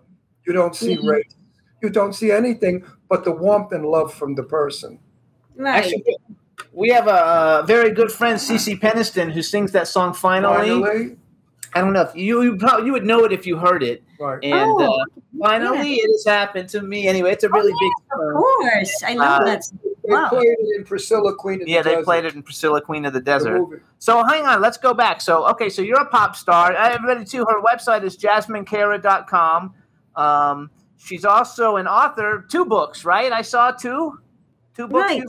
[SPEAKER 4] you don't see
[SPEAKER 11] Mhm.
[SPEAKER 4] race, you don't see anything but the warmth and love from the person.
[SPEAKER 11] Right
[SPEAKER 3] Actually, we have a, uh very good friend, Cece Peniston, who sings that song "Finally."
[SPEAKER 4] Finally,
[SPEAKER 3] I don't know if you you probably you would know it if you heard it.
[SPEAKER 4] right.
[SPEAKER 3] And
[SPEAKER 11] Oh,
[SPEAKER 3] uh, finally, it has happened to me. Anyway, it's a really big.
[SPEAKER 11] of
[SPEAKER 3] song.
[SPEAKER 11] course i love
[SPEAKER 3] Uh,
[SPEAKER 11] that
[SPEAKER 4] They
[SPEAKER 11] wow
[SPEAKER 4] played it in Priscilla Queen of
[SPEAKER 3] Yeah,
[SPEAKER 4] the
[SPEAKER 3] they played it in Priscilla, Queen of the
[SPEAKER 4] the
[SPEAKER 3] Desert.
[SPEAKER 4] movie.
[SPEAKER 3] So hang on, let's go back. So okay, so you're a pop star. Uh, Everybody too. Her website is jasminekara.com. Um, she's also an author, two books, right? I saw two, two books.
[SPEAKER 11] Right.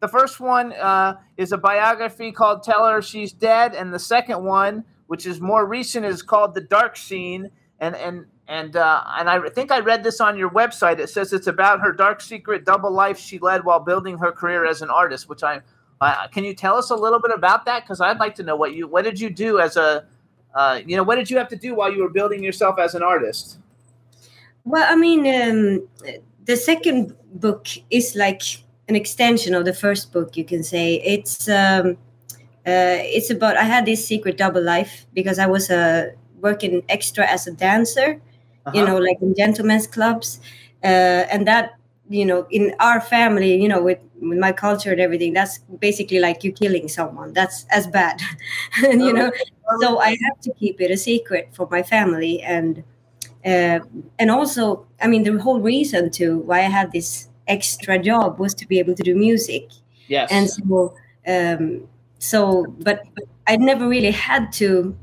[SPEAKER 3] The first one uh, is a biography called "Tell Her She's Dead," and the second one, which is more recent, is called "The Dark Scene." And and and uh, and I think I read this on your website. It says it's about her dark secret double life she led while building her career as an artist. Which I uh, can you tell us a little bit about that? Because I'd like to know what you what did you do as a uh, you know what did you have to do while you were building yourself as an artist?
[SPEAKER 11] Well, I mean, um, the second book is like an extension of the first book. You can say it's um, uh, it's about. I had this secret double life because I was uh, working extra as a dancer, you
[SPEAKER 3] Uh-huh.
[SPEAKER 11] know, like in gentlemen's clubs, uh, and that you know, in our family, you know, with, with my culture and everything, that's basically like you killing someone. That's as bad, and you know. So I have to keep it a secret for my family and uh, and also i mean the whole reason to why i had this extra job was to be able to do music
[SPEAKER 3] Yes.
[SPEAKER 11] and so um so but, but i never really had to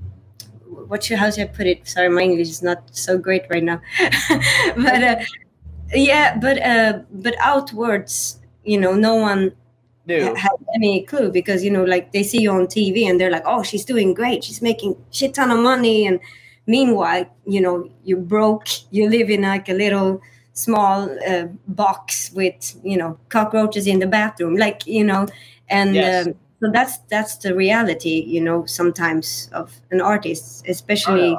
[SPEAKER 11] what should how should i put it sorry my english is not so great right now but uh, yeah but uh but outwards you know no one
[SPEAKER 3] New.
[SPEAKER 11] had any clue because you know, like they see you on TV and they're like, "Oh, she's doing great. She's making shit ton of money." And meanwhile, you know, you're broke. You live in like a little small uh, box with you know cockroaches in the bathroom, like you know, and.
[SPEAKER 3] Yes.
[SPEAKER 11] Um, so that's that's the reality, you know, sometimes of an artist, especially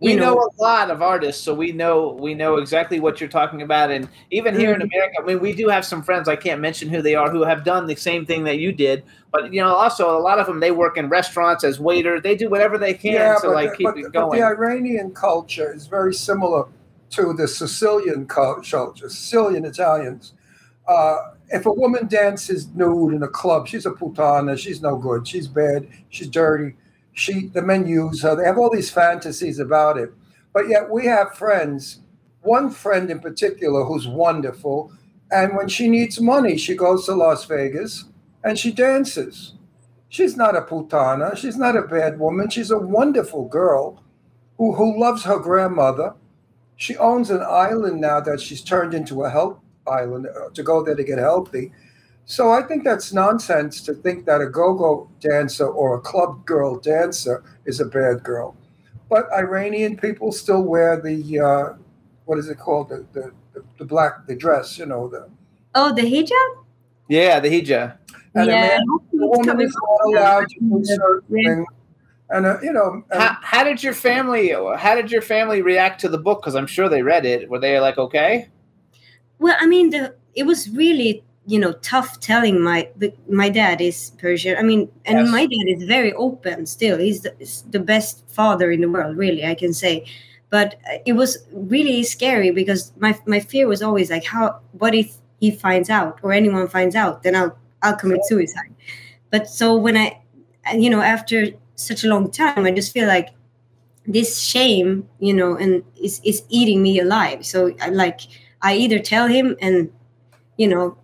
[SPEAKER 3] we
[SPEAKER 11] you
[SPEAKER 3] know,
[SPEAKER 11] know,
[SPEAKER 3] a lot of artists, so we know we know exactly what you're talking about. And even here in
[SPEAKER 11] Mhm.
[SPEAKER 3] America, I mean, we do have some friends. I can't mention who they are who have done the same thing that you did. But you know, also a lot of them they work in restaurants as waiters. They do whatever they can to like
[SPEAKER 4] the,
[SPEAKER 3] keep
[SPEAKER 4] but,
[SPEAKER 3] it
[SPEAKER 4] but
[SPEAKER 3] going.
[SPEAKER 4] the Iranian culture is very similar to the Sicilian culture, Sicilian Italians. Uh, if a woman dances nude in a club, she's a putana. She's no good. She's bad. She's dirty. She, the men use her. They have all these fantasies about it. But yet we have friends. One friend in particular who's wonderful, and when she needs money, she goes to Las Vegas and she dances. She's not a putana. She's not a bad woman. She's a wonderful girl who, who loves her grandmother. She owns an island now that she's turned into a health island uh, to go there to get healthy. So I think that's nonsense to think that a go-go dancer or a club girl dancer is a bad girl. But Iranian people still wear the uh, what is it called the, the the the black the dress, you know the
[SPEAKER 11] oh, the hijab.
[SPEAKER 3] yeah, the hijab.
[SPEAKER 4] and a man, a woman is not allowed to do certain things. And uh, you know, and-
[SPEAKER 3] How, how did your family? How did your family react to the book? Because I'm sure they read it. Were they like okay?
[SPEAKER 11] Well, I mean, the it was really you know tough telling my my dad is Persian. I mean, and
[SPEAKER 3] Yes.
[SPEAKER 11] my dad is very open still. He's the, is the best father in the world, really. I can say, but uh, it was really scary because my my fear was always like, how what if he finds out or anyone finds out? Then I'll I'll commit suicide. But so when I, you know, after such a long time, I just feel like this shame, you know, and is is eating me alive. So I like I either tell him and you know,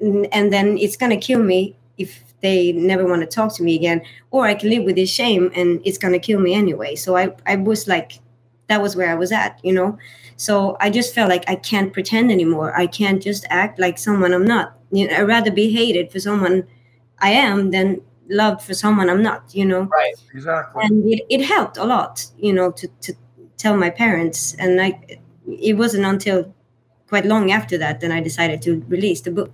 [SPEAKER 11] and then it's gonna kill me if they never want to talk to me again, or I can live with this shame and it's gonna kill me anyway. So I I was like, that was where I was at, you know. So I just felt like I can't pretend anymore. I can't just act like someone I'm not. You know, I'd rather be hated for someone I am than loved for someone I'm not. You know
[SPEAKER 3] Right.
[SPEAKER 4] exactly.
[SPEAKER 11] and it, it helped a lot you know to, to tell my parents and i it wasn't until quite long after that then i decided to release the book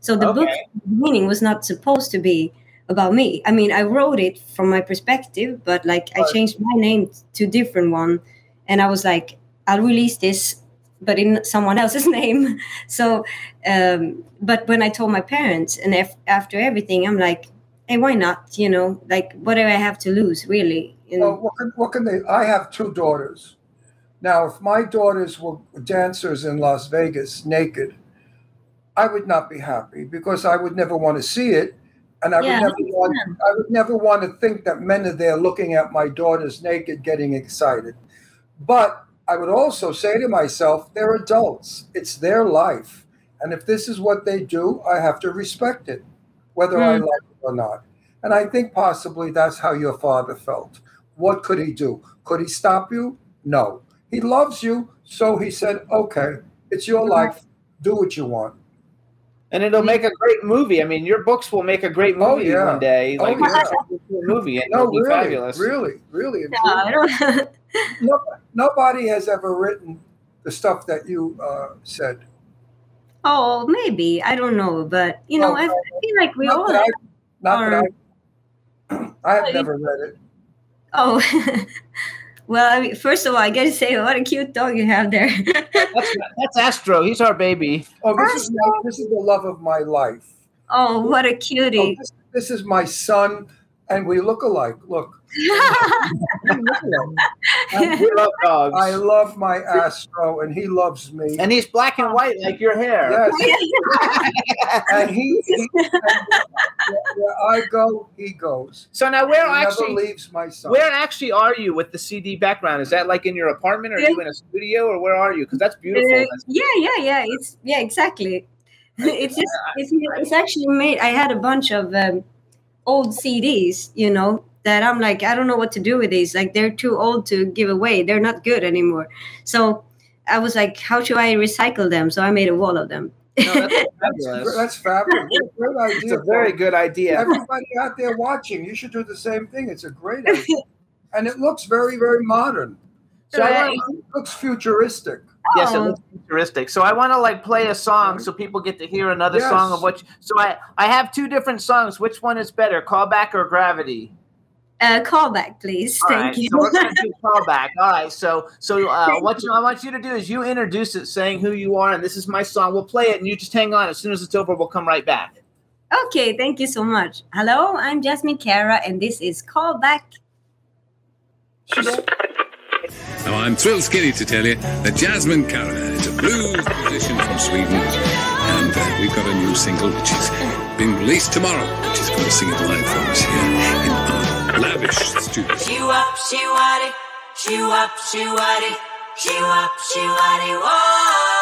[SPEAKER 11] so the book
[SPEAKER 3] Okay.
[SPEAKER 11] at the beginning was not supposed to be about me i mean i wrote it from my perspective but like i changed my name to different one and i was like i'll release this but in someone else's name so um but when i told my parents and if, after everything i'm like hey why not you know like what do i have to lose really you know
[SPEAKER 4] Well, what can, what can they? I have two daughters. Now, if my daughters were dancers in Las Vegas naked, I would not be happy because I would never want to see it, and I
[SPEAKER 11] Yeah,
[SPEAKER 4] would never want. I would never want to think that men are there looking at my daughters naked, getting excited. But I would also say to myself, they're adults. It's their life, and if this is what they do, I have to respect it, whether I
[SPEAKER 11] Mm.
[SPEAKER 4] like it or not. And I think possibly that's how your father felt. What could he do? Could he stop you? No. He loves you, so he said, "Okay, it's your life. Do what you want."
[SPEAKER 3] And it'll make a great movie. I mean, your books will make a great
[SPEAKER 4] Oh,
[SPEAKER 3] movie
[SPEAKER 4] yeah.
[SPEAKER 3] one day.
[SPEAKER 4] Oh, yeah.
[SPEAKER 3] a movie, and
[SPEAKER 4] No,
[SPEAKER 3] it'll be
[SPEAKER 4] really,
[SPEAKER 3] fabulous.
[SPEAKER 4] really, really. and
[SPEAKER 11] Yeah, I don't-
[SPEAKER 4] No, nobody has ever written the stuff that you uh, said.
[SPEAKER 11] oh maybe i don't know but you know
[SPEAKER 4] Oh,
[SPEAKER 11] I, I feel like we
[SPEAKER 4] Not
[SPEAKER 11] all
[SPEAKER 4] that I, not that I, I have
[SPEAKER 11] Oh, you-
[SPEAKER 4] never read it.
[SPEAKER 11] oh well i mean first of all i gotta say what a cute dog you have there
[SPEAKER 3] That's, that's Astro. He's our baby.
[SPEAKER 4] Oh, this is my, this is the love of my life.
[SPEAKER 11] oh what a
[SPEAKER 4] Oh,
[SPEAKER 11] cutie
[SPEAKER 4] this, this is my son, and we look alike. Look, we look alike. And
[SPEAKER 3] We love dogs.
[SPEAKER 4] I love my Astro, and he loves me.
[SPEAKER 3] and he's black and white like your hair.
[SPEAKER 4] Yes, and he, he and where I go, he goes.
[SPEAKER 3] So now, where
[SPEAKER 4] he never
[SPEAKER 3] actually,
[SPEAKER 4] leaves my son.
[SPEAKER 3] where actually are you with the CD background? Is that like in your apartment? Or are you in a studio, or where are you? Because that's beautiful.
[SPEAKER 11] Uh, yeah, yeah, yeah. It's yeah, exactly. It's just it's, it's actually made. I had a bunch of um, old CDs, you know, that I'm like, I don't know what to do with these. Like they're too old to give away. They're not good anymore. So I was like, how should I recycle them? So I made a wall of them.
[SPEAKER 3] No, that's fabulous.
[SPEAKER 4] That's fabulous. What a great idea.
[SPEAKER 3] It's a very good idea.
[SPEAKER 4] Everybody out there watching, you should do the same thing. It's a great idea. and it looks very, very modern.
[SPEAKER 3] So I
[SPEAKER 4] it looks futuristic.
[SPEAKER 3] Yes, it looks futuristic. So I want to like play a song so people get to hear another
[SPEAKER 4] Yes.
[SPEAKER 3] song of what. So I I have two different songs. Which one is better, Callback or Gravity?
[SPEAKER 11] Uh, call back, please.
[SPEAKER 3] All
[SPEAKER 11] Thank
[SPEAKER 3] right,
[SPEAKER 11] you.
[SPEAKER 3] So we're gonna do Callback. All right. So so uh, what you, I want you to do is you introduce it, saying who you are, and this is my song. We'll play it, and you just hang on. As soon as it's over, we'll come right back.
[SPEAKER 11] okay, thank you so much. Hello, I'm Jasmine Kara, and this is Call Back.
[SPEAKER 12] Now, I'm thrilled skinny to tell you that Jasmine Kara is a blues musician from Sweden, and uh, we've got a new single which is being released tomorrow. She's going to sing it live for us here in our lavish studio.
[SPEAKER 2] She up, she it. She up, she it. She up, she it. Whoa.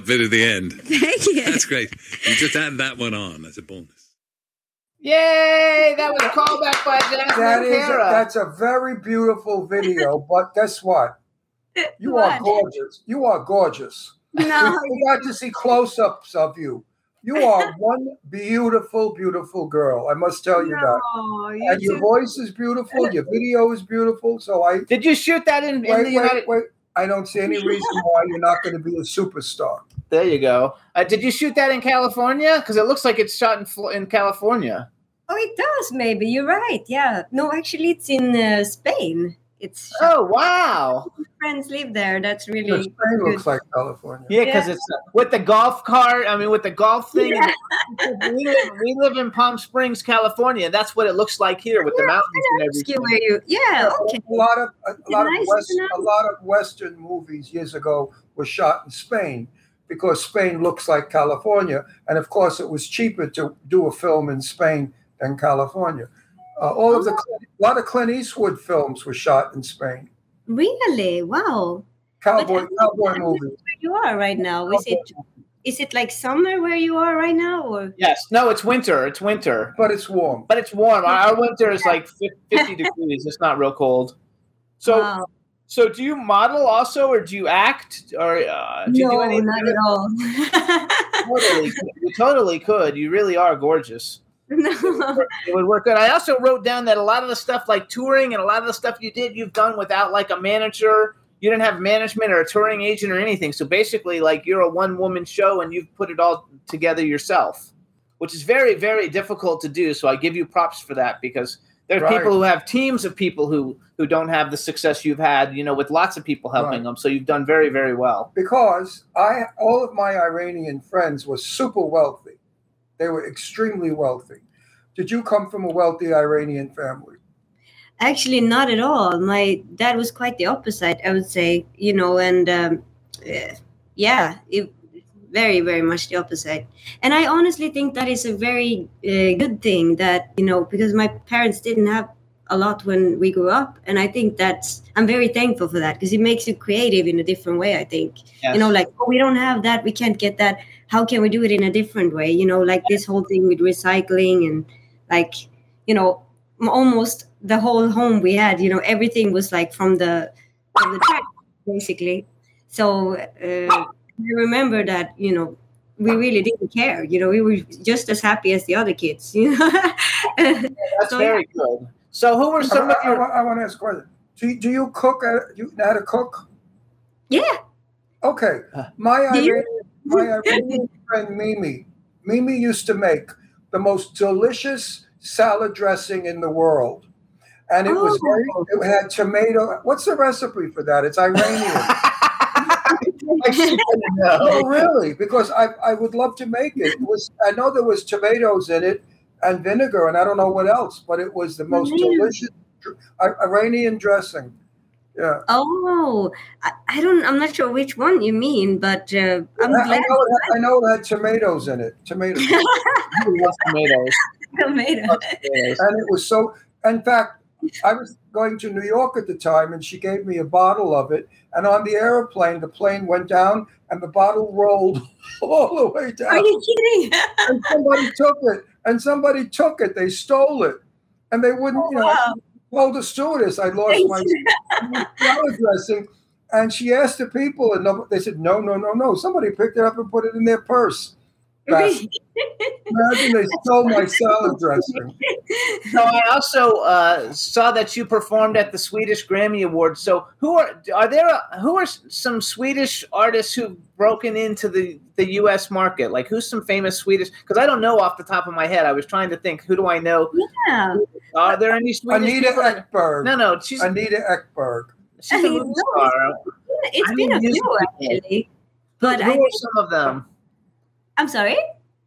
[SPEAKER 2] That
[SPEAKER 12] bit at the end.
[SPEAKER 11] Thank you.
[SPEAKER 12] That's great. You just add that one on as a bonus.
[SPEAKER 3] Yay! That was a callback by Jasmine
[SPEAKER 4] That is a, that's a very beautiful video, but guess what? You are gorgeous. You are gorgeous.
[SPEAKER 11] No.
[SPEAKER 4] We got to see close-ups of you. You are one beautiful, beautiful girl. I must tell you that.
[SPEAKER 11] Oh, you
[SPEAKER 4] And your voice is beautiful. Your video is beautiful. So I
[SPEAKER 3] Did you shoot that in, in the
[SPEAKER 4] wait,
[SPEAKER 3] United?
[SPEAKER 4] wait. I don't see any reason why you're not going to be a superstar.
[SPEAKER 3] There you go. Uh, did you shoot that in California? Because it looks like it's shot in in California.
[SPEAKER 11] Oh, it does. Maybe you're right. Yeah. No, actually, it's in uh, Spain. It's
[SPEAKER 3] Oh wow!
[SPEAKER 11] friends live there. That's really
[SPEAKER 4] Spain
[SPEAKER 11] good.
[SPEAKER 4] looks like California.
[SPEAKER 3] Yeah, because
[SPEAKER 11] Yeah.
[SPEAKER 3] it's uh, with the golf cart. I mean, with the golf thing.
[SPEAKER 11] Yeah.
[SPEAKER 3] we, live, we live in Palm Springs, California. That's what it looks like here with the mountains and everything.
[SPEAKER 11] where you. Yeah. Okay.
[SPEAKER 4] A lot of a, lot
[SPEAKER 11] nice,
[SPEAKER 4] of West, a lot of Western movies years ago were shot in Spain because Spain looks like California, and of course it was cheaper to do a film in Spain than California. Uh, all of the a lot of Clint Eastwood films were shot in Spain.
[SPEAKER 11] Really? Wow.
[SPEAKER 4] Cowboy
[SPEAKER 11] But-
[SPEAKER 4] cowboy movies.
[SPEAKER 11] Where you are right now? Is it is it like summer where you are right now, or
[SPEAKER 3] Yes. No, it's winter. It's winter,
[SPEAKER 4] But it's warm.
[SPEAKER 3] but it's warm. Our, our winter is like fifty degrees. It's not real cold. So,
[SPEAKER 11] Wow.
[SPEAKER 3] So do you model also, or do you act, or uh, do you do anything?
[SPEAKER 11] not at all.
[SPEAKER 3] Totally, you totally could. You really are gorgeous.
[SPEAKER 11] no.
[SPEAKER 3] It would work good. I also wrote down that a lot of the stuff like touring and a lot of the stuff you did, you've done without like a manager. You didn't have management or a touring agent or anything. So basically, like you're a one woman show and you've put it all together yourself, which is very, very difficult to do. So I give you props for that because There's
[SPEAKER 4] Right.
[SPEAKER 3] people who have teams of people who who don't have the success you've had, you know, with lots of people helping
[SPEAKER 4] Right.
[SPEAKER 3] them. So you've done very, very well.
[SPEAKER 4] because I all of my Iranian friends were super wealthy. They were extremely wealthy. Did you come from a wealthy Iranian family?
[SPEAKER 11] Actually, not at all. My dad was quite the opposite, I would say. You know, and um, eh, yeah, it, very, very much the opposite. And I honestly think that is a very uh, good thing that you know because my parents didn't have a lot when we grew up, and I think that's I'm very thankful for that because it makes you creative in a different way. I think
[SPEAKER 3] Yes.
[SPEAKER 11] you know, like oh, we don't have that, we can't get that. How can we do it in a different way? You know, like this whole thing with recycling and like you know almost the whole home we had you know everything was like from the from the trash basically so uh, i remember that you know we really didn't care you know we were just as happy as the other kids you know
[SPEAKER 3] That's
[SPEAKER 11] So,
[SPEAKER 3] very good. So who are some
[SPEAKER 4] I,
[SPEAKER 3] of
[SPEAKER 4] I,
[SPEAKER 3] your
[SPEAKER 4] I want to ask a question. Do you, do you cook? Uh, you know how to cook?
[SPEAKER 11] yeah
[SPEAKER 4] Okay. My Iranian, my Iranian friend Mimi, Mimi used to make the most delicious salad dressing in the world. And it was very,
[SPEAKER 11] Oh.
[SPEAKER 4] it had tomato. What's the recipe for that? It's Iranian. no, really, because I, I would love to make it. It was I know there was tomatoes in it and vinegar and I don't know what else, but it was the most
[SPEAKER 11] Really?
[SPEAKER 4] delicious I- Iranian dressing. Yeah.
[SPEAKER 11] oh I, I don't i'm not sure which one you mean but uh, i'm
[SPEAKER 4] I, I know it, had- I know it had tomatoes in it. Tomatoes.
[SPEAKER 3] tomatoes?
[SPEAKER 11] tomato
[SPEAKER 4] and it was so in fact i was going to new york at the time and she gave me a bottle of it and on the airplane the plane went down and the bottle rolled all the way down.
[SPEAKER 11] Are you kidding?
[SPEAKER 4] And somebody took it and somebody took it. They stole it. And they wouldn't you know I oh, told the stewardess i lost my salad dressing and she asked the people and they said no no no no somebody picked it up and put it in their purse Imagine they stole my salad dressing.
[SPEAKER 3] So I also uh, saw that you performed at the Swedish Grammy Awards. So who are are there who are some Swedish artists who've broken into the the U.S. market? Like who's some famous Swedish? Because I don't know off the top of my head. I was trying to think. Who do I know?
[SPEAKER 11] yeah
[SPEAKER 3] Are there any Swedish?
[SPEAKER 4] Anita
[SPEAKER 3] people
[SPEAKER 4] Ekberg.
[SPEAKER 3] No, no, she's
[SPEAKER 4] Anita Ekberg.
[SPEAKER 3] she's a movie star.
[SPEAKER 11] it's
[SPEAKER 3] I
[SPEAKER 11] been
[SPEAKER 3] mean,
[SPEAKER 11] a few actually but
[SPEAKER 3] who
[SPEAKER 11] i
[SPEAKER 3] are some of them?
[SPEAKER 11] i'm sorry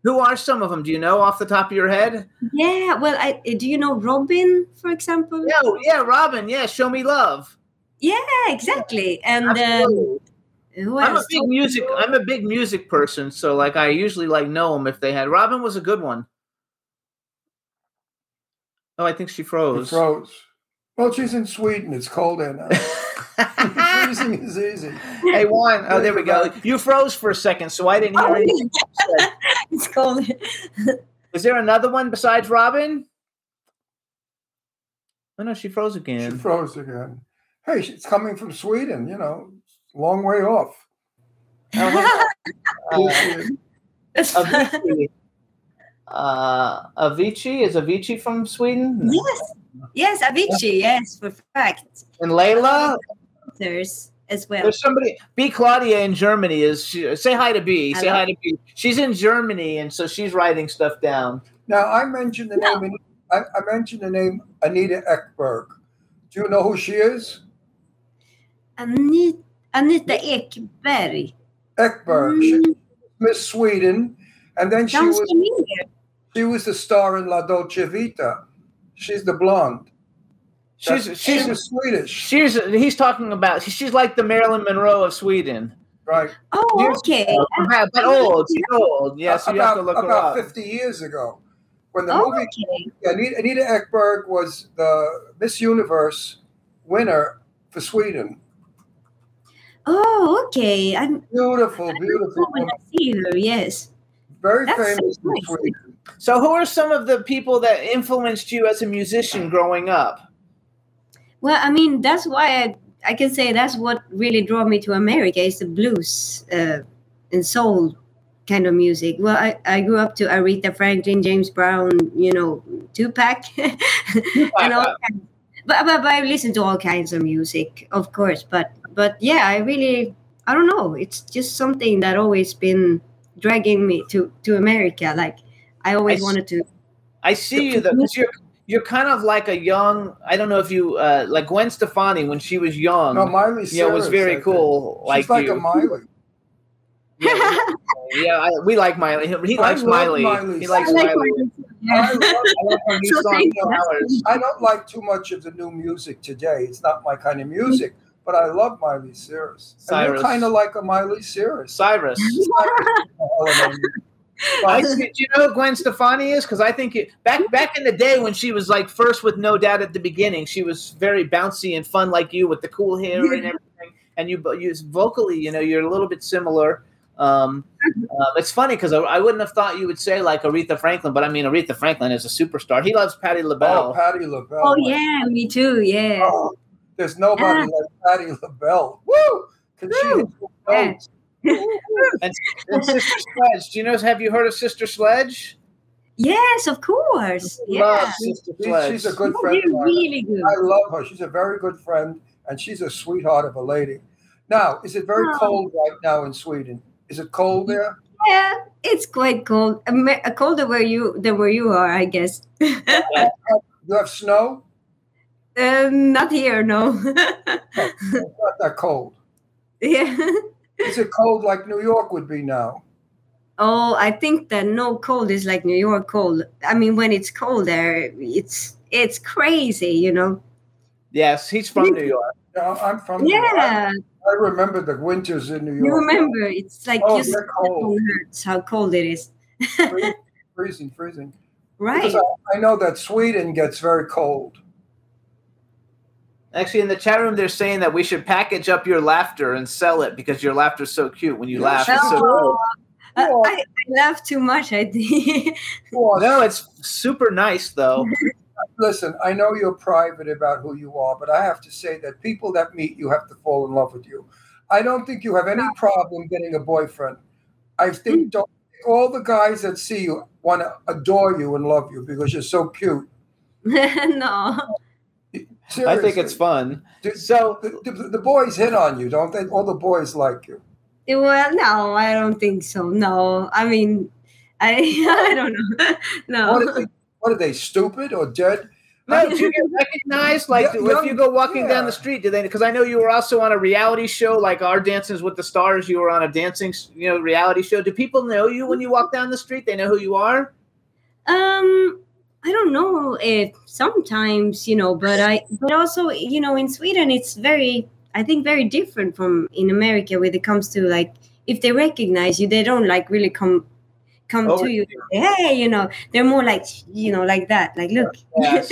[SPEAKER 3] Who are some of them? Do you know off the top of your head?
[SPEAKER 11] Yeah, well, I do you know Robyn, for example?
[SPEAKER 3] Yeah, yeah, Robyn. Yeah, Show Me Love.
[SPEAKER 11] Yeah, exactly. And um,
[SPEAKER 3] Absolutely.
[SPEAKER 11] who
[SPEAKER 3] I'm a big music. I'm a big music person, so like I usually like know them if they had. Robyn was a good one. Oh, I think she
[SPEAKER 4] It
[SPEAKER 3] froze.
[SPEAKER 4] froze. Well, she's in Sweden. It's cold there now. Freezing is easy.
[SPEAKER 3] Hey Juan, oh there we go. You froze for a second, so I didn't hear
[SPEAKER 11] Oh,
[SPEAKER 3] anything.
[SPEAKER 11] it's cold.
[SPEAKER 3] Is there another one besides Robyn? Oh no, she froze again.
[SPEAKER 4] She froze again. Hey, it's coming from Sweden. You know, long way off.
[SPEAKER 3] Uh, Avicii. Uh, Avicii is Avicii from Sweden?
[SPEAKER 11] yes, yes, Avicii. Yes, for fact.
[SPEAKER 3] And Laleh.
[SPEAKER 11] There's as well.
[SPEAKER 3] There's somebody. B Claudia in Germany is. She, say hi to B. Say
[SPEAKER 11] Hello.
[SPEAKER 3] hi to B. She's in Germany, and so she's writing stuff down.
[SPEAKER 4] Now, I mentioned the name. I, I mentioned the name Anita Ekberg. Do you know who she is?
[SPEAKER 11] Anita, Anita Ekberg.
[SPEAKER 4] Ekberg. She, mm. Miss Sweden, and then she
[SPEAKER 11] Sounds
[SPEAKER 4] was
[SPEAKER 11] familiar.
[SPEAKER 4] she was the star in La Dolce Vita. She's the blonde.
[SPEAKER 3] She's
[SPEAKER 4] That's-
[SPEAKER 3] she's
[SPEAKER 4] she was Swedish,
[SPEAKER 3] she's he's talking about. She's like the Marilyn Monroe of Sweden.
[SPEAKER 4] right?
[SPEAKER 11] Oh, okay.
[SPEAKER 3] Yeah, but old. She's old. Yeah, so you have
[SPEAKER 4] about
[SPEAKER 3] to look her
[SPEAKER 4] about
[SPEAKER 3] up.
[SPEAKER 4] 50 years ago, when the
[SPEAKER 11] Oh,
[SPEAKER 4] movie
[SPEAKER 11] okay.
[SPEAKER 4] Anita, Anita Ekberg was the Miss Universe winner for Sweden.
[SPEAKER 11] Oh, okay. I'm
[SPEAKER 4] Beautiful, beautiful,
[SPEAKER 11] when. I see her. Yes.
[SPEAKER 4] very
[SPEAKER 11] That's so
[SPEAKER 4] famous in
[SPEAKER 11] nice.
[SPEAKER 4] Sweden.
[SPEAKER 3] So, who are some of the people that influenced you as a musician growing up?
[SPEAKER 11] Well, I mean, that's why I, I can say that's what really drew me to America is the blues uh, and soul kind of music. Well, I, I grew up to Aretha Franklin, James Brown, you know, Tupac, and all kinds. But, but, but I listen to all kinds of music, of course. But but yeah, I really I don't know. It's just something that always been dragging me to to America. Like I always
[SPEAKER 3] I
[SPEAKER 11] wanted to.
[SPEAKER 3] I see you though, 'cause you're you're kind of like a young. I don't know if you uh, like Gwen Stefani when she was young.
[SPEAKER 4] No, Miley
[SPEAKER 3] Yeah, it was very
[SPEAKER 4] I think.
[SPEAKER 3] cool.
[SPEAKER 4] She's
[SPEAKER 3] Like
[SPEAKER 4] like
[SPEAKER 3] you.
[SPEAKER 4] a Miley.
[SPEAKER 3] yeah, yeah I, we like Miley. He, he likes
[SPEAKER 4] love
[SPEAKER 3] Miley.
[SPEAKER 4] Miley
[SPEAKER 3] He likes
[SPEAKER 4] Cyrus. I like
[SPEAKER 3] Miley.
[SPEAKER 4] I love,
[SPEAKER 3] I love her new
[SPEAKER 4] So
[SPEAKER 3] song, No
[SPEAKER 4] I don't like too much of the new music today. It's not my kind of music, but I love Miley Cyrus.
[SPEAKER 3] Cyrus.
[SPEAKER 4] And you're kind of like a Miley Cyrus.
[SPEAKER 3] Cyrus. I see, do you know who Gwen Stefani is? Because I think it, back back in the day when she was like first with No Doubt at the beginning, she was very bouncy and fun like you with the cool hair and everything. And you, you vocally, you know, you're a little bit similar. Um, uh, it's funny because I, I wouldn't have thought you would say like Aretha Franklin, but I mean Aretha Franklin is a superstar. He loves Patti LaBelle.
[SPEAKER 4] Oh, Patti LaBelle.
[SPEAKER 11] Oh yeah, me too. Yeah.
[SPEAKER 4] Oh, there's nobody
[SPEAKER 11] Yeah.
[SPEAKER 4] like Patti LaBelle. Woo! Can she hit
[SPEAKER 11] Yeah.
[SPEAKER 4] Notes?
[SPEAKER 3] and, and Sister Sledge. Do you know? Have you heard of Sister Sledge?
[SPEAKER 11] Yes, of course.
[SPEAKER 3] Love
[SPEAKER 11] Yeah.
[SPEAKER 3] Sister
[SPEAKER 4] She's,
[SPEAKER 3] Sledge.
[SPEAKER 4] she's a good
[SPEAKER 11] Oh,
[SPEAKER 4] friend.
[SPEAKER 11] you're really good.
[SPEAKER 4] I love her. She's a very good friend, and she's a sweetheart of a lady. Now, is it very
[SPEAKER 11] Oh.
[SPEAKER 4] cold right now in Sweden? Is it cold there?
[SPEAKER 11] Yeah, it's quite cold. Colder where you than where you are, I guess.
[SPEAKER 4] You have snow?
[SPEAKER 11] uh, not here, no.
[SPEAKER 4] It's not that cold.
[SPEAKER 11] yeah.
[SPEAKER 4] Is it cold like New York would be now?
[SPEAKER 11] Oh, I think that no cold is like New York cold. I mean, when it's cold there, it's it's crazy, you know.
[SPEAKER 3] Yes, he's from New York.
[SPEAKER 4] No, I'm from. New York.
[SPEAKER 11] Yeah,
[SPEAKER 4] I remember the winters in New York.
[SPEAKER 11] you remember? It's like
[SPEAKER 4] Oh,
[SPEAKER 11] you
[SPEAKER 4] they're cold.
[SPEAKER 11] hurts how cold it is.
[SPEAKER 4] freezing, freezing, freezing.
[SPEAKER 11] Right.
[SPEAKER 4] I, I know that Sweden gets very cold.
[SPEAKER 3] Actually, in the chat room, they're saying that we should package up your laughter and sell it because your laughter's so cute. When you
[SPEAKER 4] Yeah,
[SPEAKER 3] laugh, it's so cute.
[SPEAKER 11] I, I, I laugh too much. I think.
[SPEAKER 3] No, it's super nice though.
[SPEAKER 4] Listen, I know you're private about who you are, but I have to say that people that meet you have to fall in love with you. I don't think you have any problem getting a boyfriend. I think mm. don't, all the guys that see you want to adore you and love you because you're so cute.
[SPEAKER 11] no.
[SPEAKER 3] I think it's fun.
[SPEAKER 4] So the, the, the boys hit on you, don't they? All the boys like you.
[SPEAKER 11] Well, no, I don't think so. No, I mean, I I don't know. No.
[SPEAKER 4] What are they, what are they stupid or dead?
[SPEAKER 3] No, do you get recognized? Like,
[SPEAKER 4] Yeah,
[SPEAKER 3] if you go walking down the street, do they? Because I know you were also on a reality show, like our Dances with the Stars. You were on a dancing, you know, reality show. Do people know you when you walk down the street? They know who you are.
[SPEAKER 11] Um, I don't know if sometimes you know, but I but also you know in Sweden it's very I think very different from in America when it comes to like if they recognize you, they don't like really come come
[SPEAKER 3] Over
[SPEAKER 11] to you. and say, Hey, you know, they're more like you know like that. Like look.
[SPEAKER 3] Yes.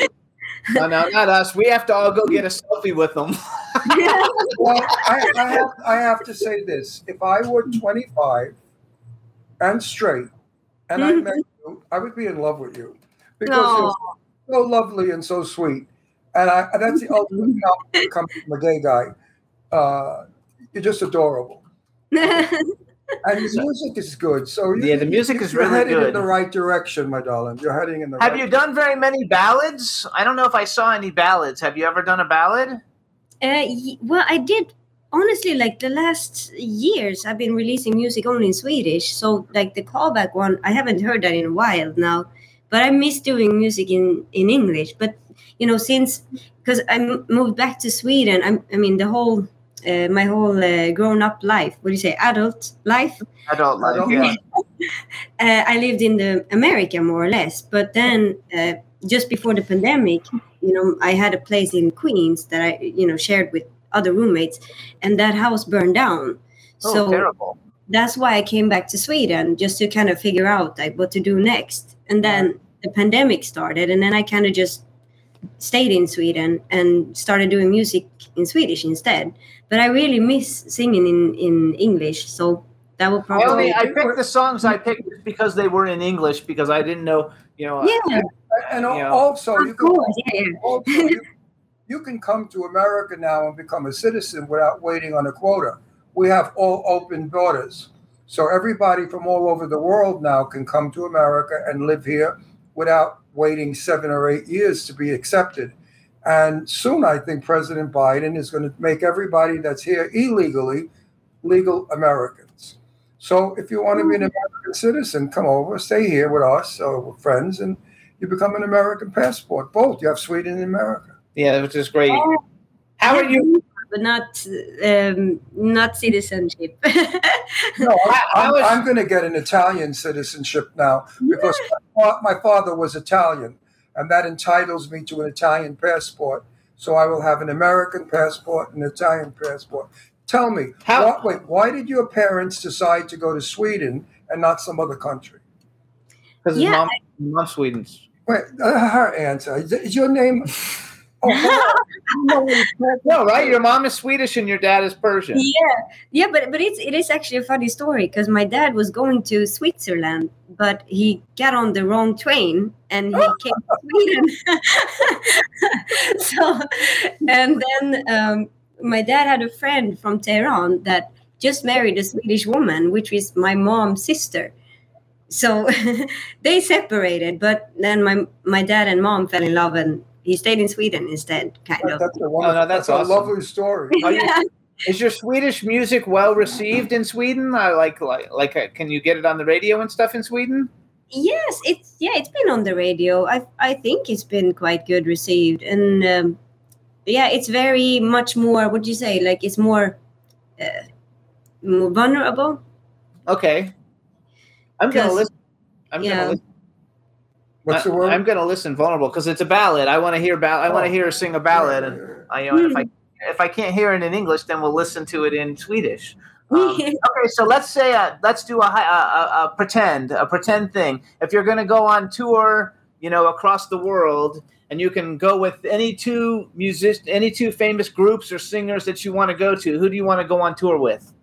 [SPEAKER 3] no, no, not us. We have to all go get a selfie with them. yeah.
[SPEAKER 4] Well, I, I, have, I have to say this. If I were 25 and straight and I mm-hmm. met you, I would be in love with you because you're so lovely and so sweet. And I, and that's the ultimate compliment coming from a gay guy. Uh, you're just adorable. And your music is good. So you,
[SPEAKER 3] Yeah, the music is
[SPEAKER 4] you're
[SPEAKER 3] really
[SPEAKER 4] heading in the right direction, my darling. You're heading in the right.
[SPEAKER 3] Have
[SPEAKER 4] right
[SPEAKER 3] you done very many ballads? I don't know if I saw any ballads. Have you ever done a ballad?
[SPEAKER 11] Uh, well, I did honestly like the last years. I've been releasing music only in Swedish, so like the callback one, I haven't heard that in a while now. But I miss doing music in in English. But you know, since because I m- moved back to Sweden, I'm, I mean the whole. Uh, my whole uh, grown-up life, what do you say, adult life?
[SPEAKER 3] Adult life, yeah.
[SPEAKER 11] uh, I lived in the America more or less, but then uh, just before the pandemic, you know, I had a place in Queens that I, you know, shared with other roommates, and that house burned down.
[SPEAKER 3] Oh,
[SPEAKER 11] so
[SPEAKER 3] terrible.
[SPEAKER 11] that's why I came back to Sweden just to kind of figure out like what to do next. And then the pandemic started, and then I kind of just stayed in Sweden and started doing music in Swedish instead. But I really miss singing in in English, so that will
[SPEAKER 3] I
[SPEAKER 11] probably
[SPEAKER 3] only I picked the songs I picked because they were in English because I didn't know, you know.
[SPEAKER 11] yeah.
[SPEAKER 4] And al-
[SPEAKER 3] you know.
[SPEAKER 4] also, you can,
[SPEAKER 11] course, yeah, yeah.
[SPEAKER 4] also you, you can come to America now and become a citizen without waiting on a quota. We have all open borders. So everybody from all over the world now can come to America and live here without waiting seven or eight years to be accepted. And soon, I think President Biden is going to make everybody that's here illegally legal Americans. So if you want to be an American citizen, come over, stay here with us or with friends, and you become an American passport. Both. You have Sweden and America.
[SPEAKER 3] Yeah, which is great.
[SPEAKER 11] Oh.
[SPEAKER 3] How are you?
[SPEAKER 11] But not um, not citizenship.
[SPEAKER 4] No, I, I'm, I'm going to get an Italian citizenship now because my, my father was Italian, and that entitles me to an Italian passport. So I will have an American passport and an Italian passport. Tell me,
[SPEAKER 3] How-
[SPEAKER 4] why, wait, why did your parents decide to go to Sweden and not some other country?
[SPEAKER 3] Because his
[SPEAKER 11] Yeah,
[SPEAKER 3] mom, mom Sweden's.
[SPEAKER 4] Wait, uh, her answer is, is your name?
[SPEAKER 3] No, right? Your mom is Swedish and your dad is Persian.
[SPEAKER 11] yeah, yeah, but but it's it is actually a funny story because my dad was going to Switzerland, but he got on the wrong train and he came to Sweden. so, and then um, my dad had a friend from Tehran that just married a Swedish woman, which is my mom's sister. So they separated, but then my my dad and mom fell in love and he stayed in Sweden instead, kind of.
[SPEAKER 4] that's a, wonderful,
[SPEAKER 3] no, that's
[SPEAKER 4] that's a lovely story.
[SPEAKER 3] Are you-
[SPEAKER 11] Yeah.
[SPEAKER 3] Is your Swedish music well received in Sweden? I like like like uh, can you get it on the radio and stuff in Sweden?
[SPEAKER 11] Yes, it's yeah, it's been on the radio. I I think it's been quite good received, and um, yeah, it's very much more. What do you say? Like it's more, uh, more vulnerable.
[SPEAKER 3] Okay. I'm gonna
[SPEAKER 11] 'Cause-
[SPEAKER 3] listen. I'm
[SPEAKER 11] yeah.
[SPEAKER 3] gonna listen.
[SPEAKER 4] What's the
[SPEAKER 3] I-
[SPEAKER 4] word?
[SPEAKER 3] I'm gonna listen vulnerable because it's a ballad. I want to hear ball- I want to
[SPEAKER 4] Oh.
[SPEAKER 3] hear her sing a ballad, and I you know if I if I can't hear it in English, then we'll listen to it in Swedish. Um, okay, so let's say uh, let's do a, a, a, a pretend a pretend thing. If you're gonna go on tour, you know, across the world, and you can go with any two music, any two famous groups or singers that you want to go to, who do you want to go on tour with?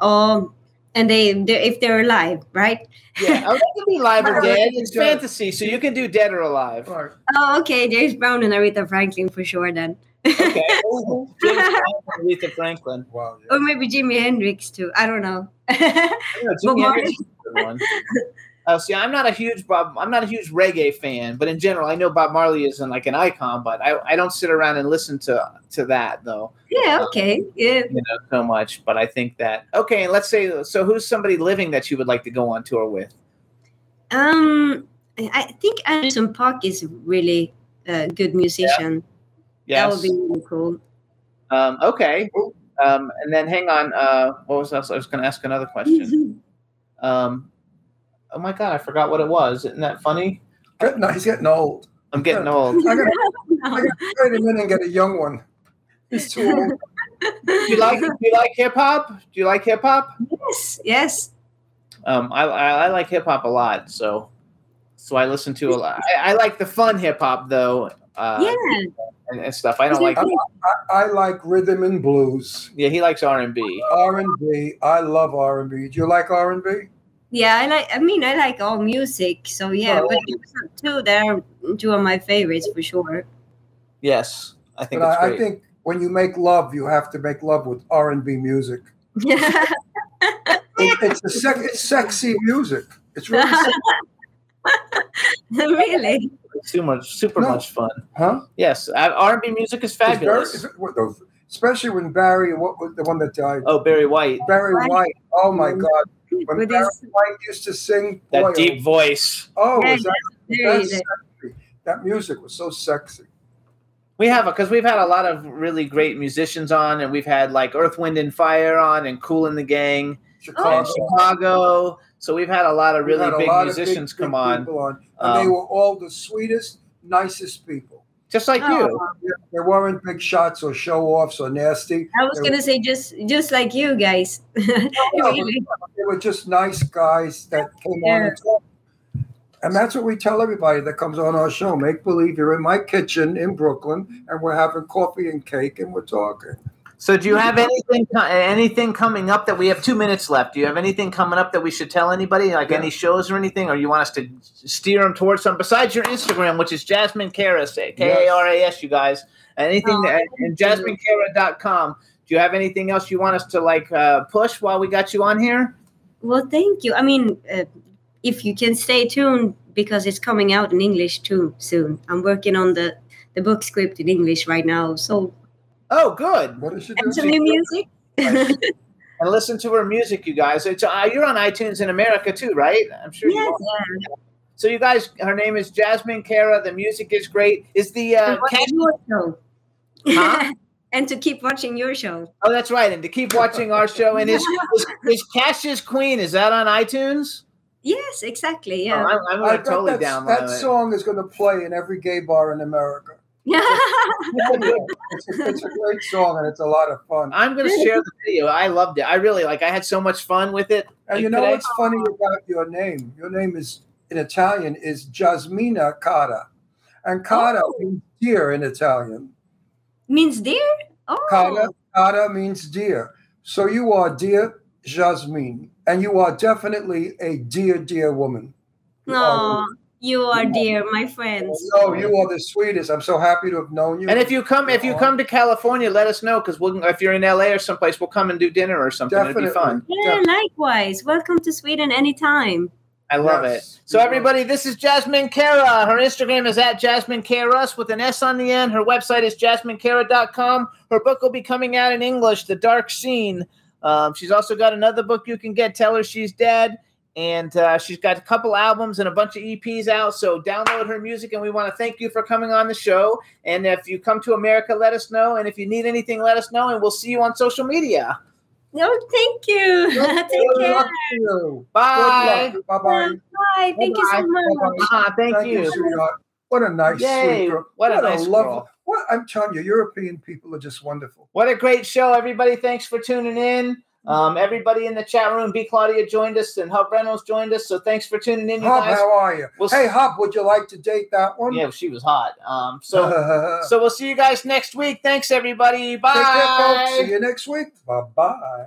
[SPEAKER 11] Um, and they, they if they're alive, right?
[SPEAKER 3] Yeah, oh, that can be live or dead. It's fantasy, so you can do dead or alive.
[SPEAKER 11] Oh, okay, James Brown and Aretha Franklin for sure then,
[SPEAKER 3] Okay. James Brown and Aretha Franklin.
[SPEAKER 4] Wow. yeah.
[SPEAKER 11] or maybe Jimi Hendrix too. I don't know.
[SPEAKER 3] Yeah, Jimi Hendrix is a good one. Uh, see, I'm not a huge Bob. I'm not a huge reggae fan, but in general, I know Bob Marley is like an icon. But I, I don't sit around and listen to to that though,
[SPEAKER 11] yeah, okay, yeah.
[SPEAKER 3] you know, so much. But I think that okay. And let's say, so who's somebody living that you would like to go on tour with?
[SPEAKER 11] Um, I think Anderson Paak is really a good musician. That
[SPEAKER 3] Yes.
[SPEAKER 11] would be really cool.
[SPEAKER 3] Um, okay. Um, and then hang on. Uh, what was else? I was going to ask another question. Um, oh my god, I forgot what it was. Isn't that funny?
[SPEAKER 4] No, he's getting old.
[SPEAKER 3] I'm getting old.
[SPEAKER 4] I gotta, I gotta wait a minute and get a young one. He's too old.
[SPEAKER 3] Do you like do you like hip hop? Do you like hip hop?
[SPEAKER 11] yes, yes.
[SPEAKER 3] Um, I, I I like hip hop a lot, so so I listen to a lot. I, I like the fun hip hop though, uh,
[SPEAKER 11] yeah.
[SPEAKER 3] and, and stuff. I don't like.
[SPEAKER 4] I, I, I like rhythm and blues,
[SPEAKER 3] Yeah, he likes R and B.
[SPEAKER 4] R and B. I love R and B. Do you like R and B?
[SPEAKER 11] Yeah, I like. I mean, I like all music. So yeah,
[SPEAKER 4] Oh.
[SPEAKER 11] but those are two that are two of my favorites for sure.
[SPEAKER 3] Yes, I think
[SPEAKER 4] But
[SPEAKER 3] it's
[SPEAKER 4] I, I think when you make love, you have to make love with R and B music.
[SPEAKER 11] Yeah.
[SPEAKER 4] It, it's a sec, it's sexy music. It's really, sexy,
[SPEAKER 11] really.
[SPEAKER 3] It's super super
[SPEAKER 4] No.
[SPEAKER 3] much fun.
[SPEAKER 4] huh?
[SPEAKER 3] Yes, uh, R and B music is
[SPEAKER 4] It's very-
[SPEAKER 3] fabulous.
[SPEAKER 4] it's- what especially when Barry, what was the one that died?
[SPEAKER 3] Oh, Barry White,
[SPEAKER 4] Barry
[SPEAKER 11] White.
[SPEAKER 4] White. Oh my mm. God! When
[SPEAKER 11] With
[SPEAKER 4] Barry
[SPEAKER 11] his-
[SPEAKER 4] White used to sing,
[SPEAKER 3] that
[SPEAKER 4] boy,
[SPEAKER 3] deep voice.
[SPEAKER 4] Oh,
[SPEAKER 11] Yeah,
[SPEAKER 4] was that,
[SPEAKER 11] Very
[SPEAKER 4] that's
[SPEAKER 11] good.
[SPEAKER 4] sexy. that music was so sexy.
[SPEAKER 3] We have because we've had a lot of really great musicians on, and we've had like Earth, Wind, and Fire on, and Kool and the Gang,
[SPEAKER 4] Chicago.
[SPEAKER 3] and Chicago. So we've had a lot of really big musicians
[SPEAKER 4] big,
[SPEAKER 3] come
[SPEAKER 4] big
[SPEAKER 3] on,
[SPEAKER 4] on, and they
[SPEAKER 3] Um,
[SPEAKER 4] were all the sweetest, nicest people.
[SPEAKER 3] Just like
[SPEAKER 11] Oh,
[SPEAKER 3] you.
[SPEAKER 4] There weren't big shots or show offs or nasty.
[SPEAKER 11] I was gonna say just just like you guys. really.
[SPEAKER 4] They were just nice guys that came on and talked. And that's what we tell everybody that comes on our show. Make believe you're in my kitchen in Brooklyn and we're having coffee and cake and we're talking.
[SPEAKER 3] So, do you have anything anything coming up that we have two minutes left? Do you have anything coming up that we should tell anybody, like
[SPEAKER 4] Yeah.
[SPEAKER 3] any shows or anything, or you want us to steer them towards some besides your Instagram, which is Jasmine Karas, K A R A S, you guys. Anything
[SPEAKER 11] Oh,
[SPEAKER 3] that, and JasmineKara.com. Do you have anything else you want us to like uh, push while we got you on here?
[SPEAKER 11] Well, thank you. I mean, uh, if you can stay tuned because it's coming out in English too soon. I'm working on the the book script in English right now. So
[SPEAKER 3] Oh, good.
[SPEAKER 4] What is she
[SPEAKER 11] and some
[SPEAKER 4] doing?
[SPEAKER 11] new music.
[SPEAKER 3] And listen to her music, you guys. It's uh, you're on iTunes in America too, right? I'm sure you
[SPEAKER 11] Yes,
[SPEAKER 3] are. So you guys, her name is Jasmine Kara. The music is great. Is the uh,
[SPEAKER 11] And
[SPEAKER 3] Cash-
[SPEAKER 11] your show.
[SPEAKER 3] Huh?
[SPEAKER 11] and to keep watching your show.
[SPEAKER 3] Oh, that's right. And to keep watching our show. And is, is, is Cash's Queen, is that on iTunes?
[SPEAKER 11] Yes, exactly.
[SPEAKER 3] Oh,
[SPEAKER 11] Yeah.
[SPEAKER 3] I'm, I'm going to totally
[SPEAKER 4] that's-
[SPEAKER 3] download
[SPEAKER 4] that
[SPEAKER 3] it.
[SPEAKER 4] song is going to play in every gay bar in America. It's, a, it's a great song and it's a lot of fun.
[SPEAKER 3] I'm going to share the video. I loved it. I really like. I had so much fun with it.
[SPEAKER 4] And
[SPEAKER 3] like,
[SPEAKER 4] you know
[SPEAKER 3] today.
[SPEAKER 4] what's funny about your name? Your name is in Italian is Jasmina Cara, and Cara
[SPEAKER 11] Oh.
[SPEAKER 4] means deer in Italian.
[SPEAKER 11] Means deer? Oh.
[SPEAKER 4] Cara, Cara means deer. So you are dear Jasmine, and you are definitely a dear, dear woman.
[SPEAKER 11] No, you are dear, my friends.
[SPEAKER 4] No, you are the sweetest. I'm so happy to have known you.
[SPEAKER 3] And if you come, if you come to California, let us know because we'll. If you're in LA or someplace, we'll come and do dinner or something. It'd be fun.
[SPEAKER 11] Yeah, likewise. Welcome to Sweden anytime.
[SPEAKER 3] I love it. So everybody, this is Jasmine Kara. Her Instagram is at Jasmine Karas with an S on the end. Her website is jasminekara.com. Her book will be coming out in English, The Dark Scene. Um, she's also got another book you can get, Tell Her She's Dead. And uh, she's got a couple albums and a bunch of EPs out. So download her music. And we want to thank you for coming on the show. And if you come to America, let us know. And if you need anything, let us know. And we'll see you on social media.
[SPEAKER 11] No, thank you. Take care.
[SPEAKER 4] you.
[SPEAKER 3] Bye.
[SPEAKER 4] Bye bye.
[SPEAKER 11] Bye. Thank you so much.
[SPEAKER 3] Ah, thank you.
[SPEAKER 4] sweetheart. What a nice,
[SPEAKER 3] Yay,
[SPEAKER 4] sweet girl.
[SPEAKER 3] what a nice
[SPEAKER 4] lovely.
[SPEAKER 3] girl.
[SPEAKER 4] What I'm telling you, European people are just wonderful.
[SPEAKER 3] What a great show, everybody. Thanks for tuning in. Um, everybody in the chat room, B. Claudia joined us and Hub Reynolds joined us. So thanks for tuning in, you
[SPEAKER 4] Hub,
[SPEAKER 3] guys.
[SPEAKER 4] how are you?
[SPEAKER 3] We'll
[SPEAKER 4] hey,
[SPEAKER 3] s-
[SPEAKER 4] Hub, would you like to date that one?
[SPEAKER 3] Yeah, she was hot. Um, so so we'll see you guys next week. Thanks, everybody. Bye.
[SPEAKER 4] Take care, folks. See you next week. Bye bye.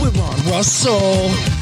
[SPEAKER 13] with Ron Russell.